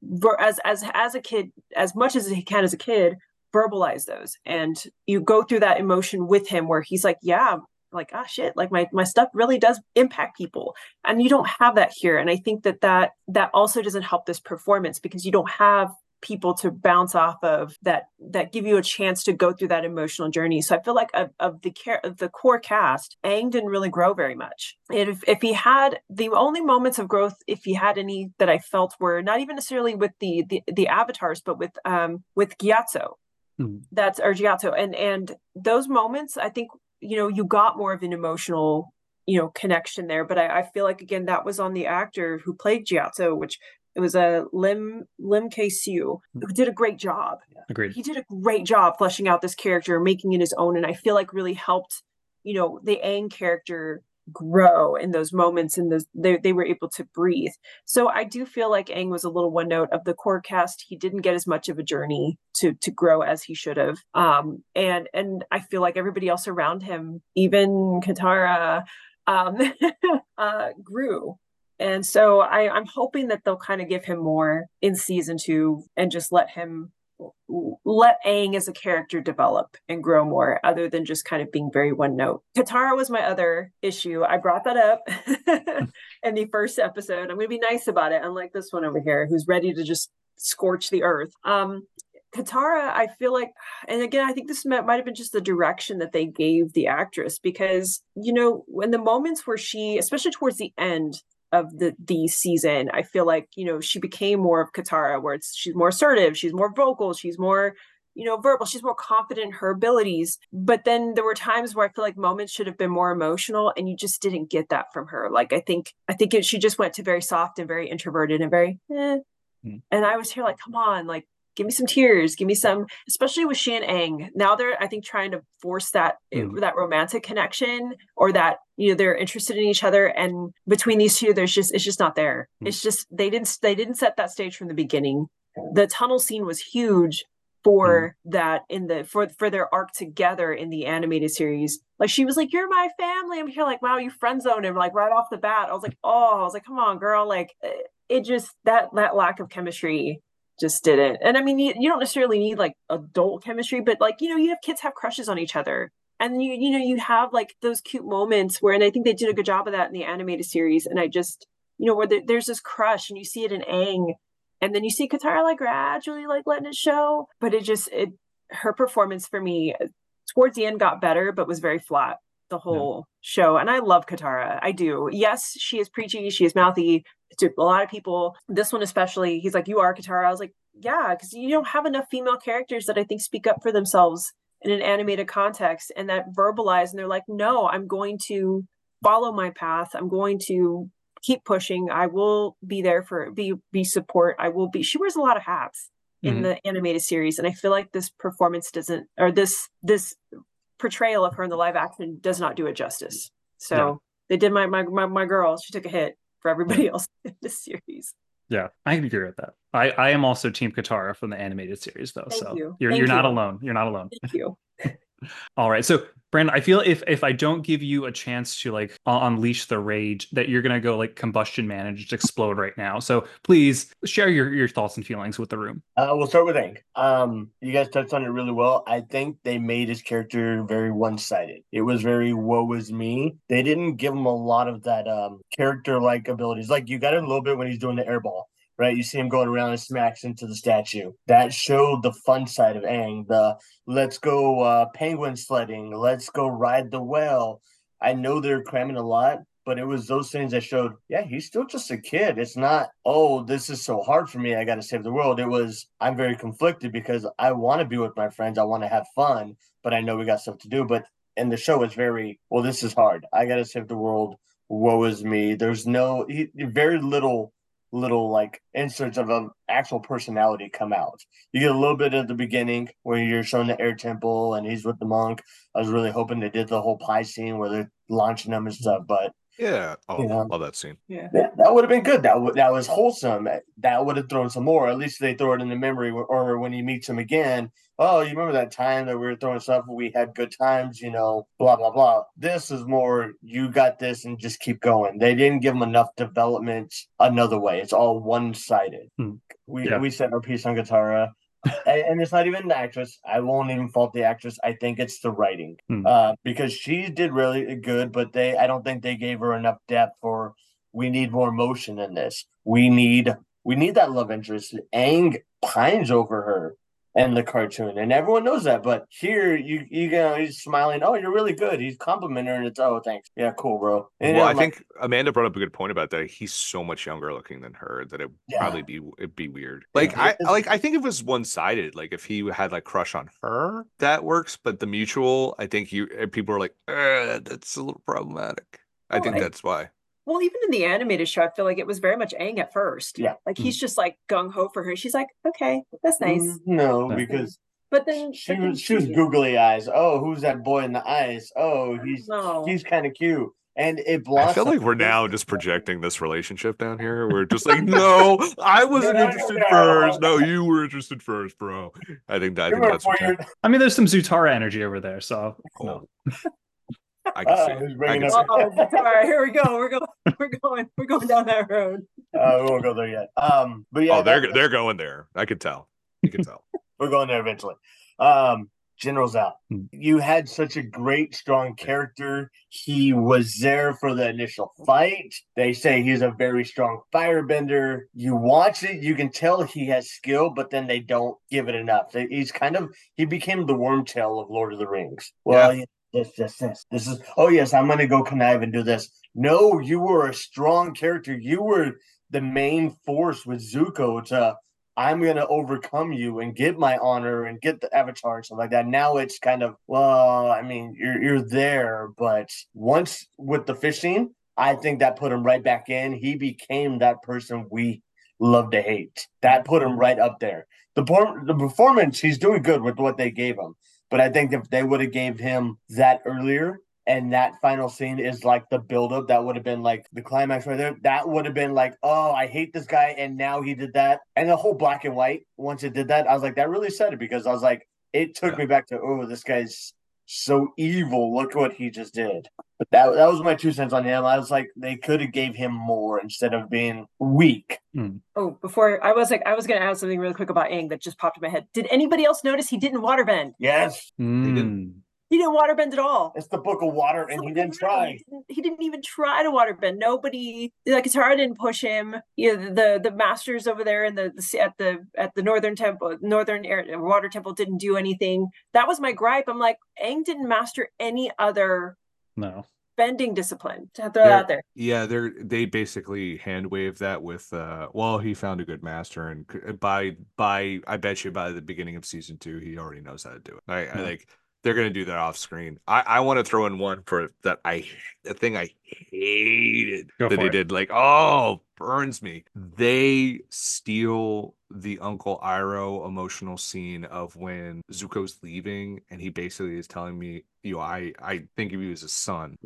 [SPEAKER 1] ver- as as as a kid as much as he can as a kid verbalize those and you go through that emotion with him where he's like yeah like ah shit like my my stuff really does impact people. And you don't have that here and i think that that that also doesn't help this performance because you don't have people to bounce off of that that give you a chance to go through that emotional journey. So i feel like of, of the care of the core cast Aang didn't really grow very much. If, if he had the only moments of growth if he had any that i felt were not even necessarily with the the, the avatars but with um with gyatso.
[SPEAKER 2] Mhm.
[SPEAKER 1] that's or gyatso. And and those moments i think you know you got more of an emotional you know connection there. But I, I feel like again that was on the actor who played Gyatso which it was a Lim Lim Kay Siu who did a great job.
[SPEAKER 2] Agreed.
[SPEAKER 1] He did a great job fleshing out this character making it his own and I feel like really helped you know the Aang character grow in those moments and those they, they were able to breathe. So I do feel like Aang was a little one note of the core cast. He didn't get as much of a journey to to grow as he should have. Um and and I feel like everybody else around him even Katara um uh grew and so I, I'm hoping that they'll kind of give him more in season two and just let him let Aang as a character develop and grow more, other than just kind of being very one note. Katara was my other issue. I brought that up in the first episode. I'm going to be nice about it, unlike this one over here, who's ready to just scorch the earth. Um, Katara, I feel like, and again, I think this might, might have been just the direction that they gave the actress because, you know, when the moments where she, especially towards the end of the the season, I feel like, you know, she became more of Katara, where it's she's more assertive, she's more vocal, she's more you know, verbal. She's more confident in her abilities. But then there were times where I feel like moments should have been more emotional, and you just didn't get that from her. Like I think I think it, she just went to very soft and very introverted and very. Eh.
[SPEAKER 2] Mm.
[SPEAKER 1] And I was here like, come on, like give me some tears, give me some, especially with Shan Aang. Now they're, I think, trying to force that
[SPEAKER 2] Mm.
[SPEAKER 1] that romantic connection or that you know they're interested in each other. And between these two, there's just it's just not there.
[SPEAKER 2] Mm.
[SPEAKER 1] It's just they didn't they didn't set that stage from the beginning. The tunnel scene was huge for that in the for for their arc together in the animated series. Like she was like, "You're my family." I'm here like, "Wow, you friend zoned him like right off the bat." I was like, "Oh," I was like, "Come on, girl!" Like eh, it just that that lack of chemistry just didn't. And I mean, you, you don't necessarily need like adult chemistry, but like you know, you have kids have crushes on each other. And you you know you have like those cute moments where and I think they did a good job of that in the animated series. And I just you know where there, there's this crush and you see it in Aang and then you see Katara like gradually like letting it show. But it just it her performance for me uh, towards the end got better but was very flat the whole show. And I love Katara. I do. Yes she is preachy. She is mouthy to a lot of people this one especially he's like you are Katara. I was like yeah because you don't have enough female characters that I think speak up for themselves in an animated context and that verbalize and they're like no I'm going to follow my path. I'm going to keep pushing. I will be there for be be support. I will be she wears a lot of hats in
[SPEAKER 2] Mhm.
[SPEAKER 1] the animated series and I feel like this performance doesn't or this this portrayal of her in the live action does not do it justice. So they did my, my my my girl she took a hit for everybody else in this series
[SPEAKER 2] Yeah, I can agree with that. I, I am also Team Katara from the animated series, though.
[SPEAKER 1] Thank
[SPEAKER 2] so
[SPEAKER 1] you.
[SPEAKER 2] are you're not
[SPEAKER 1] you.
[SPEAKER 2] alone. You're not alone.
[SPEAKER 1] thank you
[SPEAKER 2] All right. So, Branden, I feel if if I don't give you a chance to like unleash the rage, that you're gonna go like combustion man and just explode right now. So please share your your thoughts and feelings with the room.
[SPEAKER 4] Uh, we'll start with Aang. Um, you guys touched on it really well. I think they made his character very one-sided. It was very woe is me. They didn't give him a lot of that um character-like abilities. Like you got it a little bit when he's doing the airball, right? You see him going around and smacks into the statue. That showed the fun side of Aang. The let's go uh, penguin sledding. Let's go ride the whale. I know they're cramming a lot, but it was those things that showed, yeah, he's still just a kid. It's not, oh, this is so hard for me. I got to save the world. It was, I'm very conflicted because I want to be with my friends. I want to have fun, but I know we got stuff to do. But and the show is very, well, this is hard. I got to save the world. Woe is me. There's no, he, very little, little like inserts of an actual personality come out. You get a little bit at the beginning where you're showing the air temple and he's with the monk. I was really hoping they did the whole pie scene where they're launching them and stuff, but
[SPEAKER 3] Yeah. Oh,
[SPEAKER 4] Yeah.
[SPEAKER 3] love that scene.
[SPEAKER 1] yeah
[SPEAKER 4] that, that would have been good. That would that was wholesome. That would have thrown some more. At least they throw it in the memory, or- or when he meets him again. Oh, you remember that time that we were throwing stuff? We had good times, you know. Blah blah blah. This is more. You got this, and just keep going. They didn't give him enough development another way. It's all one sided.
[SPEAKER 2] Hmm.
[SPEAKER 4] We
[SPEAKER 2] Yeah.
[SPEAKER 4] we said our piece on Katara. And, it's not even the actress. I won't even fault the actress. I think it's the writing
[SPEAKER 2] Hmm.
[SPEAKER 4] uh, because she did really good, but they I don't think they gave her enough depth for. We need more emotion in this. We need we need that love interest. Aang pines over her in the cartoon, and everyone knows that. But here, you you know, he's smiling. Oh, you're really good. He's complimenting her, and it's oh, thanks. Yeah, cool, bro. And
[SPEAKER 3] well, I
[SPEAKER 4] I'm like,
[SPEAKER 3] think Amanda brought up a good point about that. He's so much younger looking than her that it
[SPEAKER 4] Yeah.
[SPEAKER 3] probably be it'd be weird. Like
[SPEAKER 4] Yeah.
[SPEAKER 3] I like I think it was one sided, like if he had like crush on her, that works. But the mutual, I think you eh, people are like, "Uh, that's a little problematic. I think
[SPEAKER 1] I-
[SPEAKER 3] that's why.
[SPEAKER 1] Well, even in the animated show, I feel like it was very much Aang at first.
[SPEAKER 4] Yeah.
[SPEAKER 1] Like he's just like gung ho for her. She's like, okay, that's nice.
[SPEAKER 4] "Mm, no,
[SPEAKER 2] Yeah.
[SPEAKER 4] because
[SPEAKER 1] But then
[SPEAKER 4] she
[SPEAKER 1] but then
[SPEAKER 4] was she was googly eyes. Oh, who's that boy in the ice? Oh, he's he's kind of cute, and it
[SPEAKER 3] blocks.
[SPEAKER 4] I
[SPEAKER 3] feel like we're now just projecting this relationship down here. We're just like, no, I wasn't
[SPEAKER 4] No, no,
[SPEAKER 3] interested
[SPEAKER 4] no.
[SPEAKER 3] first. No, you were interested first, bro. I think I think that's what
[SPEAKER 4] before
[SPEAKER 3] that-
[SPEAKER 4] you-
[SPEAKER 2] I mean, there's some Zutara energy over there. So no.
[SPEAKER 3] I can see
[SPEAKER 4] Uh, who's
[SPEAKER 3] it. I can
[SPEAKER 4] up-
[SPEAKER 3] see it.
[SPEAKER 1] Oh, that's all right. Here we go. We're going. We're going. We're going down that road.
[SPEAKER 4] Uh, we won't go there yet. Um, but yeah,
[SPEAKER 3] Oh, they're
[SPEAKER 4] that-
[SPEAKER 3] they're going there. I could tell. You can tell.
[SPEAKER 4] we're going there eventually. Um, General Zhao.
[SPEAKER 2] Hmm.
[SPEAKER 4] You had such a great, strong character. He was there for the initial fight. They say he's a very strong firebender. You watch it, you can tell he has skill, but then they don't give it enough. He's kind of he became the wormtail of Lord of the Rings. Well, yeah. This, this, this, this is. Oh yes, I'm going to go connive and do this. No, you were a strong character. You were the main force with Zuko to I'm gonna overcome you and get my honor and get the avatar and stuff like that. Now it's kind of well, I mean, you're you're there, but once with the fishing, I think that put him right back in. He became that person we love to hate. That put him right up there. The the performance, he's doing good with what they gave him. But I think if they would have gave him that earlier, and that final scene is like the buildup, that would have been like the climax right there. That would have been like, oh, I hate this guy, and now he did that, and the whole black and white. Once it did that, I was like, that really said it because I was like, it took yeah. me back to, oh, this guy's so evil. Look what he just did. But that that was my two cents on him. I was like, they could have gave him more instead of being weak.
[SPEAKER 1] Mm. Oh, before I was like, I was going to add something really quick about Aang that just popped in my head. Did anybody else notice he didn't waterbend?
[SPEAKER 4] Yes,
[SPEAKER 2] mm. he didn't.
[SPEAKER 1] He didn't waterbend at all.
[SPEAKER 4] It's the book of water, and he didn't try.
[SPEAKER 1] He didn't, he didn't, even try to waterbend. Nobody, like Katara didn't push him. You know, the the masters over there in the, the at the at the northern temple, northern air, water temple didn't do anything. That was my gripe. I'm like, Aang didn't master any other
[SPEAKER 2] no
[SPEAKER 1] bending discipline to throw out there.
[SPEAKER 3] Yeah, they're they basically hand wave that with uh well, he found a good master and by by I bet you by the beginning of season 2 he already knows how to do it. I, I like they're gonna do that off screen. I, I want to throw in one for that I the thing I hated Go that they it. did. Like, oh, burns me. They steal the Uncle Iroh emotional scene of when Zuko's leaving and he basically is telling me, you know, I I think of you as a son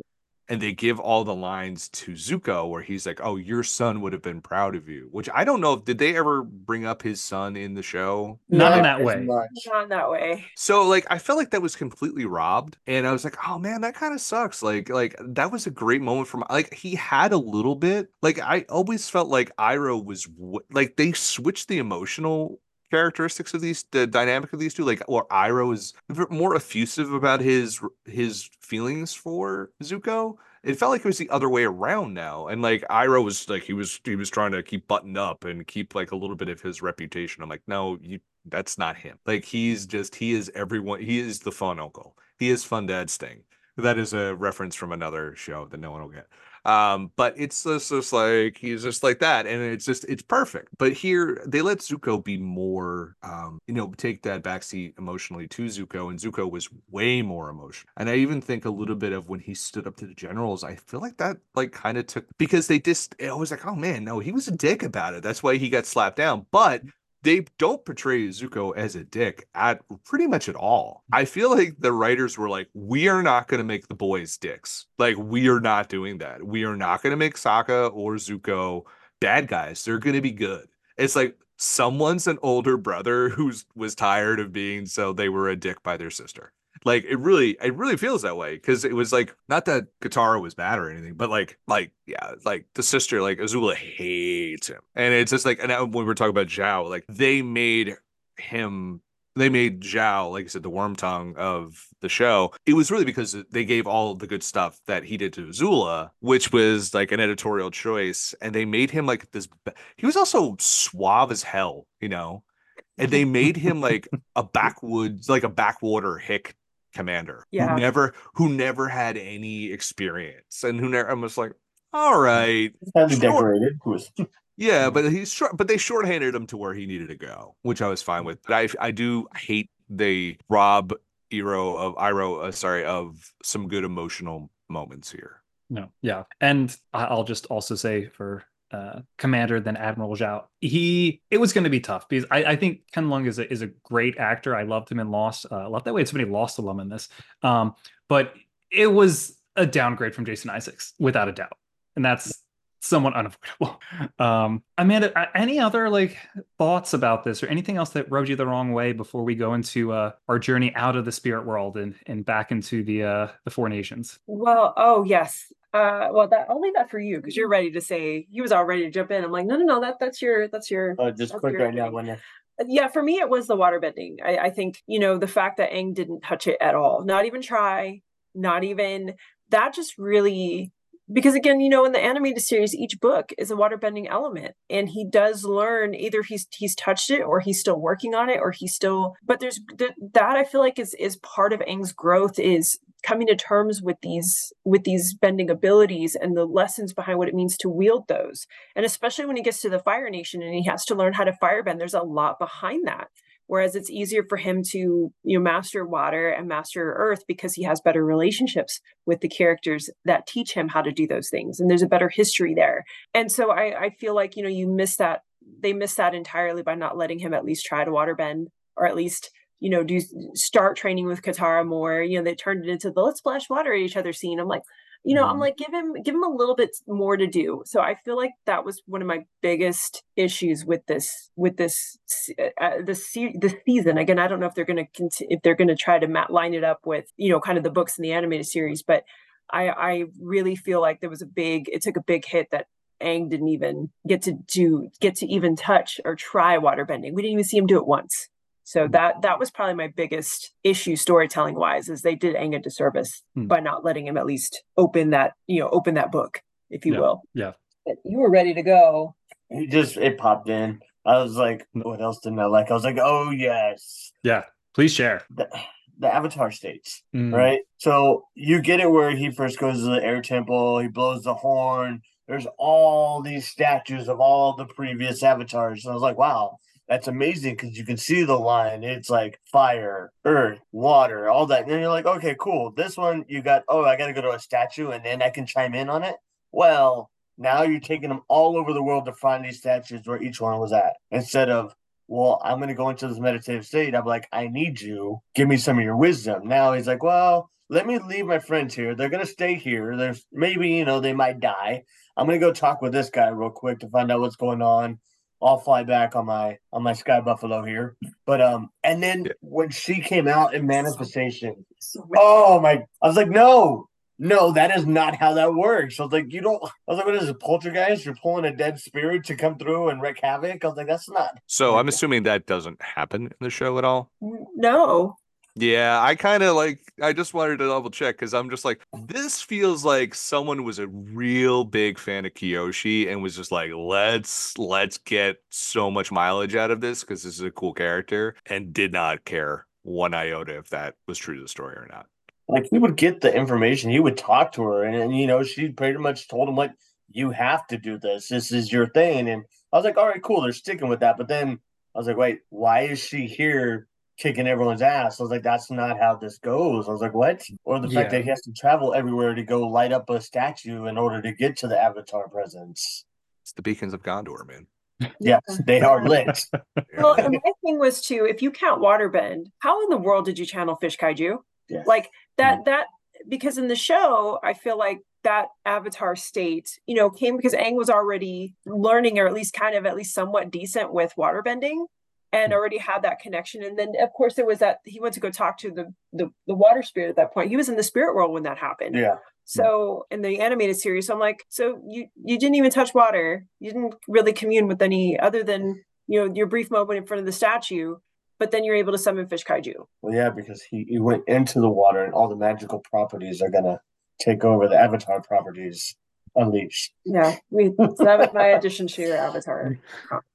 [SPEAKER 3] and they give all the lines to Zuko where he's like, "Oh, your son would have been proud of you," which I don't know. If did they ever bring up his son in the show?
[SPEAKER 2] Not in that way.
[SPEAKER 1] Not in that way.
[SPEAKER 3] So, like, I felt like that was completely robbed, and I was like, "Oh man, that kind of sucks." Like, like that was a great moment for my, like he had a little bit. Like, I always felt like Iroh was like they switched the emotional characteristics of these the dynamic of these two like or Iroh is more effusive about his his feelings for Zuko. It felt like it was the other way around now and like Iroh was like he was he was trying to keep buttoned up and keep like a little bit of his reputation. I'm like no you that's not him. Like he's just he is everyone he is the fun uncle. He is fun dad sting. That is a reference from another show that no one will get um, but it's just, just like he's just like that, and it's just it's perfect. But here they let Zuko be more, um, you know, take that backseat emotionally to Zuko, and Zuko was way more emotional. And I even think a little bit of when he stood up to the generals, I feel like that like kind of took because they just I was like, oh man, no, he was a dick about it. That's why he got slapped down. But they don't portray Zuko as a dick at pretty much at all. Mm. I feel like the writers were like, we are not going to make the boys dicks. Like, we are not doing that. We are not going to make Sokka or Zuko bad guys. They're going to be good. It's like someone's an older brother who's was tired of being so they were a dick by their sister. Like it really, it really feels that way because it was like not that Katara was bad or anything, but like, like yeah, like the sister, like Azula hates him, and it's just like, and when we're talking about Zhao, like they made him they made Zhao, like I said, the worm tongue of the show. It was really because they gave all the good stuff that he did to Azula, which was like an editorial choice, and they made him like this. He was also suave as hell, you know, and they made him like a backwoods, like a backwater hick commander
[SPEAKER 1] yeah.
[SPEAKER 3] who never who never had any experience and who never I'm just like, all right.
[SPEAKER 4] Highly decorated.
[SPEAKER 3] yeah, but he's short but they shorthanded him to where he needed to go, which I was fine with. But I I do hate they rob Iroh of Iroh, uh, sorry, of some good emotional moments here.
[SPEAKER 2] No, yeah, and I'll just also say for uh, commander than Admiral Zhao. He it was going to be tough because I, I, think Ken Leung is a, is a great actor. I loved him in Lost. Uh, I love that way. It's many Lost alum in this, um, but it was a downgrade from Jason Isaacs without a doubt, and that's somewhat unavoidable. Um, Amanda, any other like thoughts about this or anything else that rubbed you the wrong way before we go into uh, our journey out of the spirit world and and back into the uh, the four nations?
[SPEAKER 1] Well, oh yes, uh, well, that I'll leave that for you because you're ready to say he was all ready to jump in. I'm like, no, no, no, that that's your that's your.
[SPEAKER 4] Oh, just quick right now, when
[SPEAKER 1] yeah, for me it was the water bending. I, I think you know the fact that Aang didn't touch it at all, not even try, not even that, just really because again, you know, in the animated series, each book is a water bending element, and he does learn either he's he's touched it or he's still working on it or he's still. But there's that I feel like is is part of Aang's growth is coming to terms with these with these bending abilities and the lessons behind what it means to wield those. And especially when he gets to the fire nation and he has to learn how to firebend there's a lot behind that. Whereas it's easier for him to you know master water and master earth because he has better relationships with the characters that teach him how to do those things. And there's a better history there. And so i, I feel like you know you miss that they miss that entirely by not letting him at least try to waterbend or at least you know do start training with katara more you know they turned it into the let's splash water at each other scene i'm like you know, mm. I'm like, give him give him a little bit more to do. So I feel like that was one of my biggest issues with this with this uh, uh the se- the season. Again, I don't know if they're going to continue if they're going to try to mat- line it up with you know kind of the books and the animated series, but I I really feel like there was a big it took a big hit that Aang didn't even get to do get to even touch or try water bending. We didn't even see him do it once. So hmm. that that was probably my biggest issue storytelling wise is they did Aang a disservice hmm. by not letting him at least open that, you know, open that book, if you
[SPEAKER 2] yeah.
[SPEAKER 1] will.
[SPEAKER 2] Yeah.
[SPEAKER 1] You were ready to go.
[SPEAKER 4] He just it popped in. I was like, what else didn't I like? I was like, oh yes.
[SPEAKER 2] Yeah. Please share.
[SPEAKER 4] The, the Avatar states, mm. right? So you get it where he first goes to the air temple, he blows the horn. There's all these statues of all the previous avatars. And I was like, wow, that's amazing because you can see the line. It's like fire, earth, water, all that. And you're like, okay, cool. This one, you got, oh, I got to go to a statue and then I can chime in on it. Well, now you're taking them all over the world to find these statues where each one was at instead of, well, I'm going to go into this meditative state. I'm like, I need you. Give me some of your wisdom. Now he's like, well, let me leave my friends here. They're going to stay here. There's maybe, you know, they might die. I'm going to go talk with this guy real quick to find out what's going on. I'll fly back on my on my Sky Buffalo here. But um, and then yeah. when she came out in manifestation, oh my! I was like, no, no, that is not how that works. I was like, you don't. I was like, what is it, poltergeist? You're pulling a dead spirit to come through and wreak havoc. I was like, that's not.
[SPEAKER 3] So I'm assuming that doesn't happen in the show at all.
[SPEAKER 1] No,
[SPEAKER 3] yeah, I kind of like. I just wanted to double check because I'm just like, this feels like someone was a real big fan of Kyoshi and was just like, let's let's get so much mileage out of this because this is a cool character, and did not care one iota if that was true to the story or not.
[SPEAKER 4] Like he would get the information, he would talk to her, and, and you know, she pretty much told him like, you have to do this. This is your thing, and I was like, all right, cool. They're sticking with that, but then I was like, wait, why is she here? Kicking everyone's ass. I was like, that's not how this goes. I was like, what? Or the yeah. fact that he has to travel everywhere to go light up a statue in order to get to the Avatar presence.
[SPEAKER 3] It's the beacons of Gondor, man.
[SPEAKER 4] yes, they are lit.
[SPEAKER 1] well, and my thing was too, if you count Waterbend, how in the world did you channel Fish Kaiju?
[SPEAKER 4] Yes.
[SPEAKER 1] Like that, mm-hmm. that because in the show, I feel like that avatar state, you know, came because Aang was already learning or at least kind of at least somewhat decent with waterbending and hmm. already had that connection. And then of course there was that he went to go talk to the, the the water spirit at that point. He was in the spirit world when that happened.
[SPEAKER 4] Yeah.
[SPEAKER 1] So in the animated series, so I'm like, so you you didn't even touch water. You didn't really commune with any other than you know your brief moment in front of the statue. But then you're able to summon fish kaiju.
[SPEAKER 4] Well, yeah, because he, he went into the water, and all the magical properties are gonna take over the avatar properties unleashed.
[SPEAKER 1] Yeah, we, so that was my addition to your avatar.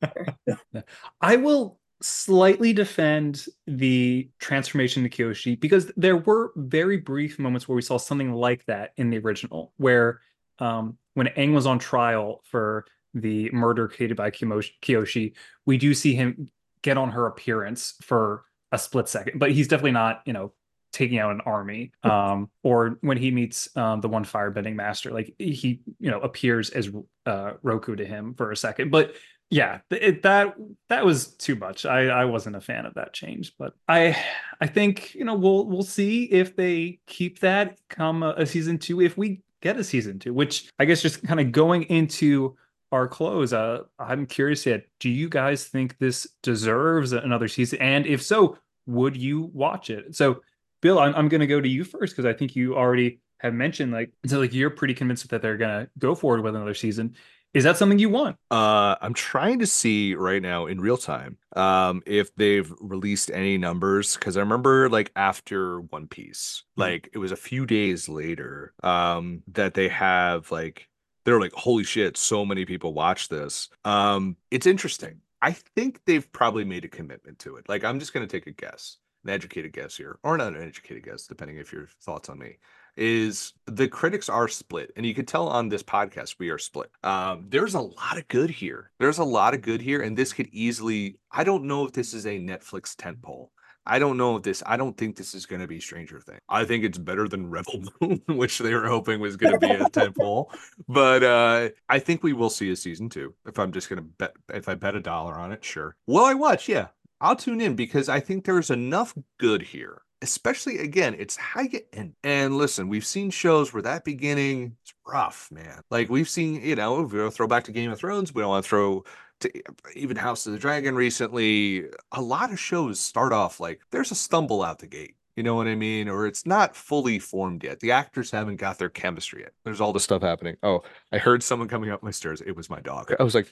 [SPEAKER 2] I will slightly defend the transformation to Kyoshi because there were very brief moments where we saw something like that in the original, where um, when Aang was on trial for the murder created by Kyoshi, we do see him get on her appearance for a split second, but he's definitely not, you know, taking out an army. Um, or when he meets um, the one firebending master, like he, you know, appears as uh, Roku to him for a second, but yeah it, that that was too much. I i wasn't a fan of that change but i i think you know we'll we'll see if they keep that come a, a season two if we get a season two which i guess just kind of going into our close uh i'm curious yet do you guys think this deserves another season? And if so would you watch it? So bill i'm, I'm going to go to you first because i think you already have mentioned like so like you're pretty convinced that they're going to go forward with another season is that something you want?
[SPEAKER 3] Uh, I'm trying to see right now in real time um, if they've released any numbers because I remember like after One Piece, mm-hmm. like it was a few days later um, that they have like they're like holy shit, so many people watch this. Um, it's interesting. I think they've probably made a commitment to it. Like I'm just gonna take a guess an educated guess here, or not an educated guess, depending if your thoughts on me, is the critics are split, and you can tell on this podcast we are split. Um, there's a lot of good here. There's a lot of good here, and this could easily. I don't know if this is a Netflix tentpole. I don't know if this. I don't think this is going to be Stranger Thing. I think it's better than Rebel Moon, which they were hoping was going to be a tentpole. But uh, I think we will see a season two. If I'm just going to bet, if I bet a dollar on it, sure. Will I watch? Yeah, I'll tune in because I think there's enough good here. Especially again, it's how you end. And listen, we've seen shows where that beginning is rough, man. Like we've seen, you know, if we throw back to Game of Thrones, we don't want to throw to even House of the Dragon recently, a lot of shows start off like there's a stumble out the gate. You know what I mean? Or it's not fully formed yet. The actors haven't got their chemistry yet. There's all this stuff happening. Oh, I heard someone coming up my stairs. It was my dog. I was like,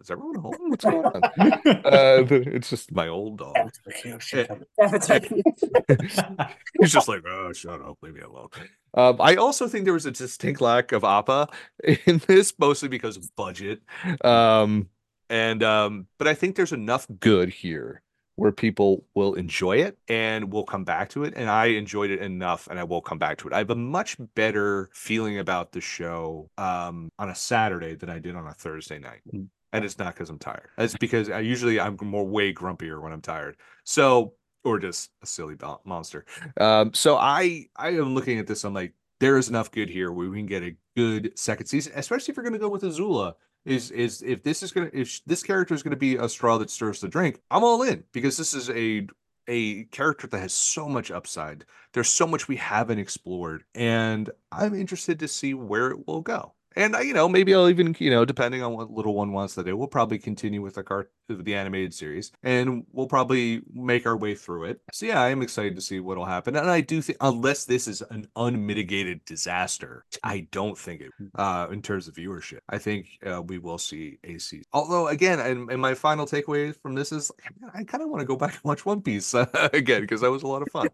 [SPEAKER 3] is everyone home? What's going on? Uh, it's just my old dog. He's just like, oh, shut up, leave me alone. Um, I also think there was a distinct lack of Appa in this, mostly because of budget. Um, and um, but I think there's enough good here where people will enjoy it and will come back to it. And I enjoyed it enough and I will come back to it. I have a much better feeling about the show um, on a Saturday than I did on a Thursday night. Mm. And it's not because I'm tired. It's because I usually I'm more way grumpier when I'm tired. So or just a silly monster. Um, so I I am looking at this. I'm like, there is enough good here where we can get a good second season, especially if you're going to go with Azula is is if this is gonna if this character is gonna be a straw that stirs the drink, I'm all in because this is a a character that has so much upside. There's so much we haven't explored, and I'm interested to see where it will go and you know maybe i'll even you know depending on what little one wants to do we'll probably continue with the cart the animated series and we'll probably make our way through it. So yeah i am excited to see what'll happen and i do think unless this is an unmitigated disaster i don't think it hmm. uh in terms of viewership. I think uh, we will see a season. Although again and, and my final takeaway from this is i kind of want to go back and watch one piece uh, again because that was a lot of fun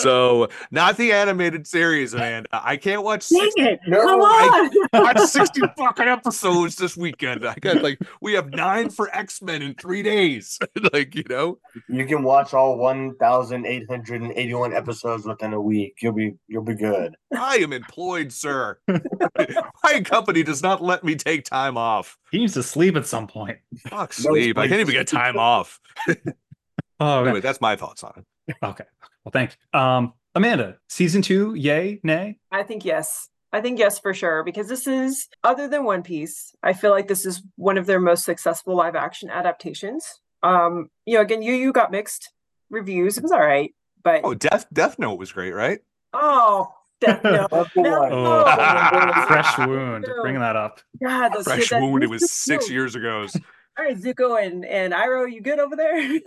[SPEAKER 3] so not the animated series, man. I can't watch. 60,
[SPEAKER 1] it. No, Come on.
[SPEAKER 3] I watch 60 fucking episodes this weekend. I got like we have nine for X-Men in three days. like, you know.
[SPEAKER 4] You can watch all 1,881 episodes within a week. You'll be you'll be good.
[SPEAKER 3] I am employed, sir. My company does not let me take time off.
[SPEAKER 2] He needs to sleep at some point.
[SPEAKER 3] Fuck sleep. I can't even get time off. oh, anyway, that's my thoughts on it.
[SPEAKER 2] Okay. Well, thanks. Um, Amanda, season two, yay, nay?
[SPEAKER 1] I think yes. I think yes for sure because this is other than One Piece. I feel like this is one of their most successful live action adaptations. Um, you know, again, you you got mixed reviews. It was all right, but
[SPEAKER 3] oh, Death Death Note was great, right?
[SPEAKER 1] Oh, Death Note.
[SPEAKER 2] oh, fresh wound. Bringing that up.
[SPEAKER 1] God,
[SPEAKER 3] those fresh wound. It was six years ago.
[SPEAKER 1] All right, Zuko and and Iroh, you good over there?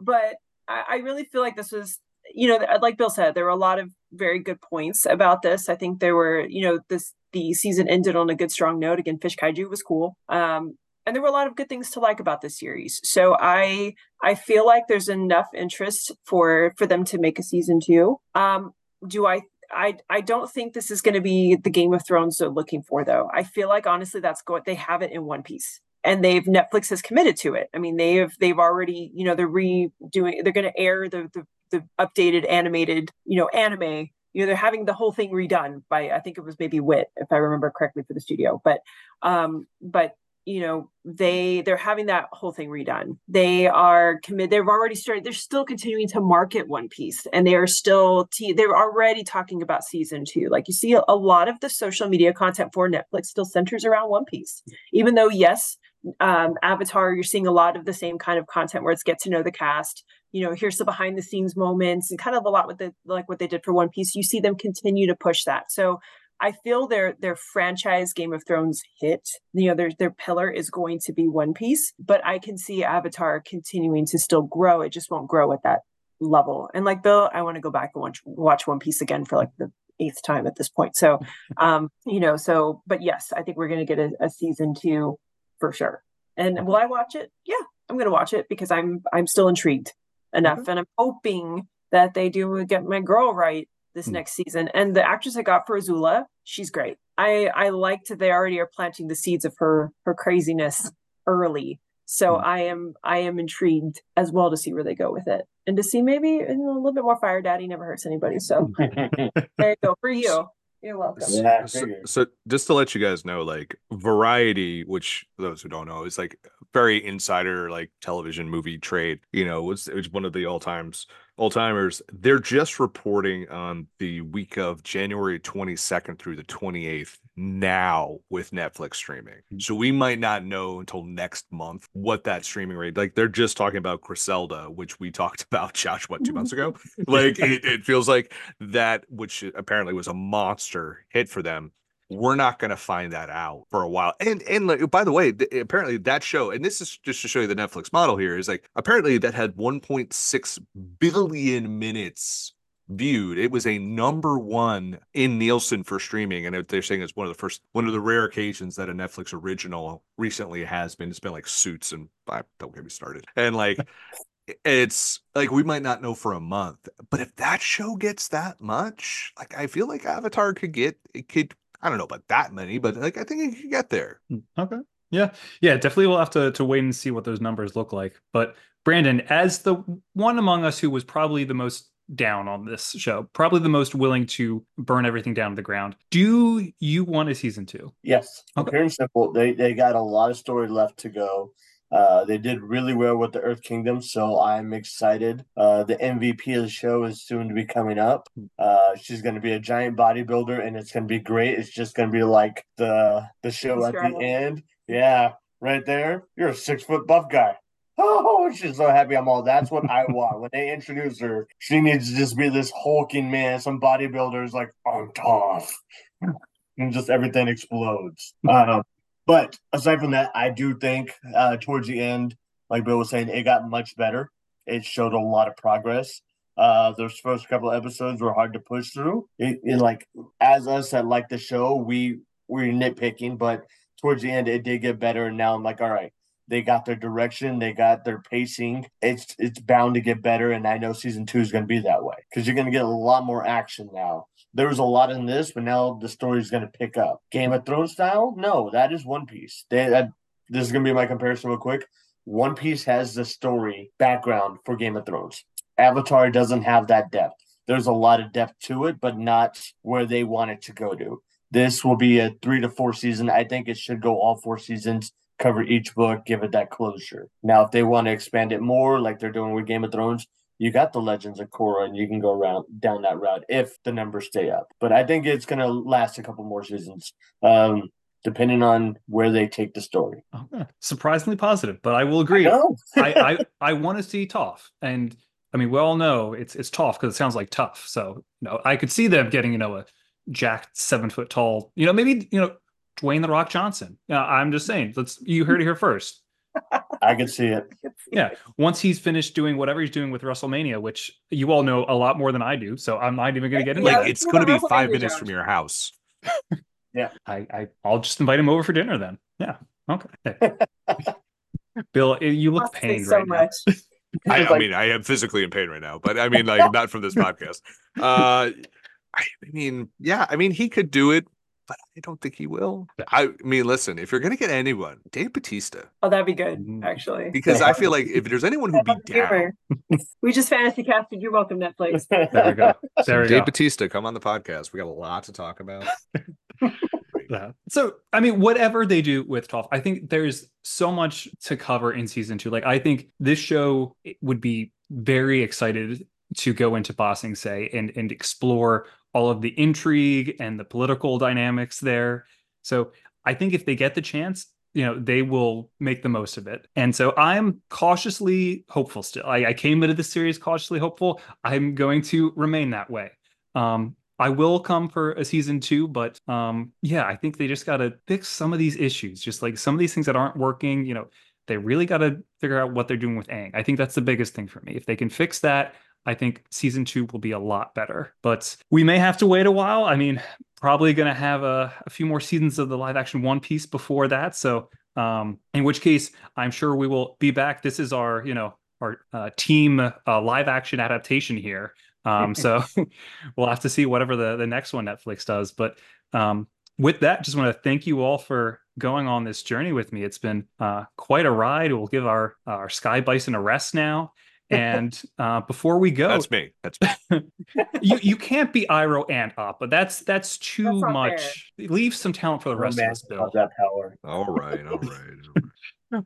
[SPEAKER 1] but I, I really feel like this was you know like bill said there were a lot of very good points about this. I think there were you know this the season ended on a good strong note. Again fish kaiju was cool. Um and there were a lot of good things to like about this series. So i i feel like there's enough interest for for them to make a season two. Um do i I I don't think this is going to be the Game of Thrones they're looking for, though. I feel like honestly, that's going. They have it in One Piece and they've Netflix has committed to it. I mean, they've they've already you know they're redoing they're going to air the, the the updated animated you know anime. You know, they're having the whole thing redone by I think it was maybe Wit if I remember correctly for the studio, but um but you know they they're having that whole thing redone they are committed they've already started they're still continuing to market one piece and they are still t- they're already talking about season two like you see a, a lot of the social media content for netflix still centers around one piece even though yes um, Avatar, you're seeing a lot of the same kind of content where it's get to know the cast. You know, here's the behind the scenes moments and kind of a lot with the like what they did for One Piece. You see them continue to push that. So I feel their their franchise Game of Thrones hit. You know, their their pillar is going to be One Piece, but I can see Avatar continuing to still grow. It just won't grow at that level. And like Bill, I want to go back and watch watch One Piece again for like the eighth time at this point. So, um, you know, so but yes, I think we're going to get a, a season two for sure. And will I watch it? Yeah, I'm going to watch it because I'm I'm still intrigued enough, mm-hmm. and I'm hoping that they do get my girl right this mm-hmm. next season. And the actress I got for Azula, she's great. I I liked they already are planting the seeds of her her craziness early. So
[SPEAKER 2] Hmm.
[SPEAKER 1] I am I am intrigued as well to see where they go with it. And to see maybe a little bit more Fire Daddy never hurts anybody. So there you go for you. You're welcome.
[SPEAKER 4] Yeah, I
[SPEAKER 3] so,
[SPEAKER 4] figured.
[SPEAKER 3] so just to let you guys know like variety which those who don't know is like very insider like television movie trade you know was it was one of the all times all timers they're just reporting on the week of january 22nd through the 28th now with netflix streaming. Hmm. So we might not know until next month what that streaming rate like they're just talking about griselda which we talked about josh what two months ago? Like it, it feels like that which apparently was a monster hit for them we're not going to find that out for a while. And and like, by the way th- apparently that show and this is just to show you the netflix model here is like apparently that had 1.6 billion minutes viewed. It was a number one in nielsen for streaming and they're saying it's one of the first one of the rare occasions that a netflix original recently has been. It's been like suits and don't get me started. And like it's like we might not know for a month, but if that show gets that much, like I feel like Avatar could get it could I don't know about that many, but like I think you could get there.
[SPEAKER 2] Hmm, okay. Yeah. Yeah. Definitely we'll have to, to wait and see what those numbers look like. But Branden, as the one among us who was probably the most down on this show, probably the most willing to burn everything down to the ground, do you want a season two?
[SPEAKER 4] Yes,
[SPEAKER 2] Okay.
[SPEAKER 4] pure and simple. They they got a lot of story left to go. Uh, they did really well with the Earth Kingdom, so I'm excited. Uh, the MVP of the show is soon to be coming up. Uh, she's going to be a giant bodybuilder, and it's going to be great. It's just going to be like the the show at the end. Yeah, right there. You're a six foot buff guy. Oh, she's so happy I'm all. That's what I want. When they introduce her, she needs to just be this hulking man. Some bodybuilders like I'm tough, and just everything explodes. Um, but aside from that, I do think uh, towards the end, like Bill was saying, it got much better. It showed a lot of progress. Uh, those first couple episodes were hard to push through. It, it like as us that like the show, we we're nitpicking, but towards the end, it did get better. And now I'm like, all right, they got their direction, they got their pacing. It's it's bound to get better, and I know season two is going to be that way because you're going to get a lot more action now. There was a lot in this, but now the story's going to pick up. Game of Thrones style? No, that is One Piece. They, this is going to be my comparison real quick. One Piece has the story background for Game of Thrones. Avatar doesn't have that depth. There's a lot of depth to it, but not where they want it to go to. This will be a three to four season. I think it should go all four seasons, cover each book, give it that closure. Now, if they want to expand it more, like they're doing with Game of Thrones, you got the Legends of Korra, and you can go around down that route if the numbers stay up. But I think it's going to last a couple more seasons, um, depending on where they take the story.
[SPEAKER 2] Okay. Surprisingly positive, but I will agree.
[SPEAKER 4] No,
[SPEAKER 2] I, I, I want to see Toph. And I mean, we all know it's it's Toph because it sounds like tough. So, you know, I could see them getting, you know, a jacked seven foot tall, you know, maybe, you know, Dwayne the Rock Johnson. Yeah, I'm just saying, let's you heard it here first.
[SPEAKER 4] I can see it.
[SPEAKER 2] Yeah. Once he's finished doing whatever he's doing with WrestleMania, which you all know a lot more than I do. So I'm not even gonna get into
[SPEAKER 1] Yeah,
[SPEAKER 2] that.
[SPEAKER 3] like it's going to be five minutes
[SPEAKER 1] Josh.
[SPEAKER 3] from your house.
[SPEAKER 2] I, I I'll just invite him over for dinner then. Yeah. Okay. Bill, you look
[SPEAKER 1] Must say
[SPEAKER 2] pained
[SPEAKER 1] so
[SPEAKER 2] right now.
[SPEAKER 1] much.
[SPEAKER 3] I,
[SPEAKER 4] It's
[SPEAKER 3] I mean, I am physically in pain right now, but I mean, like, not from this podcast. Uh, I mean, yeah, I mean, he could do it, but I don't think he will. I mean, listen, if you're gonna get anyone, Dave Batista,
[SPEAKER 1] Oh, that'd be good,
[SPEAKER 2] Mm.
[SPEAKER 1] actually.
[SPEAKER 3] because I feel like if there's anyone who'd be
[SPEAKER 1] Humor.
[SPEAKER 3] down,
[SPEAKER 1] We just fantasy casted. You're welcome, Netflix.
[SPEAKER 2] There we go. There we
[SPEAKER 3] Dave
[SPEAKER 2] go.
[SPEAKER 3] Batista, come on the podcast. We got a lot to talk about.
[SPEAKER 2] Yeah. So, I mean, whatever they do with Toph, I think there's so much to cover in season two. Like, I think this show would be very excited to go into Ba Sing Se and and explore all of the intrigue and the political dynamics there. So, I think if they get the chance, you know, they will make the most of it. And so, I'm cautiously hopeful. Still, I, I came into the series cautiously hopeful. I'm going to remain that way. Um, I will come for a season two, but um, yeah, I think they just got to fix some of these issues, just like some of these things that aren't working. You know, they really got to figure out what they're doing with Aang. I think that's the biggest thing for me. If they can fix that, I think season two will be a lot better. But we may have to wait a while. I mean, probably going to have a, a few more seasons of the live action One Piece before that. So, um, in which case, I'm sure we will be back. This is our, you know, our uh, team uh, live action adaptation here. Um, so we'll have to see whatever the, the next one Netflix does. But um, with that, just want to thank you all for going on this journey with me. It's been uh, quite a ride. We'll give our our Sky Bison a rest now. And uh, before we go,
[SPEAKER 3] That's me. That's me.
[SPEAKER 2] you you can't be Iroh and up, but that's that's too
[SPEAKER 1] That's not
[SPEAKER 2] much. Leave some talent for the rest of us, Bill.
[SPEAKER 4] that power.
[SPEAKER 5] All right, all right. all right.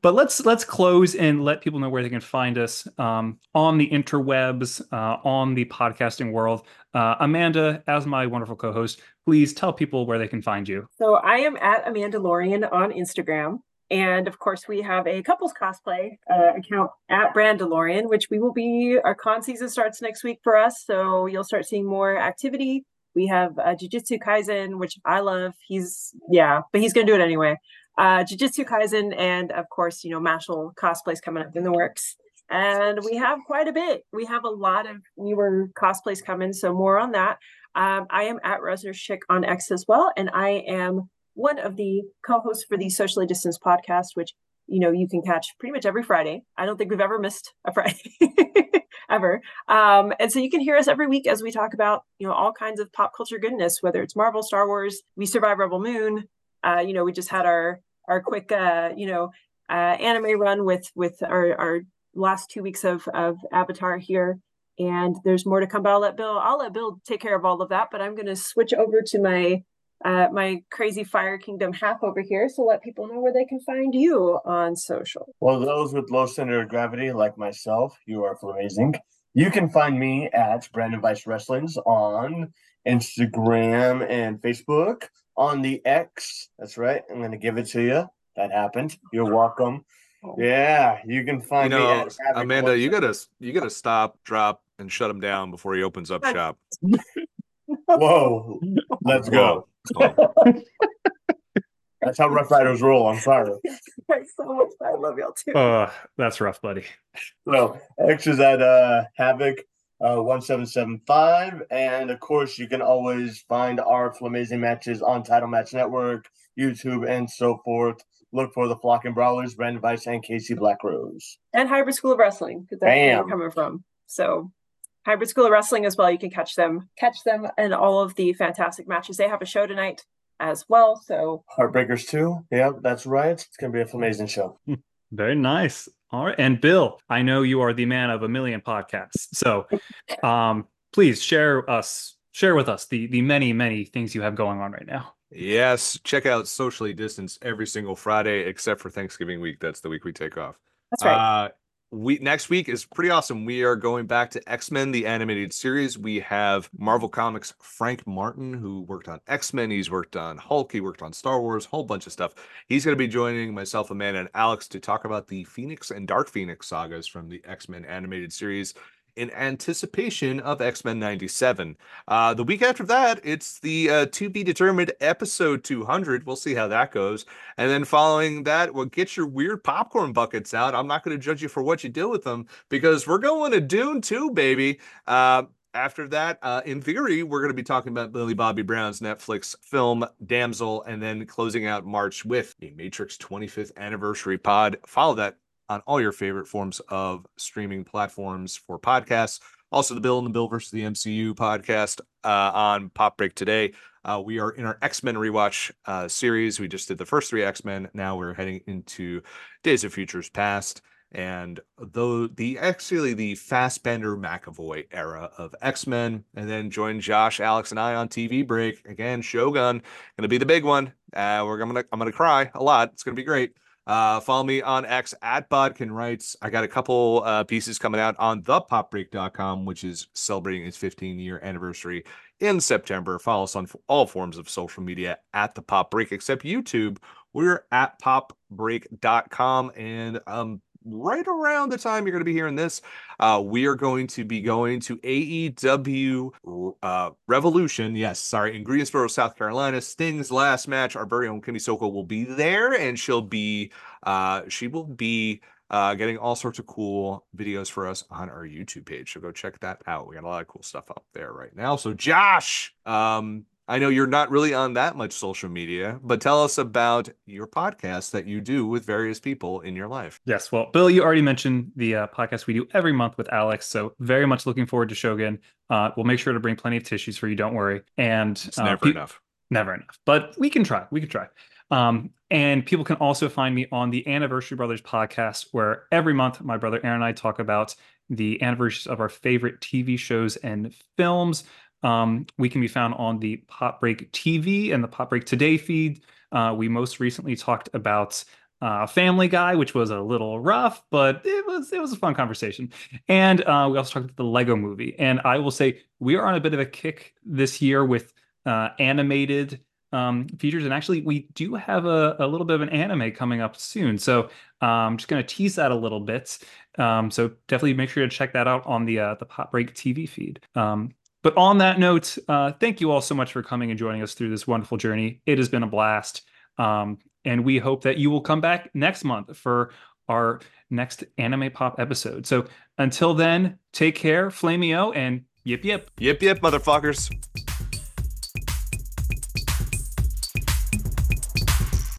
[SPEAKER 2] But let's let's close and let people know where they can find us um, on the interwebs, uh, on the podcasting world. Uh, Amanda, as my wonderful co-host, please tell people where they can find you.
[SPEAKER 1] So I am at Amandalorian on Instagram. And of course, we have a couples cosplay uh, account at Brandalorian, which we will be, our con season starts next week for us. So you'll start seeing more activity. We have uh, Jujutsu Kaisen, which I love. He's, yeah, but he's going to do it anyway. Uh, Jujutsu Kaisen, and of course, you know, Mashle cosplays coming up in the works. And we have quite a bit. We have a lot of newer cosplays coming. So more on that. Um, I am at Resner Schick on X as well. And I am one of the co-hosts for the Socially Distanced podcast, which you know you can catch pretty much every Friday. I don't think we've ever missed a Friday ever. Um, and so you can hear us every week as we talk about you know all kinds of pop culture goodness, whether it's Marvel, Star Wars, We Survive Rebel Moon. Uh, you know, we just had our our quick uh, you know uh, anime run with with our our last two weeks of of Avatar here. And there's more to come, but I'll let Bill. I'll let Bill take care of all of that. But I'm going to switch over to my uh, my crazy Fire Kingdom half over here. So let people know where they can find you on social.
[SPEAKER 4] Well, those with low center of gravity, like myself, you are amazing. You can find me at Branden Vice Wrestlings on Instagram and Facebook. On the X, that's right. I'm going to give it to you. That happened. You're welcome. Yeah, you can
[SPEAKER 3] You
[SPEAKER 4] find me
[SPEAKER 3] know,
[SPEAKER 4] at Havoc
[SPEAKER 3] Amanda, you gotta you gotta stop, drop, and shut him down before he opens up shop.
[SPEAKER 4] Whoa, let's go.
[SPEAKER 3] Whoa.
[SPEAKER 4] That's how Rough Riders roll. I'm sorry.
[SPEAKER 1] Thanks so much. I love y'all too.
[SPEAKER 2] Uh, that's rough, buddy.
[SPEAKER 4] So X is at uh, Havoc uh, 1775. And of course, you can always find our Amazing matches on Title Match Network, YouTube, and so forth. Look for the Flocking Brawlers, Branden Vice, and Casey Black Rose.
[SPEAKER 1] and Hybrid School of Wrestling because that's where
[SPEAKER 4] Bam.
[SPEAKER 1] we're coming from. So Hybrid School of Wrestling as well. You can catch them, catch them, and all of the fantastic matches. They have a show tonight as well. So
[SPEAKER 4] Heartbreakers too. Yeah, that's right. It's gonna be an amazing show.
[SPEAKER 2] Very nice. All right. And Bill, I know you are the man of a million podcasts. So um, please share us, share with us the the many, many things you have going on right now.
[SPEAKER 3] Yes, check out Socially Distance every single Friday except for Thanksgiving week. That's the week we take off.
[SPEAKER 1] that's right.
[SPEAKER 3] Uh, we next week is pretty awesome. We are going back to X Men the animated series. We have Marvel Comics Frank Martin, who worked on X Men. He's worked on Hulk. He worked on Star Wars. Whole bunch of stuff. He's going to be joining myself, Amanda, and Alex to talk about the Phoenix and Dark Phoenix sagas from the X Men animated series. In anticipation of X Men 97. Uh, the week after that, it's the uh, to be determined episode 200. We'll see how that goes. And then following that, well, get your weird popcorn buckets out. I'm not going to judge you for what you do with them because we're going to Dune 2, baby. Uh, after that, uh, in theory, we're going to be talking about Millie Bobby Brown's Netflix film Damsel, and then closing out March with a Matrix 25th anniversary pod. Follow that on all your favorite forms of streaming platforms for podcasts. Also, the Bill and the Bill versus the MCU podcast uh, on Pop Break today. Uh, we are in our X Men rewatch uh, series. We just did the first three X Men. Now we're heading into Days of Futures Past, and though the actually the Fassbender McAvoy era of X Men, and then join Josh, Alex, and I on TV break again. Shogun gonna be the big one. Uh, we're gonna I'm gonna cry a lot. It's gonna be great. Uh, follow me on X at Bodkin Writes. I got a couple uh, pieces coming out on thepopbreak.com, which is celebrating its 15 year anniversary in September. Follow us on all forms of social media at the Pop Break, except YouTube. We're at popbreak.com. And um, right around the time you're going to be hearing this, uh, we are going to be going to AEW uh, Revolution. Yes, sorry, in Greensboro, South Carolina. Sting's last match. Our very own Kimmy Soko will be there, and she'll be uh, she will be uh, getting all sorts of cool videos for us on our YouTube page. So go check that out. We got a lot of cool stuff up there right now. So Josh, um, I know you're not really on that much social media, but tell us about your podcast that you do with various people in your life.
[SPEAKER 2] Yes. Well, Bill, you already mentioned the uh, podcast we do every month with Alex. So very much looking forward to Shogun. Uh, we'll make sure to bring plenty of tissues for you. Don't worry. And
[SPEAKER 3] It's
[SPEAKER 2] uh,
[SPEAKER 3] never
[SPEAKER 2] pe-
[SPEAKER 3] enough.
[SPEAKER 2] Never enough, but we can try. We can try. Um, and people can also find me on the Anniversary Brothers podcast, where every month my brother Aaron and I talk about the anniversaries of our favorite TV shows and films. Um, we can be found on the Pop Break TV and the Pop Break Today feed. Uh, we most recently talked about uh, Family Guy, which was a little rough, but it was it was a fun conversation. And uh, we also talked about the Lego Movie. And I will say we are on a bit of a kick this year with uh, animated um, features, and actually we do have a, a little bit of an anime coming up soon. So uh, I'm just going to tease that a little bit. Um, so definitely make sure to check that out on the uh, the Pop Break TV feed. Um, but on that note, uh, thank you all so much for coming and joining us through this wonderful journey. It has been a blast. Um, and we hope that you will come back next month for our next anime pop episode. So until then, take care, Flameo, and yip yip.
[SPEAKER 3] Yip yip, motherfuckers.